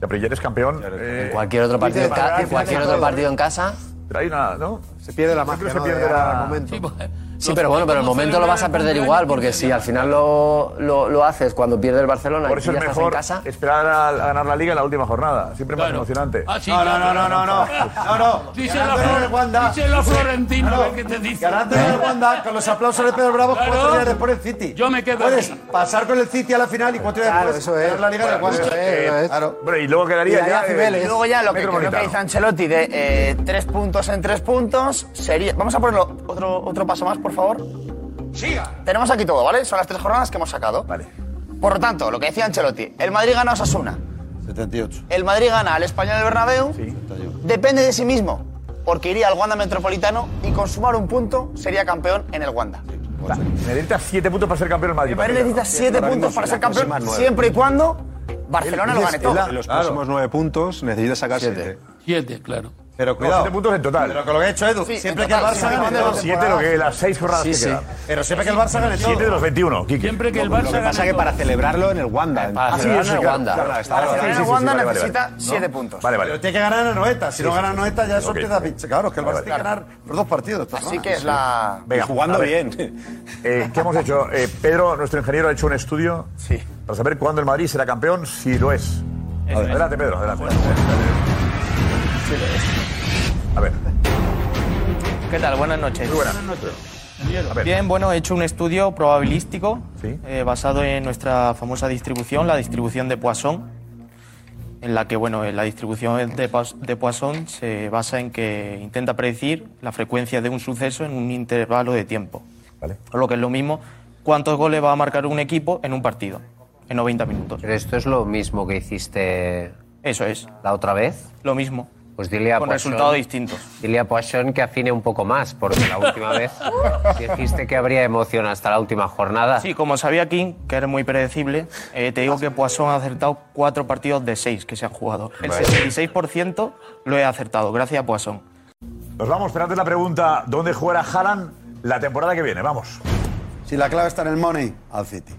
Ya, pero ya eres campeón. eh, En cualquier otro partido, en, cualquier otro partido en casa. pero hay una, ¿no? Se pierde la Siempre magia, se ¿no? pierde al momento. Sí, pero bueno, pero el ¿cómo momento lo vas a el perder igual, porque si al final lo, lo, lo haces cuando pierde el Barcelona Por y eso ya es estás en mejor casa. esperar a, a ganar la liga en la última jornada. Siempre más Claro. emocionante. Ah, sí, No, no, claro, no, no, no, no. No, no. Díselo a Ganando en el Flor- Wanda. díselo a Florentino, No, a ver qué te dice. Ganando en el Wanda con los aplausos de Pedro Bravo Claro. cuatro días después el City. Yo me quedo Puedes aquí. pasar con el City a la final y cuatro días Claro, después eso es. ganar la liga en el Wanda. Eso es. Claro. Bueno, y luego quedaría Y ya. eh, Cibeles. Y luego ya lo que, lo que Metropolitano. dice Ancelotti de eh, tres puntos en tres puntos sería. Vamos a ponerlo otro, otro paso más, por favor. Siga. Tenemos aquí todo, ¿vale? Son las tres jornadas que hemos sacado. Vale. Por lo tanto, lo que decía Ancelotti, el Madrid gana a Osasuna, 78. el Madrid gana al Español del Bernabéu, depende de sí mismo, porque iría al Wanda Metropolitano y con sumar un punto sería campeón en el Wanda. Necesitas 7 puntos para ser campeón del Madrid. El Madrid necesita siete puntos para ser campeón, siempre y cuando Barcelona lo gane todo. En los próximos nueve puntos necesita sacar siete. Siete, claro. Pero No, cuidado. 7 puntos en total. Pero con lo que ha hecho Edu, Sí, siempre que el Barça siempre gane todo. 7 lo que las 6 jornadas Sí, que sí. quedan. Pero siempre que el Barça gane todo. 7 de los 21, Quique. Siempre que el Lo Barça que gane pasa es que para celebrarlo en el Wanda. Para Ah, sí, celebrar eso, en el Wanda. claro, Para claro, celebrar sí, en sí, el sí, Wanda vale, necesita vale. siete puntos. Vale, Pero vale. tiene que ganar en Anoeta. Si no gana en Anoeta, ya eso empieza a pinchar. Claro, que el Barça tiene que ganar los dos partidos. Así que es la. Venga, jugando bien. eh, ¿Qué hemos hecho? Eh, Pedro, nuestro ingeniero, ha hecho un estudio Sí. para saber cuándo el Madrid será campeón, si lo es. Adelante, Pedro, adelante. A ver, ¿Qué tal? Buenas noches. muy buena. A ver, Bien, bueno, he hecho un estudio probabilístico Sí. eh, basado en nuestra famosa distribución, la distribución de Poisson, en la que, bueno, eh, la distribución de, de Poisson se basa en que intenta predecir la frecuencia de un suceso en un intervalo de tiempo. vale. O lo que es lo mismo, cuántos goles va a marcar un equipo en un partido, en 90 minutos. Pero esto es lo mismo que hiciste Eso es, la otra vez. lo mismo, Pues dile a con Poisson- resultados distintos. Dile a Poisson que afine un poco más, porque la última vez dijiste que habría emoción hasta la última jornada. Sí, como sabía King, que era muy predecible, eh, te digo que Poisson ha acertado cuatro partidos de seis que se han jugado. El 66% lo he acertado, gracias a Poisson. Nos vamos, pero antes la pregunta, ¿dónde jugará Haaland la temporada que viene? Vamos. Si la clave está en el money, al City.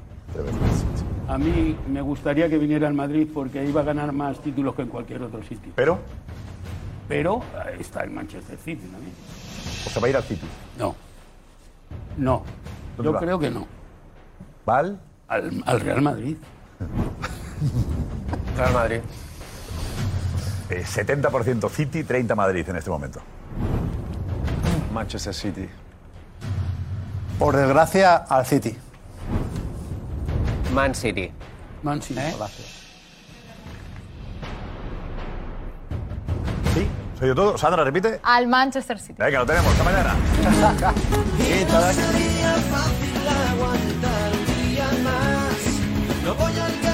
A mí me gustaría que viniera al Madrid porque iba a ganar más títulos que en cualquier otro sitio. Pero, Pero eh, está el Manchester City también. o sea, va a ir al City. No. No. ¿Dónde Yo va? creo que no. ¿Val? Al, al Real Madrid. Real Madrid. Eh, 70% City, 30 Madrid en este momento. Manchester City. Por desgracia, al City. Man City. Man City. ¿Sí? Soy yo todo. Sandra, repite. Al Manchester City. Venga, lo tenemos. Hasta mañana. No voy a